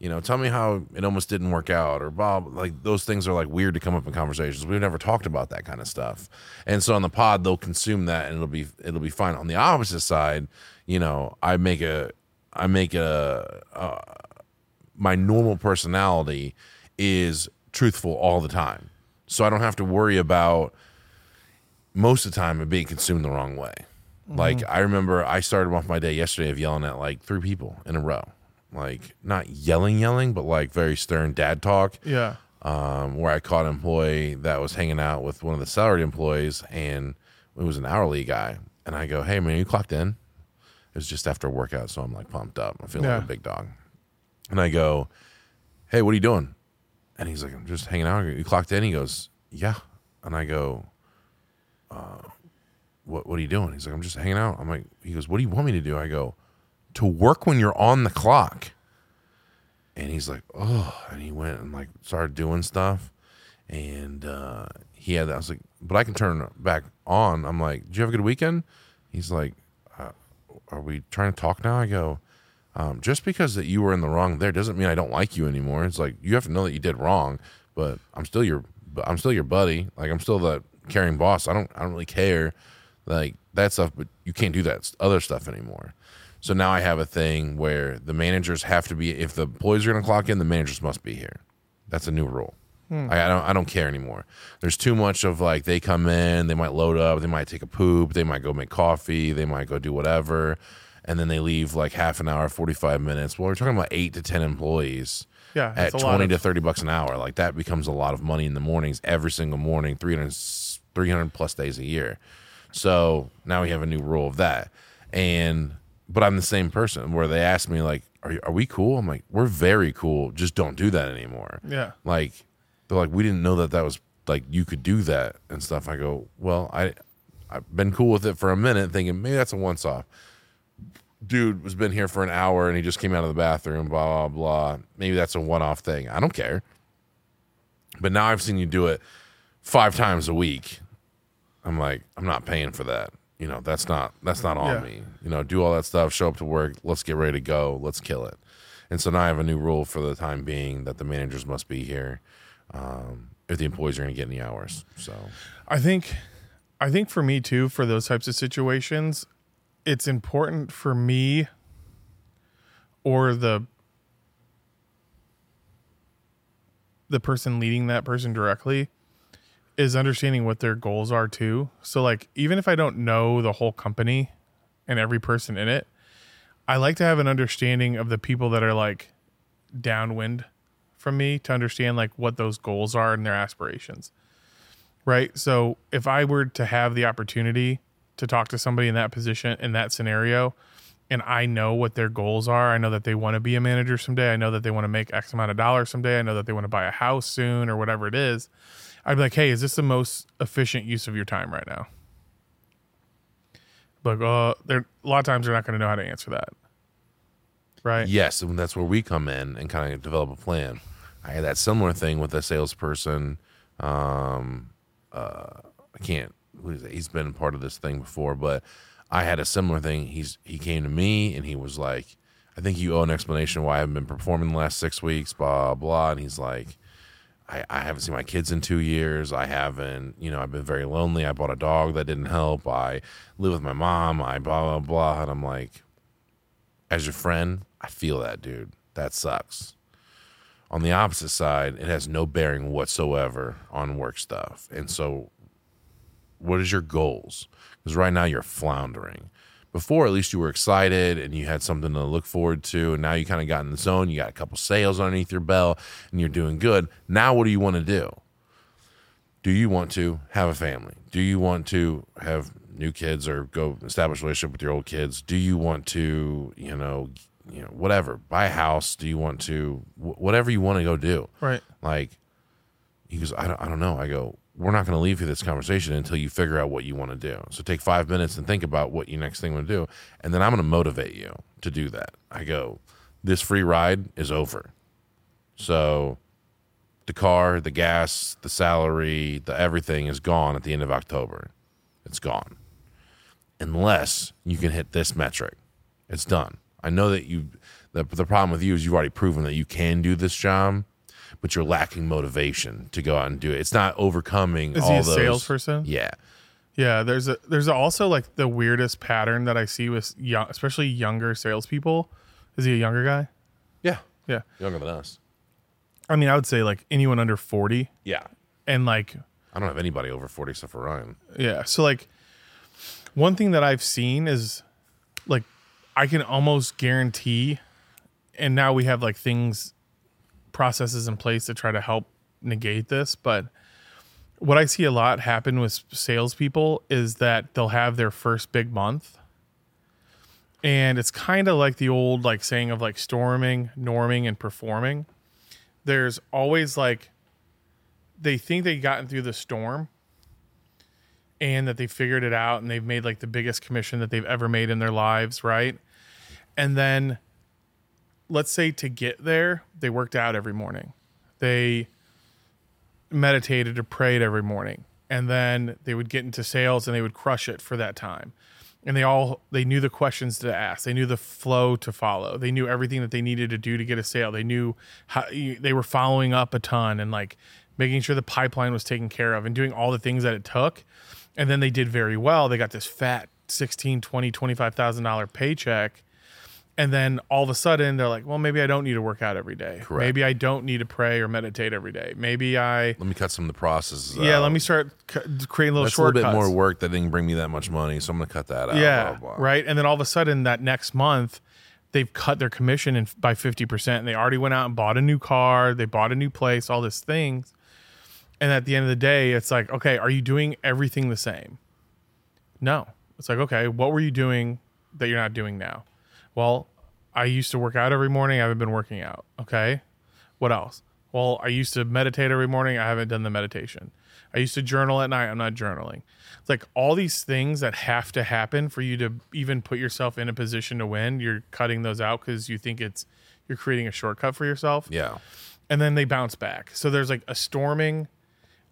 Speaker 1: You know, tell me how it almost didn't work out, or blah. blah. Like those things are like weird to come up in conversations. We've never talked about that kind of stuff, and so on the pod they'll consume that, and it'll be it'll be fine. On the opposite side, you know, I make a I make a my normal personality is truthful all the time. So I don't have to worry about most of the time it being consumed the wrong way. Like I remember I started off my day yesterday of yelling at like three people in a row. Like not yelling, yelling, but like very stern dad talk.
Speaker 2: Yeah,
Speaker 1: Um, where I caught an employee that was hanging out with one of the salaried employees and it was an hourly guy. And I go, Hey man, you clocked in? It was just after a workout, so I'm like pumped up. I feel
Speaker 2: Yeah.
Speaker 1: like a big dog. And I go, Hey, what are you doing? And he's like, I'm just hanging out. You clocked in? He goes, Yeah. And I go, uh, what what are you doing? He's like, I'm just hanging out. I'm like, he goes, What do you want me to do? I go, To work when you're on the clock. And he's like, Oh, and he went and like started doing stuff. And uh he had that. I was like, But I can turn back on. I'm like, Did you have a good weekend? He's like, uh, Are we trying to talk now? I go, um, just because that you were in the wrong there doesn't mean I don't like you anymore. It's like you have to know that you did wrong, but I'm still your I'm still your buddy. Like I'm still the caring boss. I don't I don't really care like that stuff, but you can't do that other stuff anymore. So now I have a thing where the managers have to be if the employees are going to clock in, the managers must be here. That's a new rule. I, I don't I don't care anymore. There's too much of like they come in, they might load up, they might take a poop, they might go make coffee, they might go do whatever, and then they leave like half an hour, 45 minutes. Well, we're talking about eight to 10 employees
Speaker 2: yeah.
Speaker 1: at
Speaker 2: it's a lot
Speaker 1: 20
Speaker 2: of-
Speaker 1: to 30 bucks an hour. Like that becomes a lot of money in the mornings every single morning, 300, 300 plus days a year. So now we have a new rule of that. And, but I'm the same person where they ask me, like, are, are we cool? I'm like, we're very cool. Just don't do that anymore.
Speaker 2: Yeah.
Speaker 1: Like, they're like, we didn't know that that was like you could do that and stuff. I go, well, I, I've been cool with it for a minute, thinking maybe that's a once off. Dude has been here for an hour and he just came out of the bathroom, blah, blah, blah. Maybe that's a one off thing. I don't care. But now I've seen you do it five times a week. I'm like, I'm not paying for that. You know, that's not that's not on
Speaker 2: Yeah.
Speaker 1: me. You know, do all that stuff, show up to work, let's get ready to go, let's kill it. And so now I have a new rule for the time being that the managers must be here um, if the employees are going to get any hours. So
Speaker 2: I think I think for me too, for those types of situations, it's important for me or the the person leading that person directly is understanding what their goals are too. So like even if I don't know the whole company and every person in it, I like to have an understanding of the people that are like downwind from me to understand like what those goals are and their aspirations right? So if I were to have the opportunity to talk to somebody in that position in that scenario, and I know what their goals are, I know that they want to be a manager someday, I know that they want to make X amount of dollars someday, I know that they want to buy a house soon or whatever it is. I'd be like, hey, is this the most efficient use of your time right now? Like, uh, they're a lot of times they're not going to know how to answer that, right?
Speaker 1: Yes, and that's where we come in and kind of develop a plan. I had that similar thing with a salesperson Um, uh, I can't. He's been part of this thing before, but I had a similar thing. He's he came to me and he was like, "I think you owe an explanation why I haven't been performing the last six weeks." Blah blah. And he's like, I, I haven't seen my kids in two years. I haven't, you know, I've been very lonely. I bought a dog that didn't help. I live with my mom. I blah, blah, blah. And I'm like, as your friend, I feel that, dude. That sucks. On the opposite side, it has no bearing whatsoever on work stuff. And so, what is your goals? Because right now you're floundering. Before, at least you were excited and you had something to look forward to. And now you kind of got in the zone. You got a couple sales underneath your belt and you're doing good. Now, what do you want to do? Do you want to have a family? Do you want to have new kids or go establish a relationship with your old kids? Do you want to, you know, you know, whatever, buy a house? Do you want to, wh- whatever you want to go do?
Speaker 2: Right.
Speaker 1: Like, he goes, I don't, I don't know. I go, we're not going to leave you this conversation until you figure out what you want to do. So take five minutes and think about what your next thing want to do. And then I'm going to motivate you to do that. I go, this free ride is over. So the car, the gas, the salary, the everything is gone at the end of October. It's gone. Unless you can hit this metric. It's done. I know that you the, the problem with you is you've already proven that you can do this job, but you're lacking motivation to go out and do it. It's not overcoming
Speaker 2: Is
Speaker 1: all
Speaker 2: he a
Speaker 1: those
Speaker 2: salesperson?
Speaker 1: Yeah.
Speaker 2: Yeah, there's a there's also like the weirdest pattern that I see with young, especially younger salespeople. Is he a younger guy?
Speaker 1: Yeah.
Speaker 2: Yeah,
Speaker 1: Younger than us.
Speaker 2: I mean, I would say like anyone under forty,
Speaker 1: Yeah.
Speaker 2: and like
Speaker 1: I don't have anybody over 40 except for Ryan.
Speaker 2: yeah. So like, one thing that I've seen is like I can almost guarantee, and now we have like things, processes in place to try to help negate this, but what I see a lot happen with salespeople is that they'll have their first big month. And it's kind of like the old like saying of like storming, norming, and performing. There's always like they think they've gotten through the storm and that they figured it out and they've made like the biggest commission that they've ever made in their lives, right? And then let's say to get there, they worked out every morning. They meditated or prayed every morning. And then they would get into sales and they would crush it for that time. And they all they knew the questions to ask. They knew the flow to follow. They knew everything that they needed to do to get a sale. They knew how they were following up a ton and like making sure the pipeline was taken care of and doing all the things that it took. And then they did very well. They got this fat 16 20 25000 dollar paycheck and then all of a sudden they're like well maybe i don't need to work out every day
Speaker 1: Correct.
Speaker 2: maybe i don't need to pray or meditate every day maybe i
Speaker 1: Let me cut some of the processes.
Speaker 2: yeah
Speaker 1: out.
Speaker 2: let me start c- creating little
Speaker 1: That's a little bit more work that didn't bring me that much money, so I'm going to cut that out.
Speaker 2: yeah
Speaker 1: blah, blah, blah.
Speaker 2: right and then all of a sudden that next month they've cut their commission in, by 50% and they already went out and bought a new car they bought a new place all these things and at the end of the day it's like okay are you doing everything the same no it's like okay what were you doing that you're not doing now well i used to work out every morning. I haven't been working out. Okay. What else? Well i used to meditate every morning. I haven't done the meditation. I used to journal at night. I'm not journaling. It's like all these things that have to happen for you to even put yourself in a position to win you're cutting those out because you think it's you're creating a shortcut for yourself.
Speaker 1: Yeah.
Speaker 2: and then they bounce back. So there's like a storming,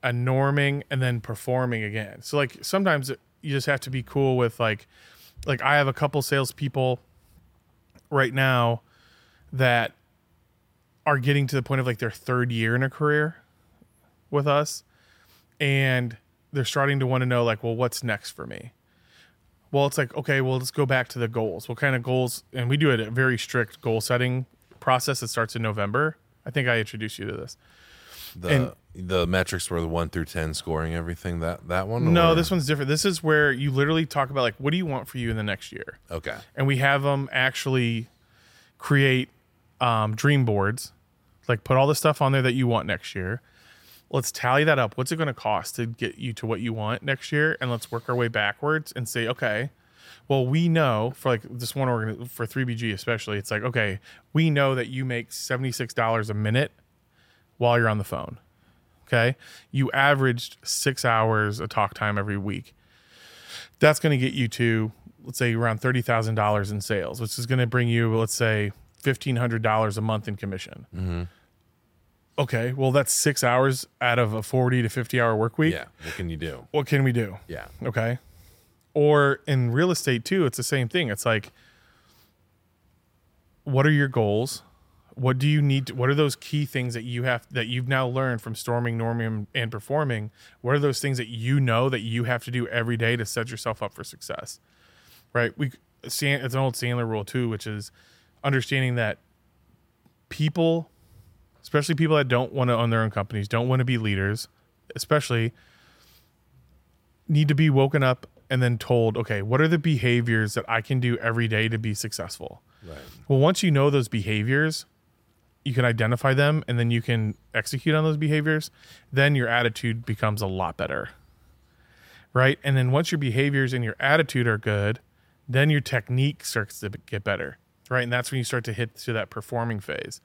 Speaker 2: a norming, and then performing again. So like sometimes you just have to be cool with like, like I have a couple salespeople right now that are getting to the point of like their third year in a career with us, and they're starting to want to know like, well, what's next for me? Well, it's like, okay, well, let's go back to the goals. What kind of goals? And we do it a very strict goal setting process that starts in November. I think I introduced you to this.
Speaker 1: The
Speaker 2: And-
Speaker 1: the metrics were the 1 through 10 scoring everything that that one
Speaker 2: No,
Speaker 1: or-
Speaker 2: this one's different. This is where you literally talk about like, what do you want for you in the next year?
Speaker 1: Okay.
Speaker 2: And we have them actually create um, dream boards, like put all the stuff on there that you want next year. Let's tally that up. What's it going to cost to get you to what you want next year? And let's work our way backwards and say, okay, well, we know for like this one organ for 3BG especially, it's like, okay, we know that you make $76 a minute while you're on the phone. Okay. You averaged six hours of talk time every week. That's going to get you to, let's say, around $30,000 in sales, which is going to bring you, let's say, $1,500 a month in commission. Mm-hmm. Okay, well that's six hours out of a forty to fifty hour work week.
Speaker 1: Yeah. What can you do?
Speaker 2: What can we do?
Speaker 1: Yeah.
Speaker 2: Okay. Or in real estate too, it's the same thing. It's like, what are your goals? What do you need? To, what are those key things that you have that you've now learned from storming, norming, and performing? What are those things that you know that you have to do every day to set yourself up for success? Right. We it's an old Sandler rule too, which is understanding that people, especially people that don't want to own their own companies, don't want to be leaders, especially need to be woken up and then told, okay, what are the behaviors that I can do every day to be successful?
Speaker 1: Right.
Speaker 2: Well, once you know those behaviors, you can identify them and then you can execute on those behaviors, then your attitude becomes a lot better. Right? And then once your behaviors and your attitude are good, then your technique starts to get better. Right? And that's when you start to hit to that performing phase.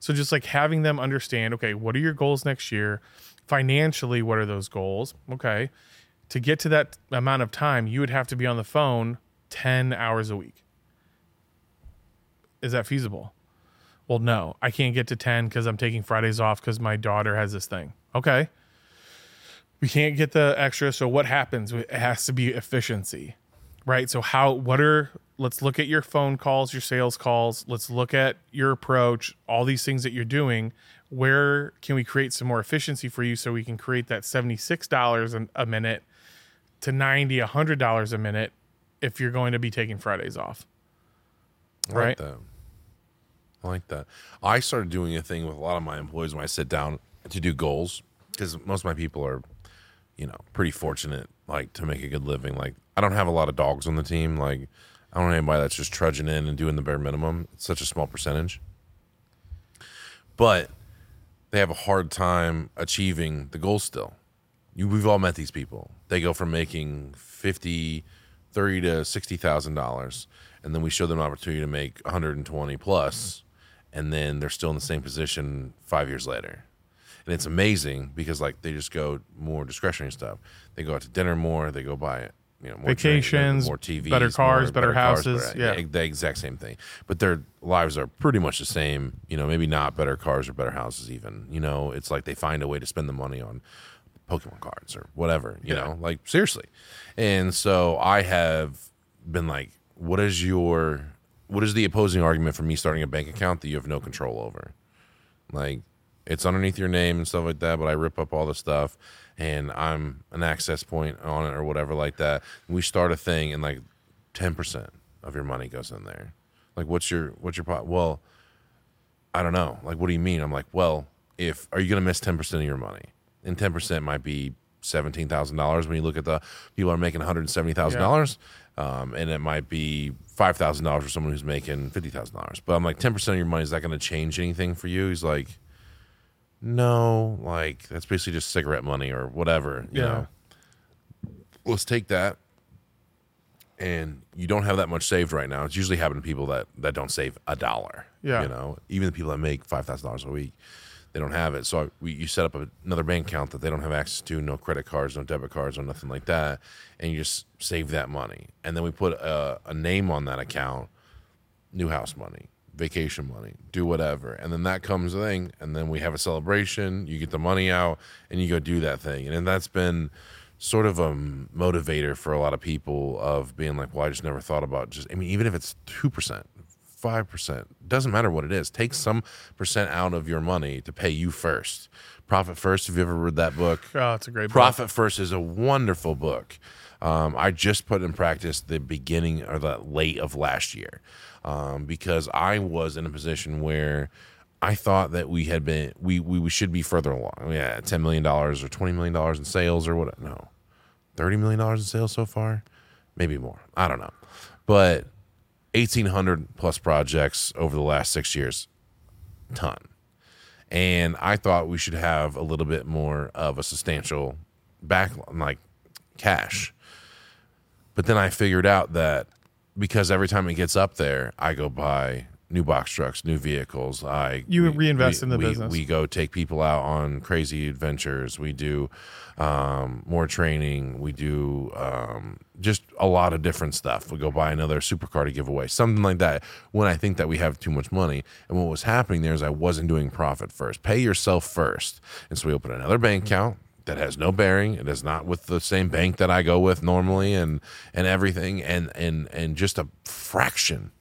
Speaker 2: So just like having them understand, okay, what are your goals next year? Financially, what are those goals? Okay. To get to that amount of time, you would have to be on the phone 10 hours a week. Is that feasible? Well, no, I can't get to 10 because I'm taking Fridays off because my daughter has this thing. Okay. We can't get the extra. So what happens? It has to be efficiency, right? So, how, what are, let's look at your phone calls, your sales calls. Let's look at your approach, all these things that you're doing. Where can we create some more efficiency for you so we can create that $76 a minute to 90 $100 a minute if you're going to be taking Fridays off? Right.
Speaker 1: like. I like that. I started doing a thing with a lot of my employees when I sit down to do goals because most of my people are, you know, pretty fortunate like to make a good living. Like I don't have a lot of dogs on the team. Like I don't have anybody that's just trudging in and doing the bare minimum. It's such a small percentage. But they have a hard time achieving the goal still. You, we've all met these people. They go from making 50, 30 to sixty thousand dollars, and then we show them an opportunity to make 120 plus, and then they're still in the same position five years later. And it's amazing because like they just go more discretionary stuff. They go out to dinner more. They go buy it. you know more
Speaker 2: Vacations,
Speaker 1: more TVs,
Speaker 2: better cars,
Speaker 1: more-
Speaker 2: better
Speaker 1: cars,
Speaker 2: houses,
Speaker 1: better-
Speaker 2: yeah.
Speaker 1: the exact same thing. But their lives are pretty much the same. You know, maybe not better cars or better houses. Even you know, it's like they find a way to spend the money on Pokemon cards or whatever. You know, like seriously. And so I have been like, what is your what is the opposing argument for me starting a bank account that you have no control over? Like it's underneath your name and stuff like that, but I rip up all the stuff and I'm an access point on it or whatever like that. We start a thing and like ten percent of your money goes in there. Like what's your what's your pot? Well, I don't know. Like what do you mean? I'm like, well, if are you gonna miss ten percent of your money? And ten percent might be seventeen thousand dollars when you look at the people are making one hundred seventy thousand dollars, um, and it might be five thousand dollars for someone who's making fifty thousand dollars. But I'm like, ten percent of your money is that going to change anything for you? He's like, no, like that's basically just cigarette money or whatever. You
Speaker 2: Yeah.
Speaker 1: know, let's take that. And you don't have that much saved right now. It's usually happening to people that, that don't save a dollar.
Speaker 2: Yeah.
Speaker 1: You know, even the people that make five thousand dollars a week, they don't have it. So I, we, you set up a, another bank account that they don't have access to, no credit cards, no debit cards, or nothing like that, and you just save that money. And then we put a, a name on that account, new house money, vacation money, do whatever, and then that comes a thing, and then we have a celebration. You get the money out, and you go do that thing, and then that's been sort of a motivator for a lot of people of being like, well, I just never thought about just. I mean, even if it's two percent, five percent, doesn't matter what it is. Take some percent out of your money to pay you first. Profit first. Have you ever read that book?
Speaker 2: Oh, it's a great book.
Speaker 1: Profit First is a wonderful book. Um, I just put in practice the beginning or the late of last year um, because I was in a position where I thought that we had been we we, we should be further along. Yeah, ten million dollars or twenty million dollars in sales or what? No, thirty million dollars in sales so far, maybe more. I don't know, but eighteen hundred plus projects over the last six years, ton and I thought we should have a little bit more of a substantial back like cash. But then I figured out that because every time it gets up there, I go buy new box trucks, new vehicles. I
Speaker 2: You reinvest in the
Speaker 1: we,
Speaker 2: business.
Speaker 1: We go take people out on crazy adventures. We do um, more training. We do um, just a lot of different stuff. We go buy another supercar to give away, something like that. When I think that we have too much money, and what was happening there is I wasn't doing profit first. Pay yourself first, and so we open another bank account that has no bearing. It is not with the same bank that I go with normally, and and everything, and and and just a fraction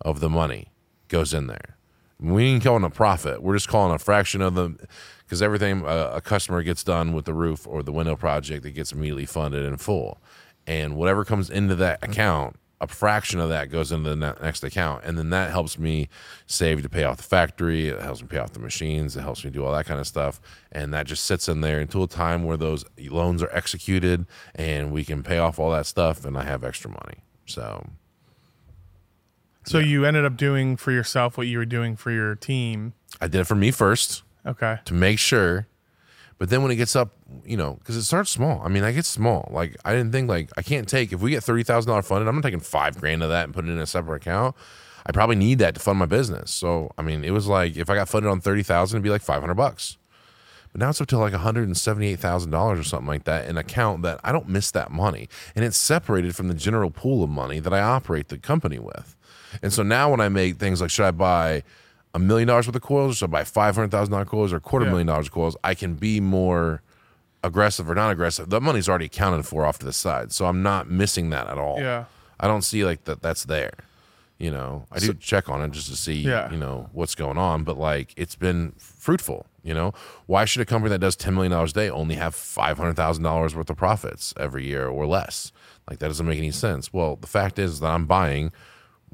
Speaker 1: of the money goes in there. We ain't calling a profit. We're just calling a fraction of the because everything a, a customer gets done with the roof or the window project, it gets immediately funded in full, and whatever comes into that account. A fraction of that goes into the ne- next account, and then that helps me save to pay off the factory. It helps me pay off the machines. It helps me do all that kind of stuff, and that just sits in there until a time where those loans are executed, and we can pay off all that stuff, and I have extra money. So
Speaker 2: So you ended up doing for yourself what you were doing for your team.
Speaker 1: I did it for me first.
Speaker 2: Okay.
Speaker 1: to make sure. But then when it gets up, you know, because it starts small. I mean, I get small. Like I didn't think like I can't take if we get thirty thousand dollar funded. I'm not taking five grand of that and putting it in a separate account. I probably need that to fund my business. So I mean, it was like if I got funded on thirty thousand, it'd be like five hundred bucks. But now it's up to like one hundred and seventy eight thousand dollars or something like that in an account that I don't miss that money, and it's separated from the general pool of money that I operate the company with. And so now when I make things like should I buy a million dollars worth of coils or should I buy five hundred thousand dollar coils or a quarter
Speaker 2: Yeah.
Speaker 1: million dollars of coils, I can be more aggressive or not aggressive. The money's already accounted for off to the side, so I'm not missing that at all.
Speaker 2: Yeah.
Speaker 1: I don't see like that. That's there. You know, I do check on it just to see,
Speaker 2: Yeah.
Speaker 1: you know, what's going on. But like, it's been fruitful. You know, why should a company that does ten million dollars a day only have five hundred thousand dollars worth of profits every year or less? Like that doesn't make any sense. Well, the fact is that I'm buying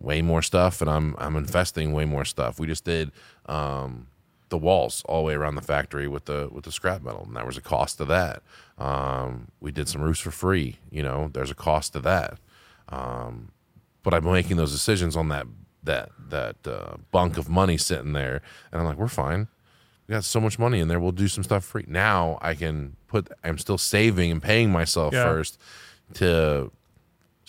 Speaker 1: way more stuff and I'm I'm investing way more stuff. We just did um, the walls all the way around the factory with the with the scrap metal, and there was a cost to that. Um, we did some roofs for free. You know, there's a cost to that. Um, but I'm making those decisions on that that that uh, bunk of money sitting there, and I'm like, we're fine. We got so much money in there. We'll do some stuff free. Now I can put. I'm still saving and paying myself
Speaker 2: Yeah.
Speaker 1: first to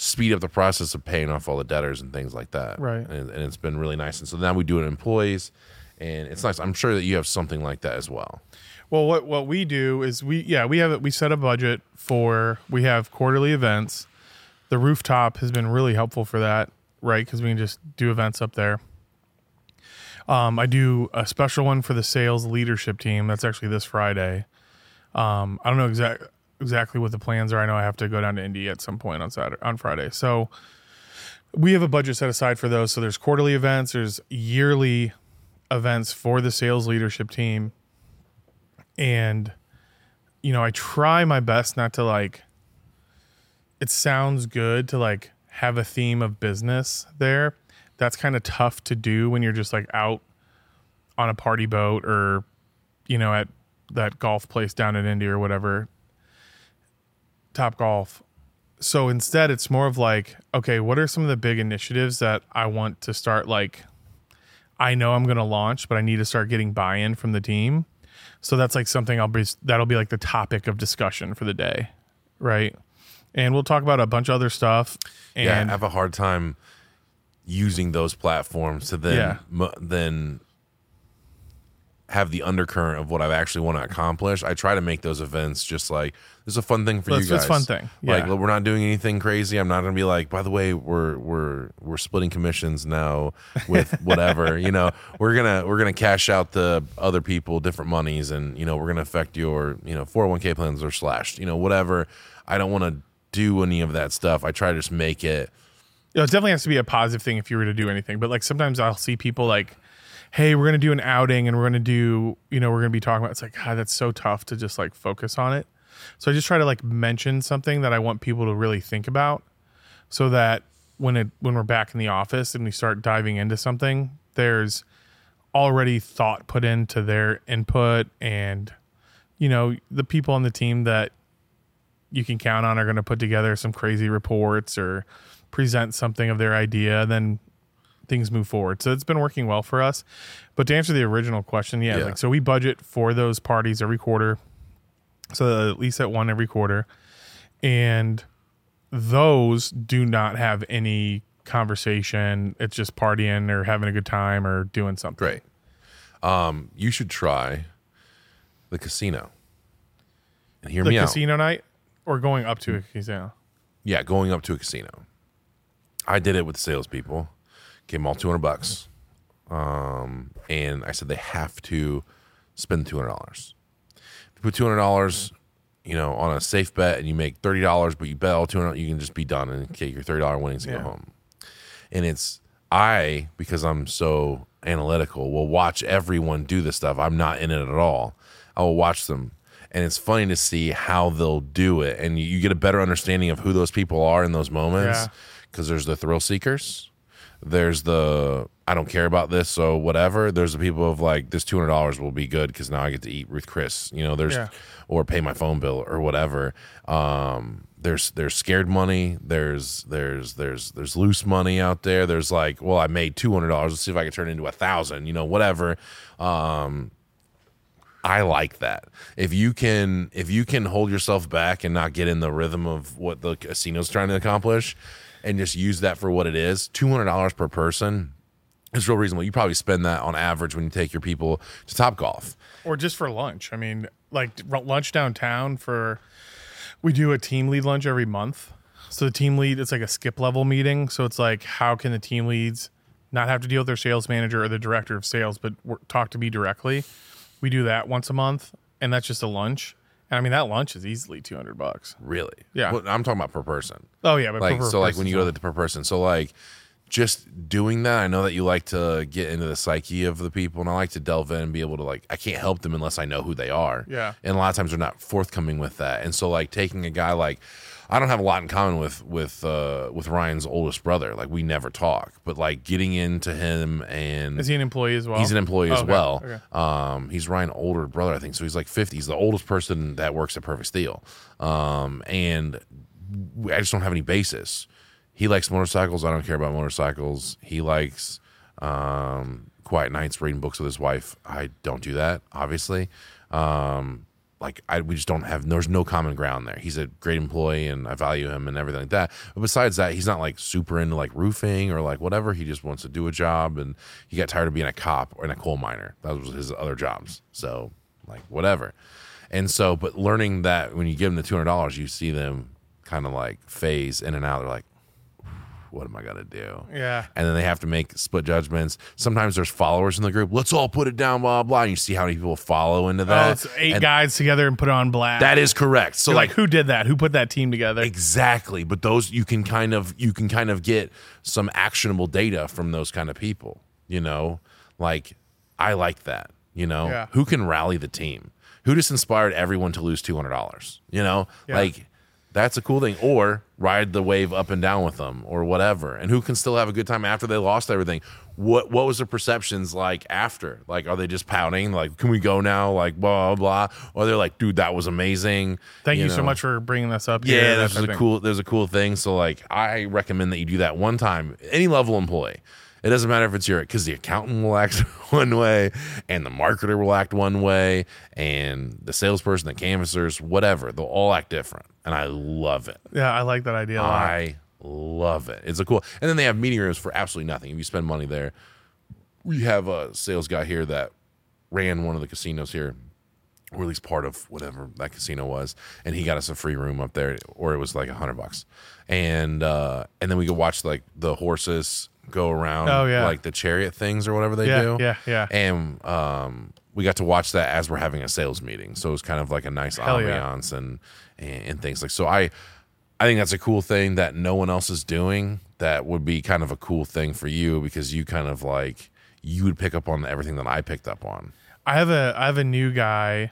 Speaker 1: speed up the process of paying off all the debtors and things like that.
Speaker 2: Right.
Speaker 1: And, and it's been really nice. And so now we do it in employees, and it's nice. I'm sure that you have something like that as well.
Speaker 2: Well, what what we do is we yeah we have it. We set a budget for we have quarterly events. The rooftop has been really helpful for that, right? Because we can just do events up there. Um, I do a special one for the sales leadership team. That's actually this Friday. Um, I don't know exact exactly what the plans are. I know I have to go down to Indy at some point on Saturday on Friday. So we have a budget set aside for those. So there's quarterly events. There's yearly events for the sales leadership team and you know i try my best not to like it sounds good to like have a theme of business there that's kind of tough to do when you're just like out on a party boat or you know at that golf place down in indy or whatever top golf so instead it's more of like okay what are some of the big initiatives that i want to start like I know I'm going to launch, but I need to start getting buy-in from the team. So that's like something I'll be that'll be like the topic of discussion for the day, right? And we'll talk about a bunch of other stuff. And
Speaker 1: yeah, I have a hard time using those platforms to then
Speaker 2: Yeah.
Speaker 1: mu- then have the undercurrent of what I actually want to accomplish. I try to make those events just like this is a fun thing for
Speaker 2: It's-
Speaker 1: you
Speaker 2: it's
Speaker 1: guys.
Speaker 2: a fun thing,
Speaker 1: Like we're not doing anything crazy. I'm not going to be like, by the way, we're we're we're splitting commissions now with <laughs> whatever. you know, we're gonna we're gonna cash out the other people different monies, and you know we're gonna affect your you know 401k plans are slashed. You know, whatever. I don't want to do any of that stuff. I try to just make it.
Speaker 2: it definitely has to be a positive thing if you were to do anything. But like sometimes I'll see people like, hey, we're gonna do an outing and we're gonna do, you know, we're gonna be talking about. It's like, God, that's so tough to just like focus on it. So I just try to like mention something that I want people to really think about, so that when it when we're back in the office and we start diving into something, there's already thought put into their input and you know the people on the team that you can count on are going to put together some crazy reports or present something of their idea then things move forward so it's been working well for us but to answer the original question yeah,
Speaker 1: Yeah.
Speaker 2: like so we budget for those parties every quarter so at least at one every quarter and those do not have any conversation. It's just partying or having a good time or doing something.
Speaker 1: Great. Um, you should try the casino. And hear
Speaker 2: The
Speaker 1: me out.
Speaker 2: casino night or going up to a casino.
Speaker 1: Yeah, going up to a casino. I did it with salespeople. Gave them all two hundred bucks, um, and I said they have to spend two hundred dollars. If you put two hundred dollars, you know, on a safe bet, and you make thirty dollars, but you bet all two hundred, you can just be done and get your thirty dollar winnings and
Speaker 2: Yeah.
Speaker 1: go home. And it's I because I'm so analytical will watch everyone do this stuff. I'm not in it at all. I will watch them. And it's funny to see how they'll do it. And you, you get a better understanding of who those people are in those moments.
Speaker 2: Yeah.
Speaker 1: Because there's the thrill seekers. There's the I don't care about this, so whatever. There's the people of like this two hundred dollars will be good because now I get to eat Ruth Chris. You know, there's
Speaker 2: Yeah.
Speaker 1: or pay my phone bill or whatever. Um, there's there's scared money. There's there's there's there's loose money out there. There's like, well, I made two hundred dollars. Let's see if I can turn it into a thousand. You know, whatever. Um, I like that. If you can if you can hold yourself back and not get in the rhythm of what the casino's trying to accomplish and just use that for what it is, two hundred dollars per person is real reasonable. You probably spend that on average when you take your people to Top Golf.
Speaker 2: or just for lunch. I mean, like lunch downtown for we do a team lead lunch every month. So the team lead it's like a skip level meeting. So it's like how can the team leads not have to deal with their sales manager or the director of sales, but talk to me directly. We do that once a month, and that's just a lunch. And I mean that lunch is easily two hundred bucks.
Speaker 1: Really?
Speaker 2: Yeah.
Speaker 1: Well, I'm talking about per person.
Speaker 2: Oh yeah, but
Speaker 1: like
Speaker 2: per
Speaker 1: so like when you go to the per person so like just doing that i know that you like to get into the psyche of the people and i like to delve in and be able to like i can't help them unless i know who they are
Speaker 2: Yeah.
Speaker 1: and a lot of times they're not forthcoming with that and so like taking a guy like i don't have a lot in common with with uh with ryan's oldest brother like we never talk but like getting into him and
Speaker 2: is he an employee as well?
Speaker 1: He's an employee as
Speaker 2: Okay,
Speaker 1: well.
Speaker 2: okay.
Speaker 1: Um, he's Ryan's older brother, I think. So he's like 50. He's the oldest person that works at Perfect Steel. Um, and I just don't have any basis. He likes motorcycles. I don't care about motorcycles. He likes um, quiet nights reading books with his wife. I don't do that, obviously. Um, like I, we just don't have. There's no common ground there. He's a great employee, and I value him and everything like that. But besides that, he's not like super into like roofing or like whatever. He just wants to do a job, and he got tired of being a cop or a coal miner. That was his other jobs. So like whatever. And so, but learning that when you give them the two hundred dollars, you see them kind of like phase in and out. They're like, "What am I gonna do?"
Speaker 2: Yeah.
Speaker 1: and then they have to make split judgments. Sometimes there's followers in the group. Let's all put it down, blah blah. And you see how many people follow into oh, that.
Speaker 2: Oh, it's eight
Speaker 1: And
Speaker 2: guys together and put it on blast.
Speaker 1: That is correct. So
Speaker 2: like,
Speaker 1: like,
Speaker 2: who did that? Who put that team together?
Speaker 1: exactly, but those you can kind of you can kind of get some actionable data from those kind of people. You know, like I like that. You know,
Speaker 2: Yeah.
Speaker 1: who can rally the team? Who just inspired everyone to lose two hundred dollars? You know,
Speaker 2: Yeah.
Speaker 1: like. That's a cool thing. Or ride the wave up and down with them or whatever. And who can still have a good time after they lost everything? What what was their perceptions like after? Like are they just pouting? Like, can we go now? Like blah blah blah. Or they're like, dude, that was amazing.
Speaker 2: Thank you, so
Speaker 1: know?
Speaker 2: much for bringing this up.
Speaker 1: Yeah,
Speaker 2: type
Speaker 1: a cool. There's a cool thing. So like, I recommend that you do that one time. Any level employee, it doesn't matter if it's your because the accountant will act <laughs> one way, and the marketer will act one way, and the salesperson, the canvassers, whatever, they'll all act different, and I love it.
Speaker 2: Yeah, I like that idea.
Speaker 1: I love it. It's a cool. And then they have meeting rooms for absolutely nothing. If you spend money there, we have a sales guy here that ran one of the casinos here, or at least part of whatever that casino was, and he got us a free room up there, or it was like a hundred bucks, and uh, and then we could watch like the horses go around,
Speaker 2: Oh, yeah.
Speaker 1: like the chariot things or whatever they
Speaker 2: Yeah,
Speaker 1: do,
Speaker 2: yeah, yeah.
Speaker 1: and um, we got to watch that as we're having a sales meeting, so it was kind of like a nice
Speaker 2: Hell yeah.
Speaker 1: ambiance and, and and things like so. I I think that's a cool thing that no one else is doing. That would be kind of a cool thing for you because you kind of like you would pick up on everything that I picked up on.
Speaker 2: I have a I have a new guy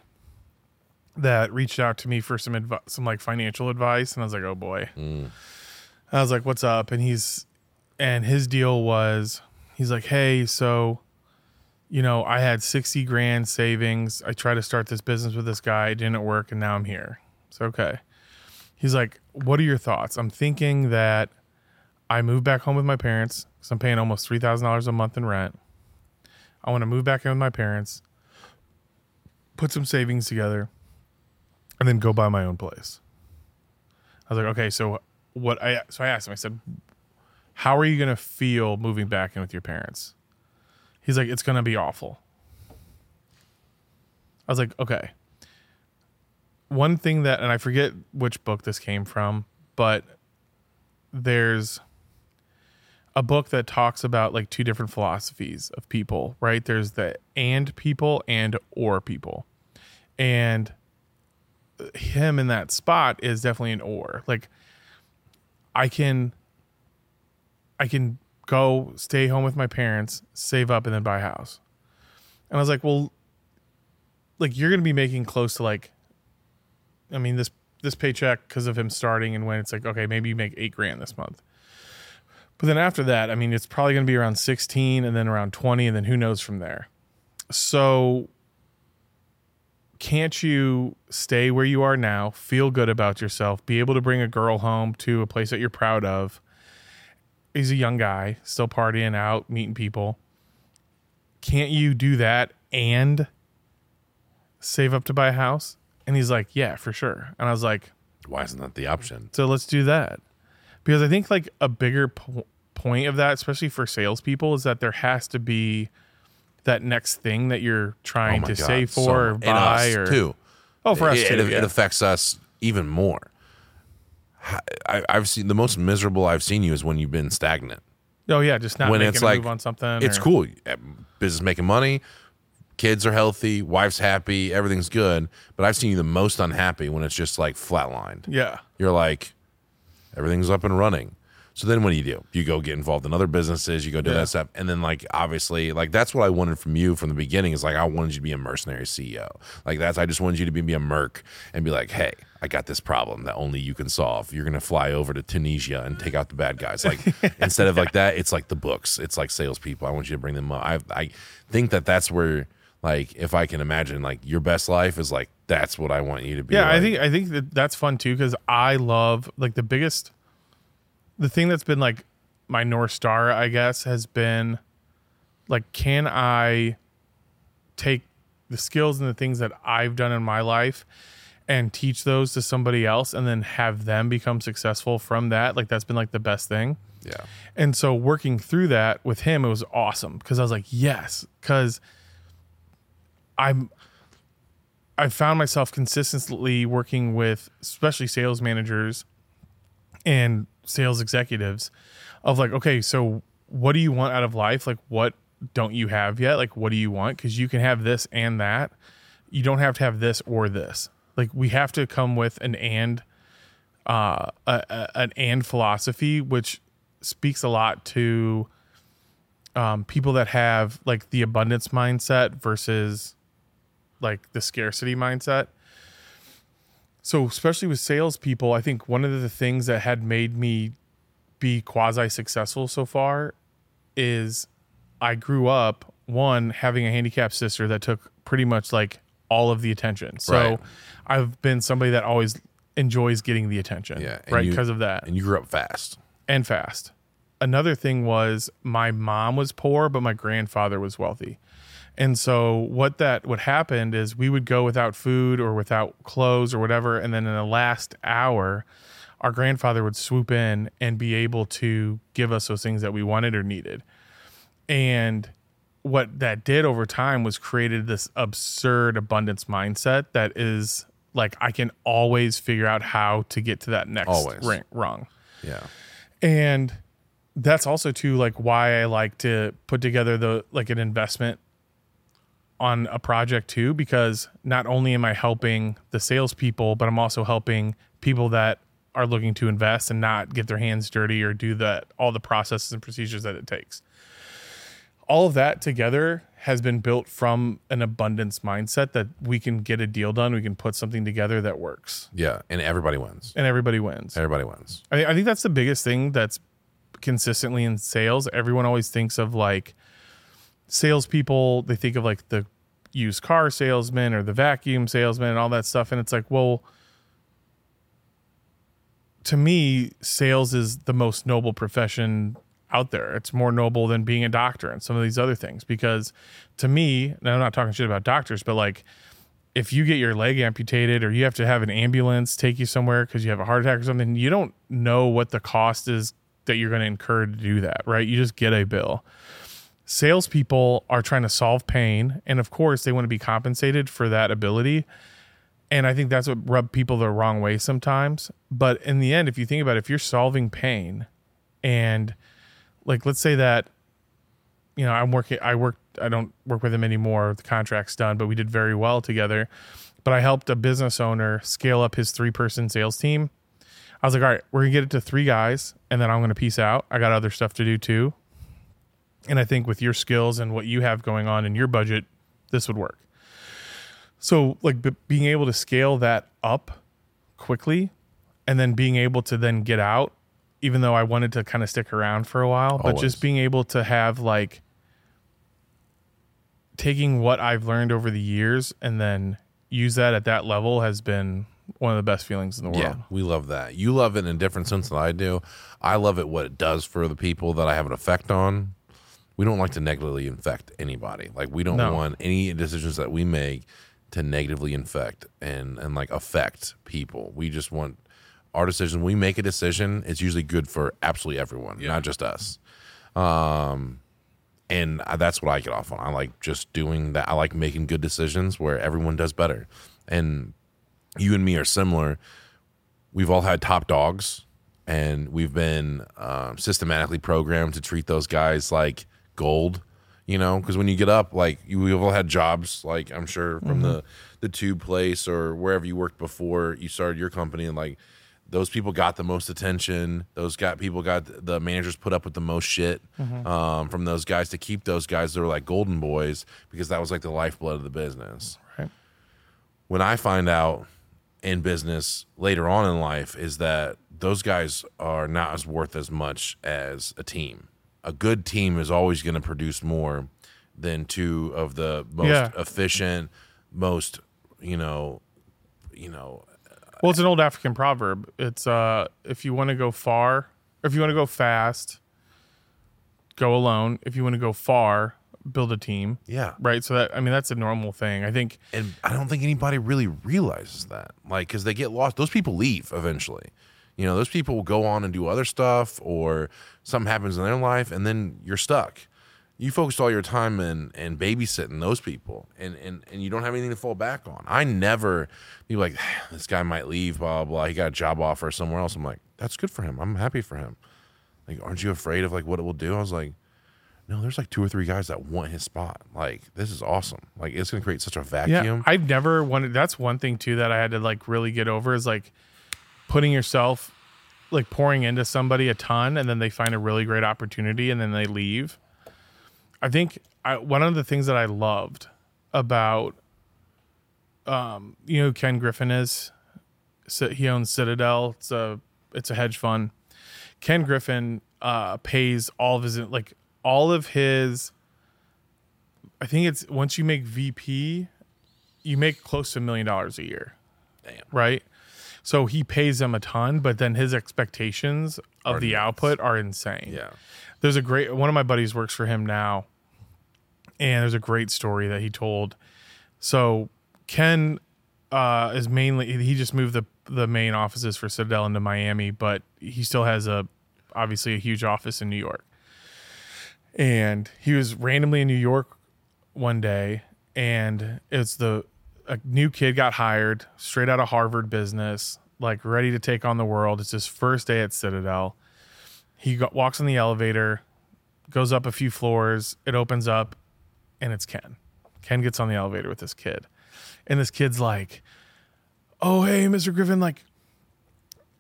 Speaker 2: that reached out to me for some advice, some like financial advice, and I was like, oh boy. I was like, what's up? And he's and his deal was he's like, hey, so you know, I had sixty grand savings. I tried to start this business with this guy, it didn't work, and now I'm here. It's okay. He's like, what are your thoughts? I'm thinking that I move back home with my parents because I'm paying almost three thousand dollars a month in rent. I want to move back in with my parents put some savings together, and then go buy my own place. I was like, okay, so what I so I asked him, I said, how are you going to feel moving back in with your parents? He's like, it's going to be awful. I was like, okay. One thing that, and I forget which book this came from, but there's a book that talks about like two different philosophies of people, right? There's the and people and or people. And him in that spot is definitely an or. Like I can I can go stay home with my parents, save up and then buy a house. And I was like, well like you're going to be making close to like I mean this this paycheck because of him starting and when it's like okay, maybe you make 8 grand this month. But then after that, I mean, it's probably going to be around 16 and then around 20, and then who knows from there. So, can't you stay where you are now, feel good about yourself, be able to bring a girl home to a place that you're proud of? He's a young guy, still partying out, meeting people. Can't you do that and save up to buy a house? And he's like, Yeah, for sure. And I was like,
Speaker 1: Why isn't that the option?
Speaker 2: so let's do that because I think like a bigger po- point of that, especially for salespeople, is that there has to be that next thing that you're trying
Speaker 1: Oh
Speaker 2: to
Speaker 1: God,
Speaker 2: save
Speaker 1: so-
Speaker 2: for or
Speaker 1: and
Speaker 2: buy
Speaker 1: us,
Speaker 2: or
Speaker 1: too.
Speaker 2: oh for us
Speaker 1: it,
Speaker 2: too.
Speaker 1: it,
Speaker 2: yeah.
Speaker 1: it affects us even more. I, I've seen the most miserable I've seen you is when you've been stagnant.
Speaker 2: oh yeah, just not
Speaker 1: when
Speaker 2: making
Speaker 1: it's
Speaker 2: a
Speaker 1: like
Speaker 2: move on something.
Speaker 1: it's
Speaker 2: or-
Speaker 1: cool. Eh, business making money, kids are healthy, wife's happy, everything's good. But I've seen you the most unhappy when it's just like flatlined.
Speaker 2: Yeah,
Speaker 1: You're like, everything's up and running. So then what do you do? You go get involved in other businesses, you go do
Speaker 2: Yeah.
Speaker 1: that stuff. And then like obviously, like that's what I wanted from you from the beginning is like I wanted you to be a mercenary CEO. Like that's I just wanted you to be, be a merc and be like, hey, I got this problem that only you can solve. You're gonna fly over to Tunisia and take out the bad guys. Like <laughs> instead of like that, it's like the books. It's like salespeople. I want you to bring them up. I I think that that's where like if I can imagine like your best life is like that's what I want you to be.
Speaker 2: yeah. I think I think that that's fun too because I love like the biggest, the thing that's been like my north star, I guess, has been like, can I take the skills and the things that I've done in my life and teach those to somebody else and then have them become successful from that? Like, that's been like the best thing.
Speaker 1: yeah.
Speaker 2: And so working through that with him, it was awesome because I was like, yes, because I'm I found myself consistently working with especially sales managers and sales executives of like, okay, so what do you want out of life? Like what don't you have yet? Like what do you want? Because you can have this and that. You don't have to have this or this. Like we have to come with an and uh a, a, an and philosophy, which speaks a lot to um, people that have like the abundance mindset versus like the scarcity mindset. So, especially with salespeople, I think one of the things that had made me be quasi successful so far is I grew up one having a handicapped sister that took pretty much like all of the attention. So,
Speaker 1: Right.
Speaker 2: I've been somebody that always enjoys getting the attention,
Speaker 1: Yeah.
Speaker 2: right? Because of that
Speaker 1: And you grew up fast.
Speaker 2: and fast. Another thing was my mom was poor, but my grandfather was wealthy. And so what that what happened is we would go without food or without clothes or whatever, and then in the last hour, our grandfather would swoop in and be able to give us those things that we wanted or needed. And what that did over time was created this absurd abundance mindset that is like I can always figure out how to get to that next
Speaker 1: Always.
Speaker 2: ring, rung
Speaker 1: Yeah.
Speaker 2: and that's also too like why I like to put together the like an investment on a project too, because not only am I helping the salespeople, but I'm also helping people that are looking to invest and not get their hands dirty or do that all the processes and procedures that it takes. All of that together has been built from an abundance mindset that we can get a deal done, we can put something together that works,
Speaker 1: Yeah. And everybody wins.
Speaker 2: and everybody wins.
Speaker 1: Everybody wins.
Speaker 2: I, I think that's the biggest thing that's consistently in sales. Everyone always thinks of like salespeople, they think of like the used car salesman or the vacuum salesman and all that stuff. And it's like, well, to me, sales is the most noble profession out there. It's more noble than being a doctor and some of these other things. Because to me, and I'm not talking shit about doctors, but like if you get your leg amputated or you have to have an ambulance take you somewhere because you have a heart attack or something, you don't know what the cost is that you're going to incur to do that, right? You just get a bill. Salespeople are trying to solve pain, and of course, they want to be compensated for that ability. And I think that's what rub people the wrong way sometimes. But in the end, if you think about it, if you're solving pain, and like let's say that you know I'm working, I work, I don't work with him anymore. The contract's done, but we did very well together. But I helped a business owner scale up his three person sales team. I was like, all right, we're gonna get it to three guys, and then I'm gonna peace out. I got other stuff to do too. And I think with your skills and what you have going on in your budget, this would work. So, like b- being able to scale that up quickly and then being able to then get out, even though I wanted to kind of stick around for a while, but just being able to have like taking what I've learned over the years and then use that at that level has been one of the best feelings in the world.
Speaker 1: Yeah, we love that. You love it in a different sense than I do. I love it what it does for the people that I have an effect on. We don't like to negatively infect anybody. Like we don't
Speaker 2: No.
Speaker 1: want any decisions that we make to negatively infect and and like affect people. We just want our decision. We make a decision. It's usually good for absolutely everyone, not just us. Um, and I, that's what I get off on. I like just doing that. I like making good decisions where everyone does better. And you and me are similar. We've all had top dogs, and we've been um, systematically programmed to treat those guys like gold. You know, because when you get up, like you, we've all had jobs, like I'm sure from the the tube place or wherever you worked before you started your company, and like those people got the most attention. Those got people got the managers put up with the most shit um, from those guys to keep those guys. They were like golden boys because that was like the lifeblood of the business
Speaker 2: Right.
Speaker 1: when I find out in business later on in life is that those guys are not as worth as much as a team. A good team is always going to produce more than two of the most
Speaker 2: Yeah.
Speaker 1: efficient, most you know, you know,
Speaker 2: Well, it's an old African proverb. It's uh, if you want to go far, or if you want to go fast, go alone. If you want to go far, build a team.
Speaker 1: yeah.
Speaker 2: Right. So that I mean that's a normal thing. I think
Speaker 1: And I don't think anybody really realizes that, like, because they get lost. Those people leave eventually. You know, those people will go on and do other stuff, or something happens in their life, and then you're stuck. You focused all your time in and babysitting those people, and, and and you don't have anything to fall back on. I never be like, <sighs> this guy might leave, blah blah. blah. He got a job offer somewhere else. I'm like, that's good for him. I'm happy for him. Like, aren't you afraid of like what it will do? I was like, no, there's like two or three guys that want his spot. Like, this is awesome. Like, it's gonna create such a vacuum.
Speaker 2: yeah, I've never wanted. That's one thing too that I had to like really get over is like putting yourself like pouring into somebody a ton, and then they find a really great opportunity, and then they leave. I think I, one of the things that I loved about, um, you know, Ken Griffin is. He owns Citadel. It's a it's a hedge fund. Ken Griffin uh, pays all of his like all of his. I think it's once you make VP, you make close to a million dollars a year.
Speaker 1: Damn.
Speaker 2: Right. So he pays them a ton, but then his expectations of
Speaker 1: Are
Speaker 2: the
Speaker 1: nuts.
Speaker 2: output are insane
Speaker 1: Yeah.
Speaker 2: there's a great one of my buddies works for him now and there's a great story that he told. So ken uh is mainly he just moved the the main offices for citadel into miami but he still has a obviously a huge office in new york. And he was randomly in new york one day and it's the a new kid got hired straight out of harvard business like ready to take on the world. It's his first day at citadel. He go, walks on the elevator, goes up a few floors, it opens up, and it's Ken. Ken gets on the elevator with this kid. And this kid's like, Oh, hey, Mr. Griffin, like,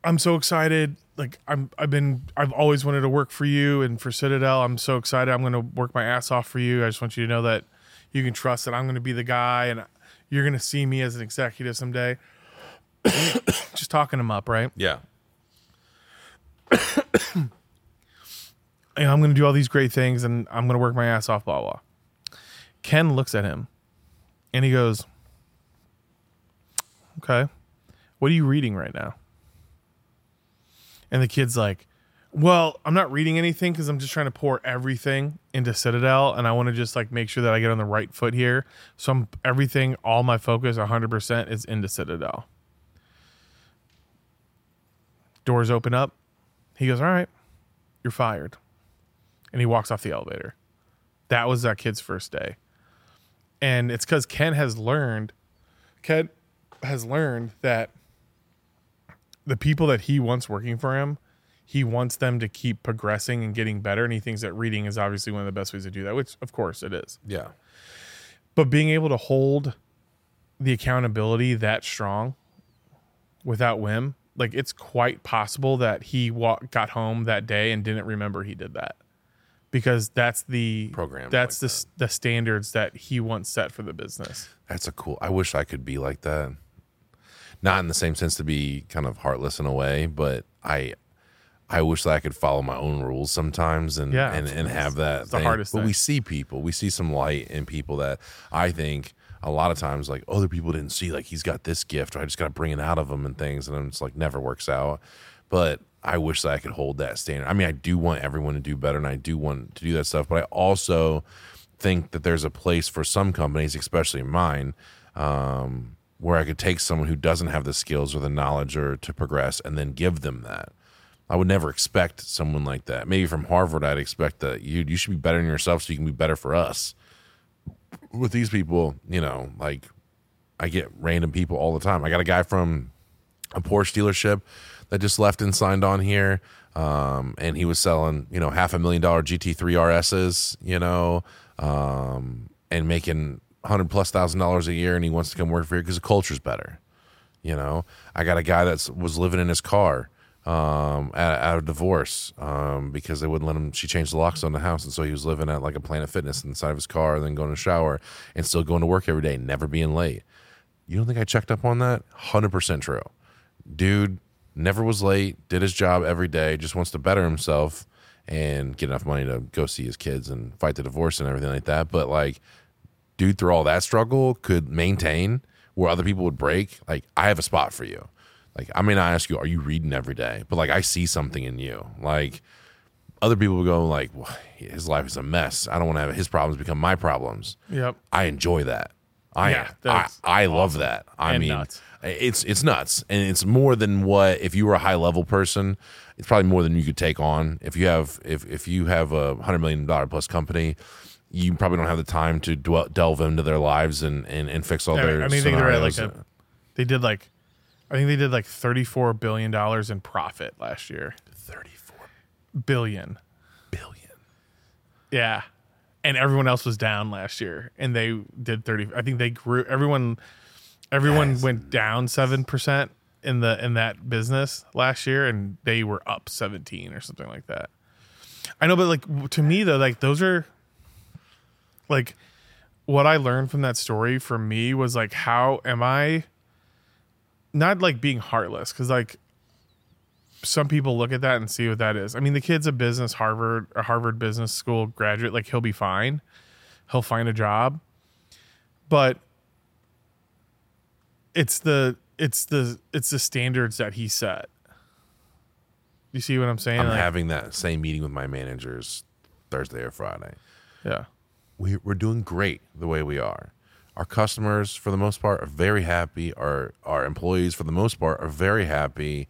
Speaker 2: I'm so excited. Like, I'm I've been I've always wanted to work for you and for Citadel. I'm so excited. I'm gonna work my ass off for you. I just want you to know that you can trust that I'm gonna be the guy and you're gonna see me as an executive someday. <coughs> just talking him up, right?
Speaker 1: Yeah. <coughs>
Speaker 2: and I'm going to do all these great things and I'm going to work my ass off, blah, blah. Ken looks at him and he goes, Okay, what are you reading right now? And the kid's like, Well, I'm not reading anything because I'm just trying to pour everything into Citadel and I want to just like make sure that I get on the right foot here. So I'm everything, all my focus 100% is into Citadel. Doors open up. He goes, All right you're fired. And he walks off the elevator. That was that kid's first day. And it's because Ken has learned, Ken has learned that the people that he wants working for him, he wants them to keep progressing and getting better. And he thinks that reading is obviously one of the best ways to do that, which of course it is.
Speaker 1: Yeah.
Speaker 2: But being able to hold the accountability that strong without whim, like it's quite possible that he wa- got home that day and didn't remember he did that because that's the
Speaker 1: Program
Speaker 2: That's
Speaker 1: like
Speaker 2: the s the standards that he wants set for the business.
Speaker 1: That's a cool. I wish I could be like that. Not in the same sense to be kind of heartless in a way, but I I wish that I could follow my own rules sometimes and
Speaker 2: Yeah,
Speaker 1: and, and have that.
Speaker 2: it's the hardest
Speaker 1: But we see people, we see some light in people that I think a lot of times like other people didn't see. Like he's got this gift, or I just got to bring it out of him and things, and it's like never works out. But I wish that I could hold that standard. I mean, I do want everyone to do better, and I do want to do that stuff. But I also think that there's a place for some companies, especially mine, um, where I could take someone who doesn't have the skills or the knowledge or to progress, and then give them that. I would never expect someone like that. Maybe from Harvard, I'd expect that you you should be better than yourself so you can be better for us. With these people, you know, like I get random people all the time. I got a guy from a Porsche dealership that just left and signed on here. Um, and he was selling, you know, half a million dollar GT3 RSs, you know, um, and making hundred plus thousand dollars a year. And he wants to come work for you because the culture's better. You know, I got a guy that was living in his car um, out, of divorce um, because they wouldn't let him. She changed the locks on the house, and so he was living at like a Planet Fitness inside of his car, and then going to shower and still going to work every day, never being late. You don't think I checked up on that? Hundred percent true, dude. Never was late. Did his job every day. Just wants to better himself and get enough money to go see his kids and fight the divorce and everything like that. But like, dude, through all that struggle, could maintain where other people would break. Like, I have a spot for you. Like, I may not ask you, are you reading every day? But like, I see something in you. Like, other people would go like, well, his life is a mess. I don't want to have his problems become my problems.
Speaker 2: Yep.
Speaker 1: I enjoy that. I
Speaker 2: Yeah,
Speaker 1: I, I love that. I
Speaker 2: And
Speaker 1: mean,
Speaker 2: nuts.
Speaker 1: It's it's nuts, and it's more than what if you were a high level person. It's probably more than you could take on. If you have if if you have a hundred million dollar plus company, you probably don't have the time to dwell, delve into their lives and and, and fix all
Speaker 2: I
Speaker 1: their.
Speaker 2: I mean, I they're at like a, they did like, I think they did like thirty-four billion dollars in profit last year.
Speaker 1: thirty-four
Speaker 2: Billion.
Speaker 1: billion.
Speaker 2: Yeah. And everyone else was down last year, and they did thirty. I think they grew. Everyone, everyone went down seven percent in the in that business last year, and they were up seventeen or something like that. I know, but like to me though, like those are like what I learned from that story for me was like how am I not like being heartless because like some people look at that and see what that is. I mean, the kid's a business Harvard a Harvard Business School graduate. Like he'll be fine. He'll find a job. But it's the it's the it's the standards that he set. You see what I'm saying?
Speaker 1: I'm
Speaker 2: Like,
Speaker 1: having that same meeting with my managers Thursday or Friday.
Speaker 2: yeah.
Speaker 1: we, we're doing great the way we are. Our customers, for the most part, are very happy. Our our employees, for the most part, are very happy.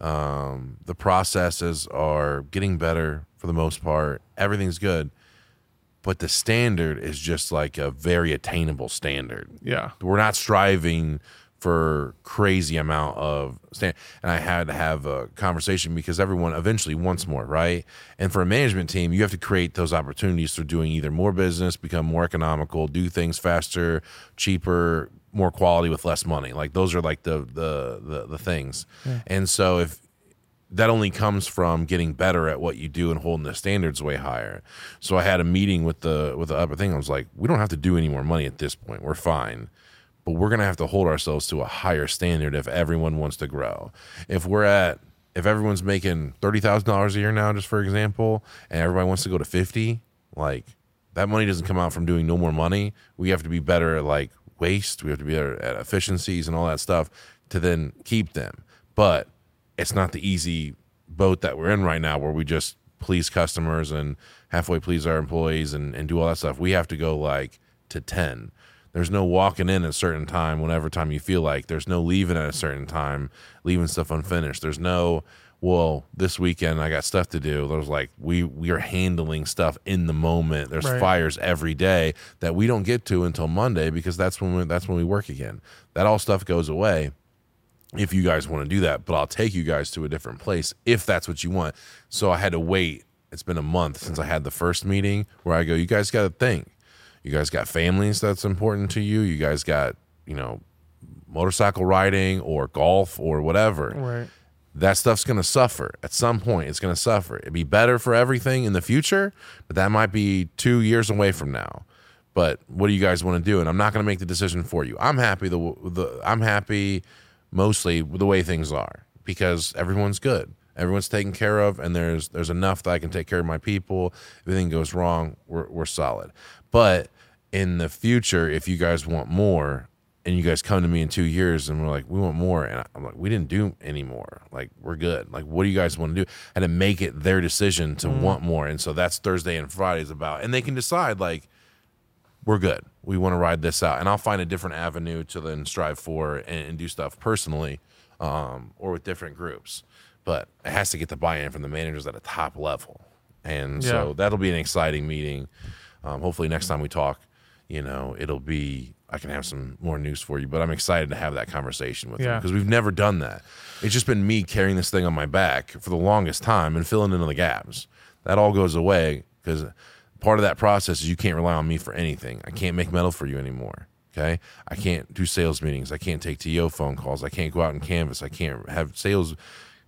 Speaker 1: Um, the processes are getting better for the most part. Everything's good, but the standard is just like a very attainable standard.
Speaker 2: Yeah.
Speaker 1: We're not striving for crazy amount of stand and I had to have a conversation because everyone eventually wants more, right? And for a management team, you have to create those opportunities through doing either more business, become more economical, do things faster, cheaper, more quality with less money. Like those are like the the the, the things. And so if that only comes from getting better at what you do and holding the standards way higher. So I had a meeting with the with the upper thing. I was like, we don't have to do any more money at this point. We're fine. But we're gonna have to hold ourselves to a higher standard if everyone wants to grow. If we're at if everyone's making thirty thousand dollars a year now, just for example, and everybody wants to go to fifty, like that money doesn't come out from doing no more money. We have to be better at like waste. We have to be better at efficiencies and all that stuff to then keep them. But it's not the easy boat that we're in right now where we just please customers and halfway please our employees and, and do all that stuff. We have to go like to 10. There's no walking in at a certain time whenever time you feel like. There's no leaving at a certain time, leaving stuff unfinished. There's no well, this weekend I got stuff to do. There's like we we are handling stuff in the moment. There's
Speaker 2: Right.
Speaker 1: fires every day that we don't get to until Monday because that's when we, that's when we work again. That all stuff goes away if you guys want to do that, but I'll take you guys to a different place if that's what you want. So I had to wait. It's been a month since I had the first meeting where I go, you guys got to think. You guys got families that's important to you. You guys got, you know, motorcycle riding or golf or whatever.
Speaker 2: Right.
Speaker 1: That stuff's going to suffer at some point. It's going to suffer. It'd be better for everything in the future, but that might be two years away from now. But what do you guys want to do? And I'm not going to make the decision for you. I'm happy the the I'm happy mostly with the way things are because everyone's good. Everyone's taken care of, and there's there's enough that I can take care of my people. If anything goes wrong, we're we're solid. But in the future, if you guys want more, and you guys come to me in two years and we're like, we want more, and I'm like, we didn't do any more. Like we're good. Like what do you guys want to do? And to make it their decision to want more, and so that's Thursday and Fridays about, and they can decide like we're good. We want to ride this out, and I'll find a different avenue to then strive for and, and do stuff personally, um, or with different groups. But it has to get the buy-in from the managers at a top level, and so that'll be an exciting meeting. Um, hopefully, next time we talk, you know, it'll be I can have some more news for you. But I'm excited to have that conversation with
Speaker 2: Yeah.
Speaker 1: because we've never done that. It's just been me carrying this thing on my back for the longest time and filling in the gaps. That all goes away because part of that process is you can't rely on me for anything. I can't make metal for you anymore. Okay. I can't do sales meetings. I can't take TO phone calls. I can't go out and canvas. I can't have sales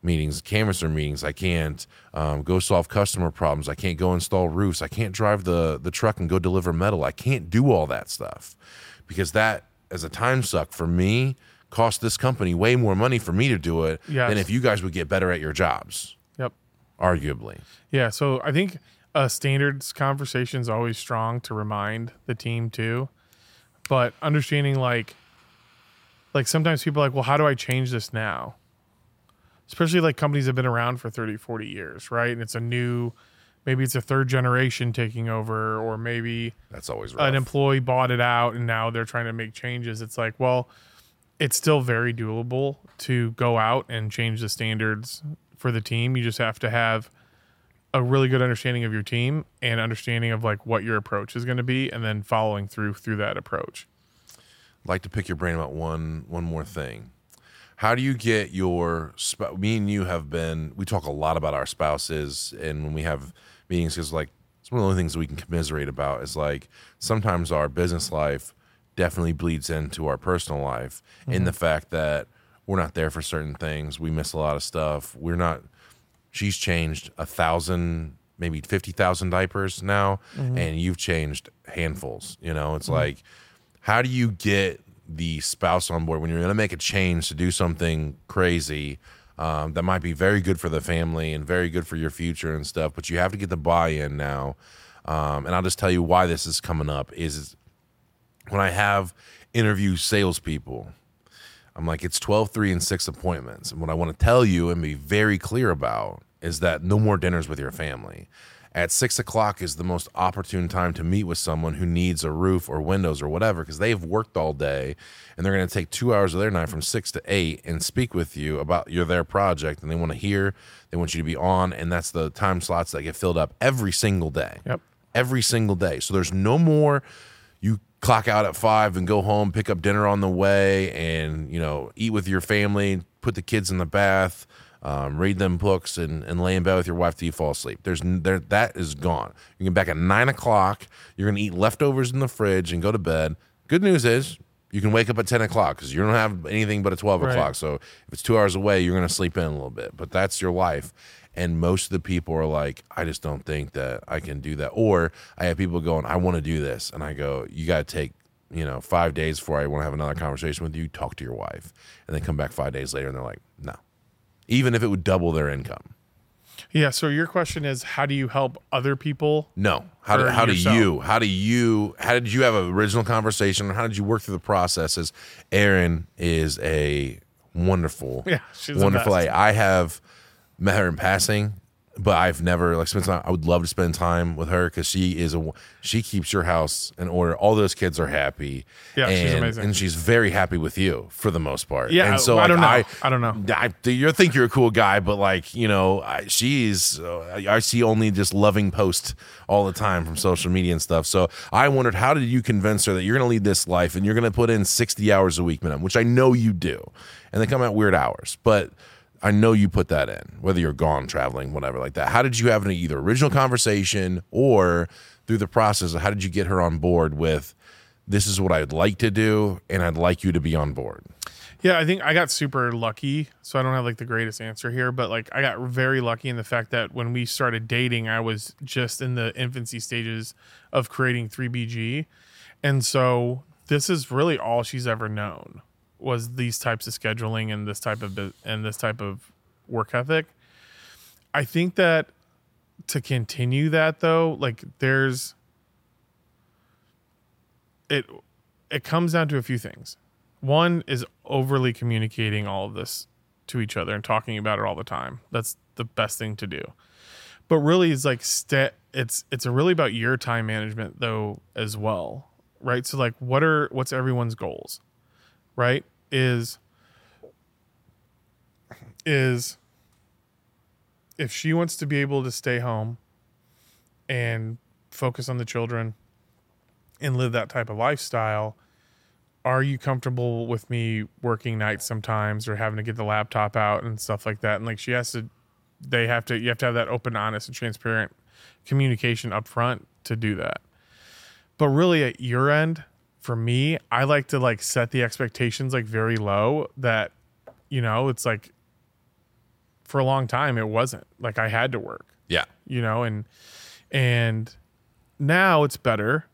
Speaker 1: meetings, canvasser meetings. I can't um, go solve customer problems. I can't go install roofs. I can't drive the, the truck and go deliver metal. I can't do all that stuff because that, as a time suck for me, cost this company way more money for me to do it
Speaker 2: Yes.
Speaker 1: than if you guys would get better at your jobs,
Speaker 2: Yep.
Speaker 1: arguably.
Speaker 2: Yeah. So I think a standards conversation is always strong to remind the team too. But understanding like, like sometimes people are like, well, how do I change this now? Especially like companies have been around for 30, 40 years, right? And it's a new, maybe it's a third generation taking over, or maybe
Speaker 1: That's always rough.
Speaker 2: an employee bought it out and now they're trying to make changes. It's like, well, it's still very doable to go out and change the standards for the team. You just have to have a really good understanding of your team and understanding of like what your approach is going to be and then following through through that approach.
Speaker 1: I'd like to pick your brain about one one more thing. How do you get your spouse? Me and you have been. We talk a lot about our spouses, and when we have meetings, because like it's one of the only things we can commiserate about is like sometimes our business life definitely bleeds into our personal life in the mm-hmm. fact that we're not there for certain things. We miss a lot of stuff. We're not. She's changed a thousand, maybe fifty thousand diapers now, mm-hmm. and you've changed handfuls. You know, it's mm-hmm. like how do you get the spouse on board when you're going to make a change to do something crazy um, that might be very good for the family and very good for your future and stuff but you have to get the buy-in now um, and i'll just tell you why this is coming up is when i have interview salespeople I'm like, it's 12, 3, and 6 appointments. And what I want to tell you and be very clear about is that no more dinners with your family. At 6 o'clock is the most opportune time to meet with someone who needs a roof or windows or whatever because they've worked all day and they're going to take two hours of their night from 6 to 8 and speak with you about your their project and they want to hear, they want you to be on. And that's the time slots that get filled up every single day
Speaker 2: Yep.
Speaker 1: every single day. So there's no more you clock out at five and go home, pick up dinner on the way, and you know eat with your family, put the kids in the bath, um, read them books, and, and lay in bed with your wife till you fall asleep. There's there that is gone. You get back at nine o'clock. You're gonna eat leftovers in the fridge and go to bed. Good news is. You can wake up at 10 o'clock because you don't have anything but a 12
Speaker 2: Right.
Speaker 1: o'clock. So if it's two hours away, you're going to sleep in a little bit, but that's your life. And most of the people are like, I just don't think that I can do that. Or I have people going, I want to do this. And I go, you got to take, you know, five days before I want to have another conversation with you. Talk to your wife. And then come back five days later and they're like, no. Even if it would double their income.
Speaker 2: Yeah. So your question is, how do you help other people?
Speaker 1: No. How, do, how do you, how do you, how did you have an original conversation? Or how did you work through the processes? Erin is a wonderful,
Speaker 2: Yeah, she's
Speaker 1: wonderful. I have met her in passing. But I've never like spent time. I would love to spend time with her because she is a she keeps your house in order. All those kids are happy.
Speaker 2: Yeah,
Speaker 1: and,
Speaker 2: she's amazing.
Speaker 1: and she's very happy with you for the most part.
Speaker 2: Yeah,
Speaker 1: and so
Speaker 2: I
Speaker 1: like,
Speaker 2: don't know.
Speaker 1: I,
Speaker 2: I don't know.
Speaker 1: I you think you're a cool guy, but like you know, I, she's uh, I see only just loving posts all the time from social media and stuff. So I wondered, how did you convince her that you're going to lead this life and you're going to put in 60 hours a week minimum, which I know you do, and they come out weird hours, but. I know you put that in, whether you're gone traveling, whatever like that. How did you have an either original conversation or through the process? How did you get her on board with this is what I'd like to do and I'd like you to be on board?
Speaker 2: Yeah, I think I got super lucky. So I don't have like the greatest answer here, but like I got very lucky in the fact that when we started dating, I was just in the infancy stages of creating 3BG. And so this is really all she's ever known was these types of scheduling and this type of and this type of work ethic. I think that to continue that though, like there's it it comes down to a few things. One is overly communicating all of this to each other and talking about it all the time. That's the best thing to do. But really it's like st- it's it's really about your time management though as well. Right? So like what are what's everyone's goals? Right? Is is if she wants to be able to stay home and focus on the children and live that type of lifestyle, are you comfortable with me working nights sometimes or having to get the laptop out and stuff like that? And like she has to, they have to, you have to have that open, honest, and transparent communication up front to do that. But really, at your end, for me, I like to like set the expectations like very low that, you know, it's like for a long time it wasn't. Like I had to work.
Speaker 1: Yeah.
Speaker 2: you know and and now it's better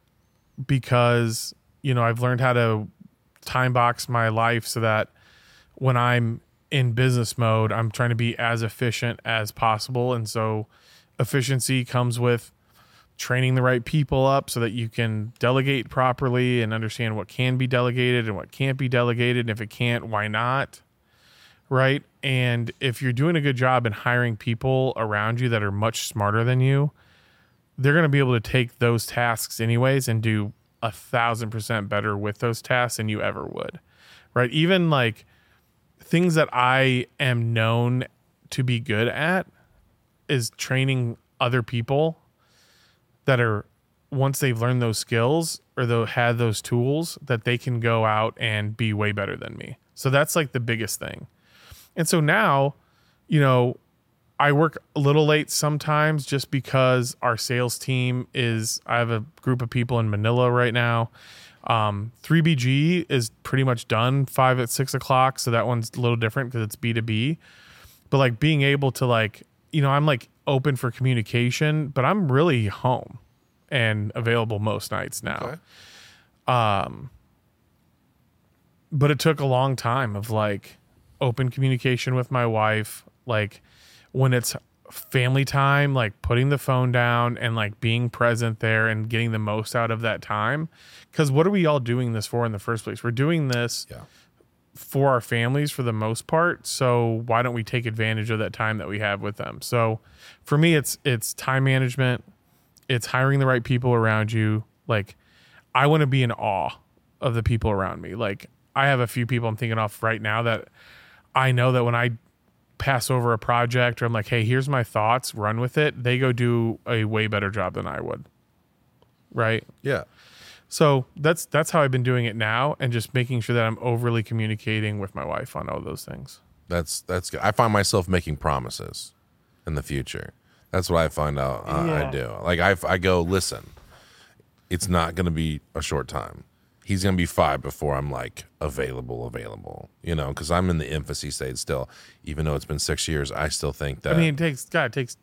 Speaker 2: because you know I've learned how to time box my life so that when I'm in business mode I'm trying to be as efficient as possible. And so efficiency comes with training the right people up so that you can delegate properly and understand what can be delegated and what can't be delegated and if it can't why not right? And if you're doing a good job in hiring people around you that are much smarter than you, they're going to be able to take those tasks anyways and do a thousand percent better with those tasks than you ever would, right? Even like things that I am known to be good at is training other people that are once they've learned those skills or they had those tools that they can go out and be way better than me. So that's like the biggest thing. And so now, you know, I work a little late sometimes just because our sales team is, I have a group of people in Manila right now. Um, 3BG is pretty much done five at six o'clock. So that one's a little different because it's B2B. But like being able to, like, you know, I'm like open for communication, but I'm really home and available most nights now.
Speaker 1: Okay.
Speaker 2: Um, but it took a long time of like open communication with my wife like when it's family time like putting the phone down and like being present there and getting the most out of that time cuz what are we all doing this for in the first place we're doing this
Speaker 1: Yeah.
Speaker 2: For our families for the most part. So why don't we take advantage of that time that we have with them? So for me it's it's time management. It's hiring the right people around you. Like i want to be in awe of the people around me. Like i have a few people i'm thinking of right now that i know that when i pass over a project or i'm like hey here's my thoughts run with it they go do a way better job than i would. Right?
Speaker 1: Yeah.
Speaker 2: So that's that's how I've been doing it now, and just making sure that I'm overly communicating with my wife on all those things.
Speaker 1: That's that's good. I find myself making promises in the future. That's what I find out uh, I do. Like I, I go, listen, it's not going to be a short time. He's going to be five before I'm like available, available. You know, because I'm in the infancy stage still. Even though it's been six years, I still think that.
Speaker 2: I mean, it takes God, it takes.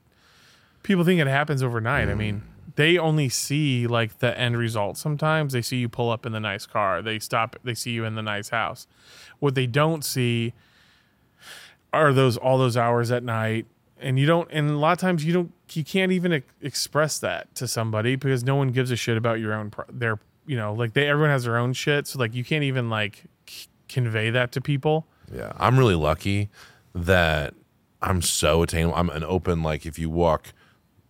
Speaker 2: People think it happens overnight. I mean, they only see like the end result. Sometimes they see you pull up in the nice car. They stop. They see you in the nice house. What they don't see are those all those hours at night, and you don't. And a lot of times you don't. You can't even e- express that to somebody because no one gives a shit about your own. pro- Their you know like they everyone has their own shit. So like you can't even like c- convey that to people.
Speaker 1: Yeah, I'm really lucky that I'm so attainable. I'm an open like if you walk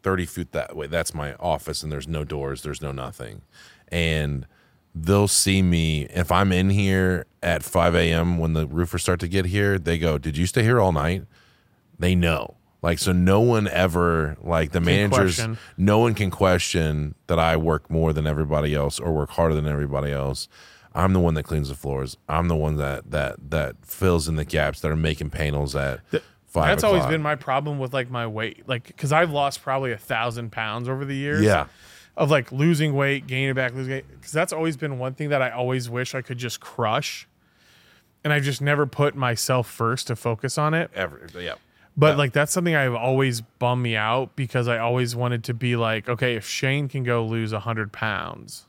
Speaker 1: 30 feet that way, that's my office and there's no doors, there's no nothing. And they'll see me if I'm in here at 5 a.m. when the roofers start to get here, they go, Did you stay here all night? They know. Like so no one ever like the managers
Speaker 2: question.
Speaker 1: no one can question that I work more than everybody else or work harder than everybody else. I'm the one that cleans the floors. I'm the one that that that fills in the gaps that are making panels at five.
Speaker 2: That's always been my problem with like my weight, like because I've lost probably a thousand pounds over the years.
Speaker 1: Yeah.
Speaker 2: of like losing weight, gaining back, losing weight. Because that's always been one thing that I always wish I could just crush, and I've just never put myself first to focus on it.
Speaker 1: ever. Yeah.
Speaker 2: But like that's something I've always bummed me out because I always wanted to be like, okay, if Shane can go lose hundred pounds,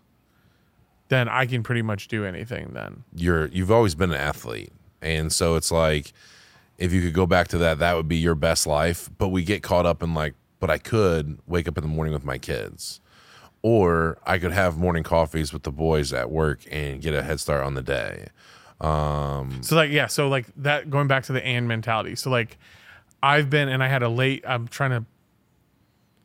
Speaker 2: then I can pretty much do anything. Then
Speaker 1: you're you've always been an athlete and so it's like if you could go back to that that would be your best life but we get caught up in like but i could wake up in the morning with my kids or i could have morning coffees with the boys at work and get a head start on the day Um,
Speaker 2: So like yeah, so like that going back to the and mentality. So like I've been and I had a late I'm trying to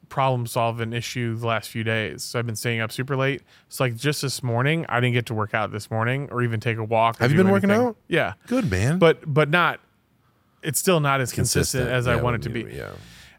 Speaker 2: problem solve an issue the last few days. So I've been staying up super late. So like just this morning, I didn't get to work out this morning or even take a walk.
Speaker 1: Have you been working out?
Speaker 2: Yeah.
Speaker 1: good man
Speaker 2: But but not it's still not as consistent, as I want it to
Speaker 1: when
Speaker 2: be.
Speaker 1: yeah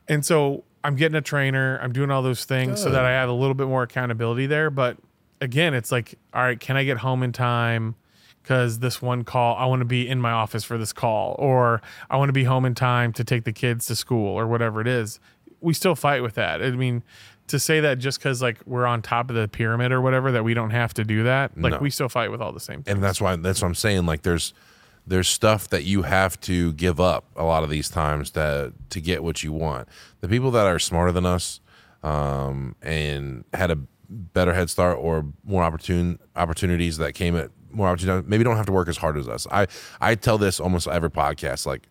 Speaker 2: And so I'm getting a trainer. I'm doing all those things so that I have a little bit more accountability there. But again, it's like, all right, can I get home in time? Because this one call, I want to be in my office for this call, or I want to be home in time to take the kids to school, or whatever it is. We still fight with that. I mean, to say that just because like we're on top of the pyramid or whatever, that we don't have to do that, like
Speaker 1: No.
Speaker 2: we still fight with all the same things.
Speaker 1: and that's why that's what I'm saying. Like there's there's stuff that you have to give up a lot of these times to to get what you want. The people that are smarter than us um, and had a better head start or more opportune opportunities that came at more opportunities maybe don't have to work as hard as us. I I tell this almost every podcast. Like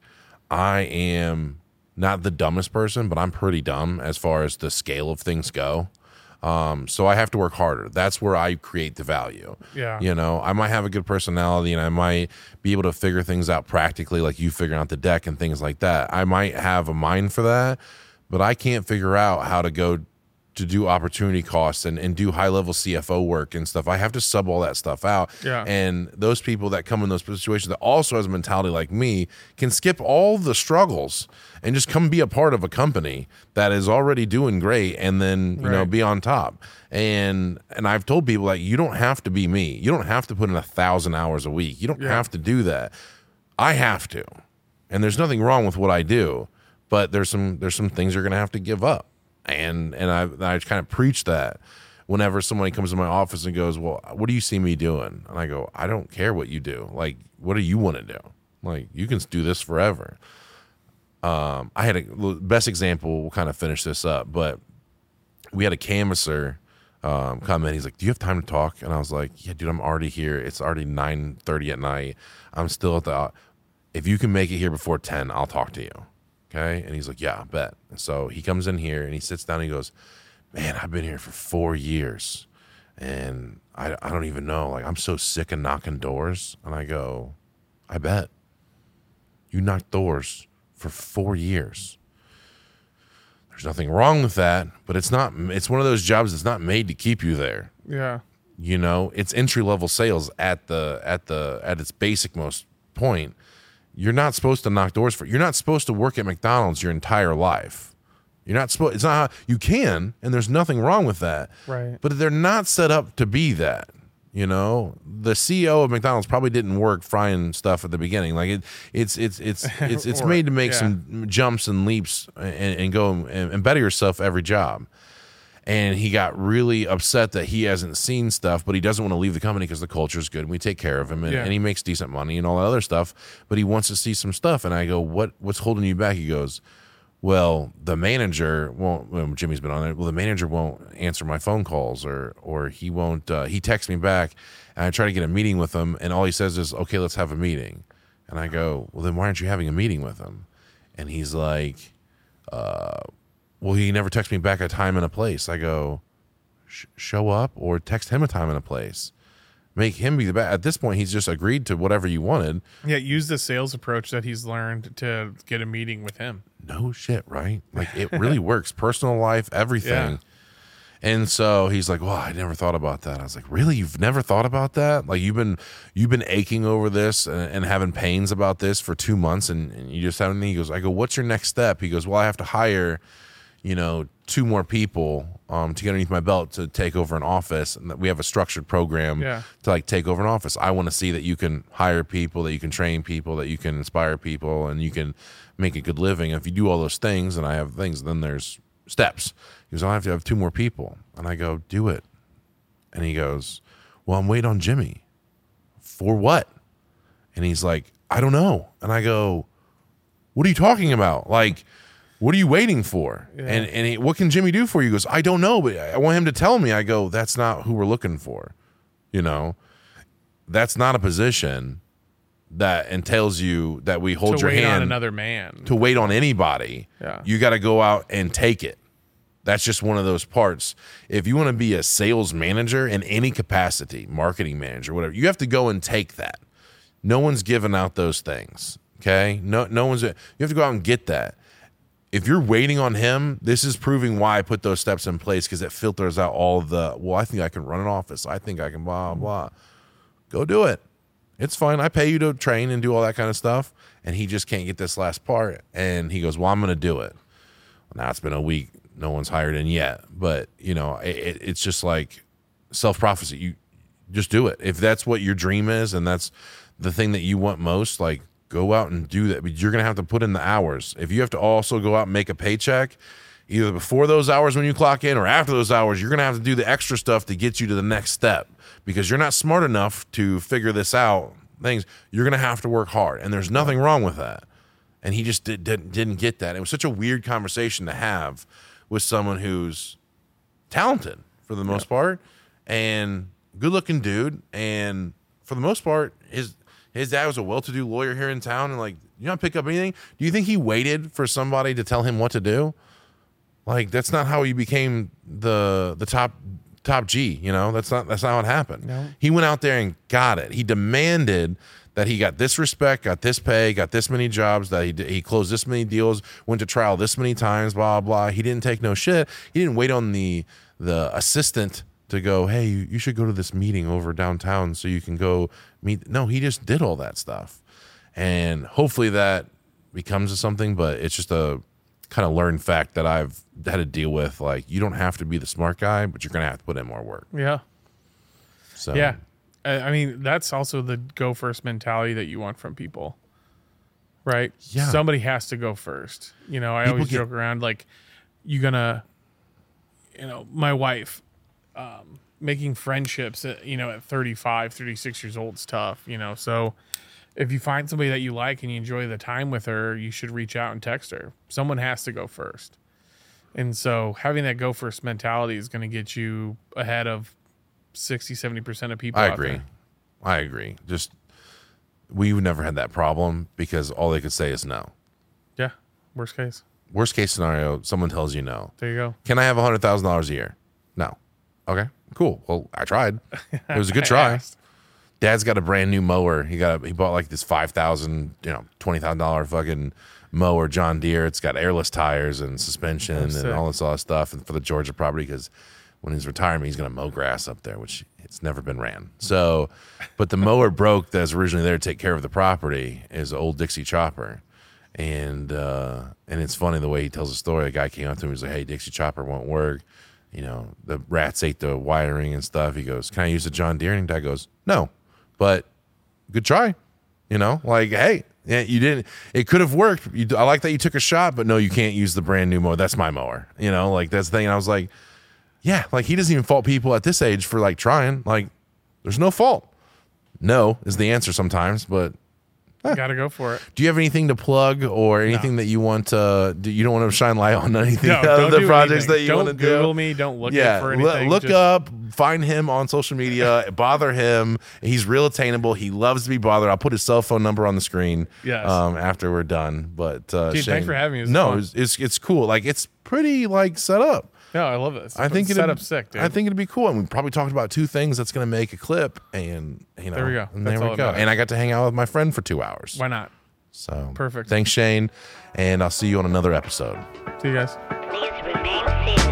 Speaker 1: I am not the dumbest person, but I'm pretty dumb as far as the scale of things go. Um, so I have to work harder. That's where I create the value.
Speaker 2: Yeah.
Speaker 1: You know, I might have a good personality and I might be able to figure things out practically, like you figuring out the deck and things like that. I might have a mind for that, but I can't figure out how to go to do opportunity costs and, and do high level CFO work and stuff. I have to sub all that stuff out.
Speaker 2: Yeah.
Speaker 1: And those people that come in those situations that also has a mentality like me can skip all the struggles and just come be a part of a company that is already doing great and then, you know, be on top. And and I've told people like you don't have to be me. You don't have to put in a thousand hours a week. You don't
Speaker 2: Yeah.
Speaker 1: have to do that. I have to. And there's nothing wrong with what I do, but there's some there's some things you're gonna have to give up. And and I I kind of preach that whenever somebody comes to my office and goes, Well, what do you see me doing? And I go, I don't care what you do. Like, what do you want to do? Like, you can do this forever. Um, I had a best example, we'll kind of finish this up, but we had a canvasser um, come in. He's like, "Do you have time to talk?" And I was like, "Yeah, dude, I'm already here. It's already nine thirty at night. I'm still at the. If you can make it here before ten, I'll talk to you." Okay. And he's like, "Yeah, I bet." And so he comes in here and he sits down. and He goes, "Man, I've been here for four years, and I I don't even know. Like, I'm so sick of knocking doors." And I go, "I bet you knock doors for four years." There's nothing wrong with that, but it's not. It's one of those jobs that's not made to keep you there.
Speaker 2: yeah.
Speaker 1: You know, it's entry level sales at the at the at its basic most point. You're not supposed to knock doors for. You're not supposed to work at McDonald's your entire life. You're not supposed. It's not. How, you can, and there's nothing wrong with that.
Speaker 2: Right.
Speaker 1: But they're not set up to be that. You know, the CEO of McDonald's probably didn't work frying stuff at the beginning. Like it, it's it's it's <laughs> it's it's
Speaker 2: Or-
Speaker 1: made to make
Speaker 2: yeah.
Speaker 1: some jumps and leaps and, and go and, and better yourself every job. And he got really upset that he hasn't seen stuff, but he doesn't want to leave the company because the culture is good and we take care of him and,
Speaker 2: Yeah.
Speaker 1: and he makes decent money and all that other stuff. But he wants to see some stuff. And I go, what What's holding you back? He goes, Well, the manager won't. Well, Jimmy's been on there. Well, the manager won't answer my phone calls, or or he won't. Uh, he texts me back, and I try to get a meeting with him, and all he says is, "Okay, let's have a meeting." And I go, "Well, then why aren't you having a meeting with him?" And he's like, uh, "Well, he never texts me back a time and a place." I go, "Sh- "Show up or text him a time and a place." Make him be the best. At this point, he's just agreed to whatever you wanted.
Speaker 2: Yeah, use the sales approach that he's learned to get a meeting with him.
Speaker 1: No shit, right? Like it <laughs> really works. Personal life, everything.
Speaker 2: Yeah.
Speaker 1: And so he's like, "Well, I never thought about that." I was like, "Really? You've never thought about that? Like you've been you've been aching over this and, and having pains about this for two months, and, and you just haven't." He goes, "I go, what's your next step?" He goes, "Well, I have to hire, you know, two more people um, to get underneath my belt to take over an office, and that we have a structured program
Speaker 2: Yeah.
Speaker 1: to like take over an office. I want to see that you can hire people, that you can train people, that you can inspire people, and you can make a good living. If you do all those things, and I have things, then there's steps. He goes, I have to have two more people, and I go, do it. And he goes, Well, I'm waiting on Jimmy. For what? And he's like, I don't know. And I go, What are you talking about? Like, what are you waiting for? And and he, what can Jimmy do for you? He goes, I don't know, but I want him to tell me. I go, That's not who we're looking for. You know, that's not a position that entails you that we hold
Speaker 2: to
Speaker 1: your hand
Speaker 2: on another man.
Speaker 1: to wait on anybody.
Speaker 2: Yeah.
Speaker 1: You got to go out and take it. That's just one of those parts. If you want to be a sales manager in any capacity, marketing manager, whatever, you have to go and take that. No one's giving out those things. Okay. No, no one's, you have to go out and get that. If you're waiting on him, this is proving why I put those steps in place because it filters out all the, well, I think I can run an office. I think I can blah, mm-hmm. blah. Go do it. It's fine. I pay you to train and do all that kind of stuff. And he just can't get this last part. And he goes, Well, I'm going to do it. Now it's been a week. No one's hired in yet. But, you know, it, it- it's just like self prophecy. You just do it. If that's what your dream is and that's the thing that you want most, like go out and do that. But you're going to have to put in the hours. If you have to also go out and make a paycheck, either before those hours when you clock in or after those hours, you're going to have to do the extra stuff to get you to the next step because you're not smart enough to figure this out. Things you're going to have to work hard, and there's nothing wrong with that. And he just did, didn't didn't get that. It was such a weird conversation to have with someone who's talented for the most part and good looking dude and for the most part his his dad was a well-to-do lawyer here in town and like you not pick up anything do you think he waited for somebody to tell him what to do like that's not how he became the the top top G, you know? That's not that's not what happened.
Speaker 2: No.
Speaker 1: He went out there and got it. He demanded that he got this respect, got this pay, got this many jobs, that he he closed this many deals, went to trial this many times, blah blah. He didn't take no shit. He didn't wait on the the assistant to go, "Hey, you, should go to this meeting over downtown so you can go meet." No, he just did all that stuff. And hopefully that becomes something, but it's just a kind of learned fact that I've had to deal with. Like, you don't have to be the smart guy, but you're gonna have to put in more work.
Speaker 2: Yeah.
Speaker 1: So
Speaker 2: Yeah. I I mean, that's also the go first mentality that you want from people. Right?
Speaker 1: Yeah.
Speaker 2: Somebody has to go first. You know, I
Speaker 1: People
Speaker 2: always
Speaker 1: get-
Speaker 2: joke around like you gonna you know, my wife um making friendships at, you know, at 35, 36 years old is tough, you know. So if you find somebody that you like and you enjoy the time with her, you should reach out and text her. Someone has to go first. And so having that go first mentality is going to get you ahead of 60, 70% of people.
Speaker 1: I agree.
Speaker 2: there.
Speaker 1: I agree. Just we've never had that problem because all they could say is no.
Speaker 2: Yeah. Worst case.
Speaker 1: Worst case scenario, someone tells you no.
Speaker 2: There you go.
Speaker 1: Can I have hundred thousand dollars a year? No. Okay. Cool. Well, I tried. It was a good <laughs> try. Dad's got a brand new mower. He got a, he bought like this five thousand, you know, twenty thousand dollar fucking mower John Deere. It's got airless tires and suspension and
Speaker 2: sick.
Speaker 1: all this other stuff, and for the Georgia property because when he's retirement, he's gonna mow grass up there, which it's never been ran. So, but the mower <laughs> broke that's originally there to take care of the property is an old Dixie chopper. And uh, and it's funny the way he tells the story. A guy came up to him. He's like, "Hey, Dixie chopper won't work. You know, the rats ate the wiring and stuff." He goes, "Can I use the John Deere?" And dad goes, "No, but good try." You know, like, hey, you didn't. It could have worked. You, I like that you took a shot, but no, you can't use the brand new mower. That's my mower. You know, like that's the thing. And I was like, yeah, like he doesn't even fault people at this age for like trying. Like, there's no fault. No is the answer sometimes, but
Speaker 2: Got to go for it.
Speaker 1: do you have anything to plug or anything that you want to? Do you don't want to shine light on <laughs> anything
Speaker 2: No,
Speaker 1: of
Speaker 2: don't
Speaker 1: the
Speaker 2: do
Speaker 1: projects
Speaker 2: anything.
Speaker 1: that you
Speaker 2: don't
Speaker 1: want to do?
Speaker 2: Google me. Don't look
Speaker 1: yeah,
Speaker 2: for
Speaker 1: lo-
Speaker 2: anything.
Speaker 1: look
Speaker 2: Just-
Speaker 1: up, find him on social media, <laughs> bother him. He's real attainable. He loves to be bothered. I'll put his cell phone number on the screen.
Speaker 2: Yes.
Speaker 1: Um, after we're done. But uh,
Speaker 2: Dude, thanks
Speaker 1: Shane-
Speaker 2: for having me. It was
Speaker 1: no,
Speaker 2: fun.
Speaker 1: it's, it's it's cool. Like it's pretty like set up.
Speaker 2: No, I love this.
Speaker 1: I think
Speaker 2: it's
Speaker 1: it'd-
Speaker 2: set up sick, dude.
Speaker 1: I think it'd be cool, and we probably talked about two things that's going to make a clip, and you know,
Speaker 2: There we go.
Speaker 1: And
Speaker 2: That's
Speaker 1: there we go. And I got to hang out with my friend for two hours.
Speaker 2: why not?
Speaker 1: So
Speaker 2: Perfect.
Speaker 1: Thanks, Shane, and I'll see you on another episode.
Speaker 2: See you guys.
Speaker 8: Please remain seated.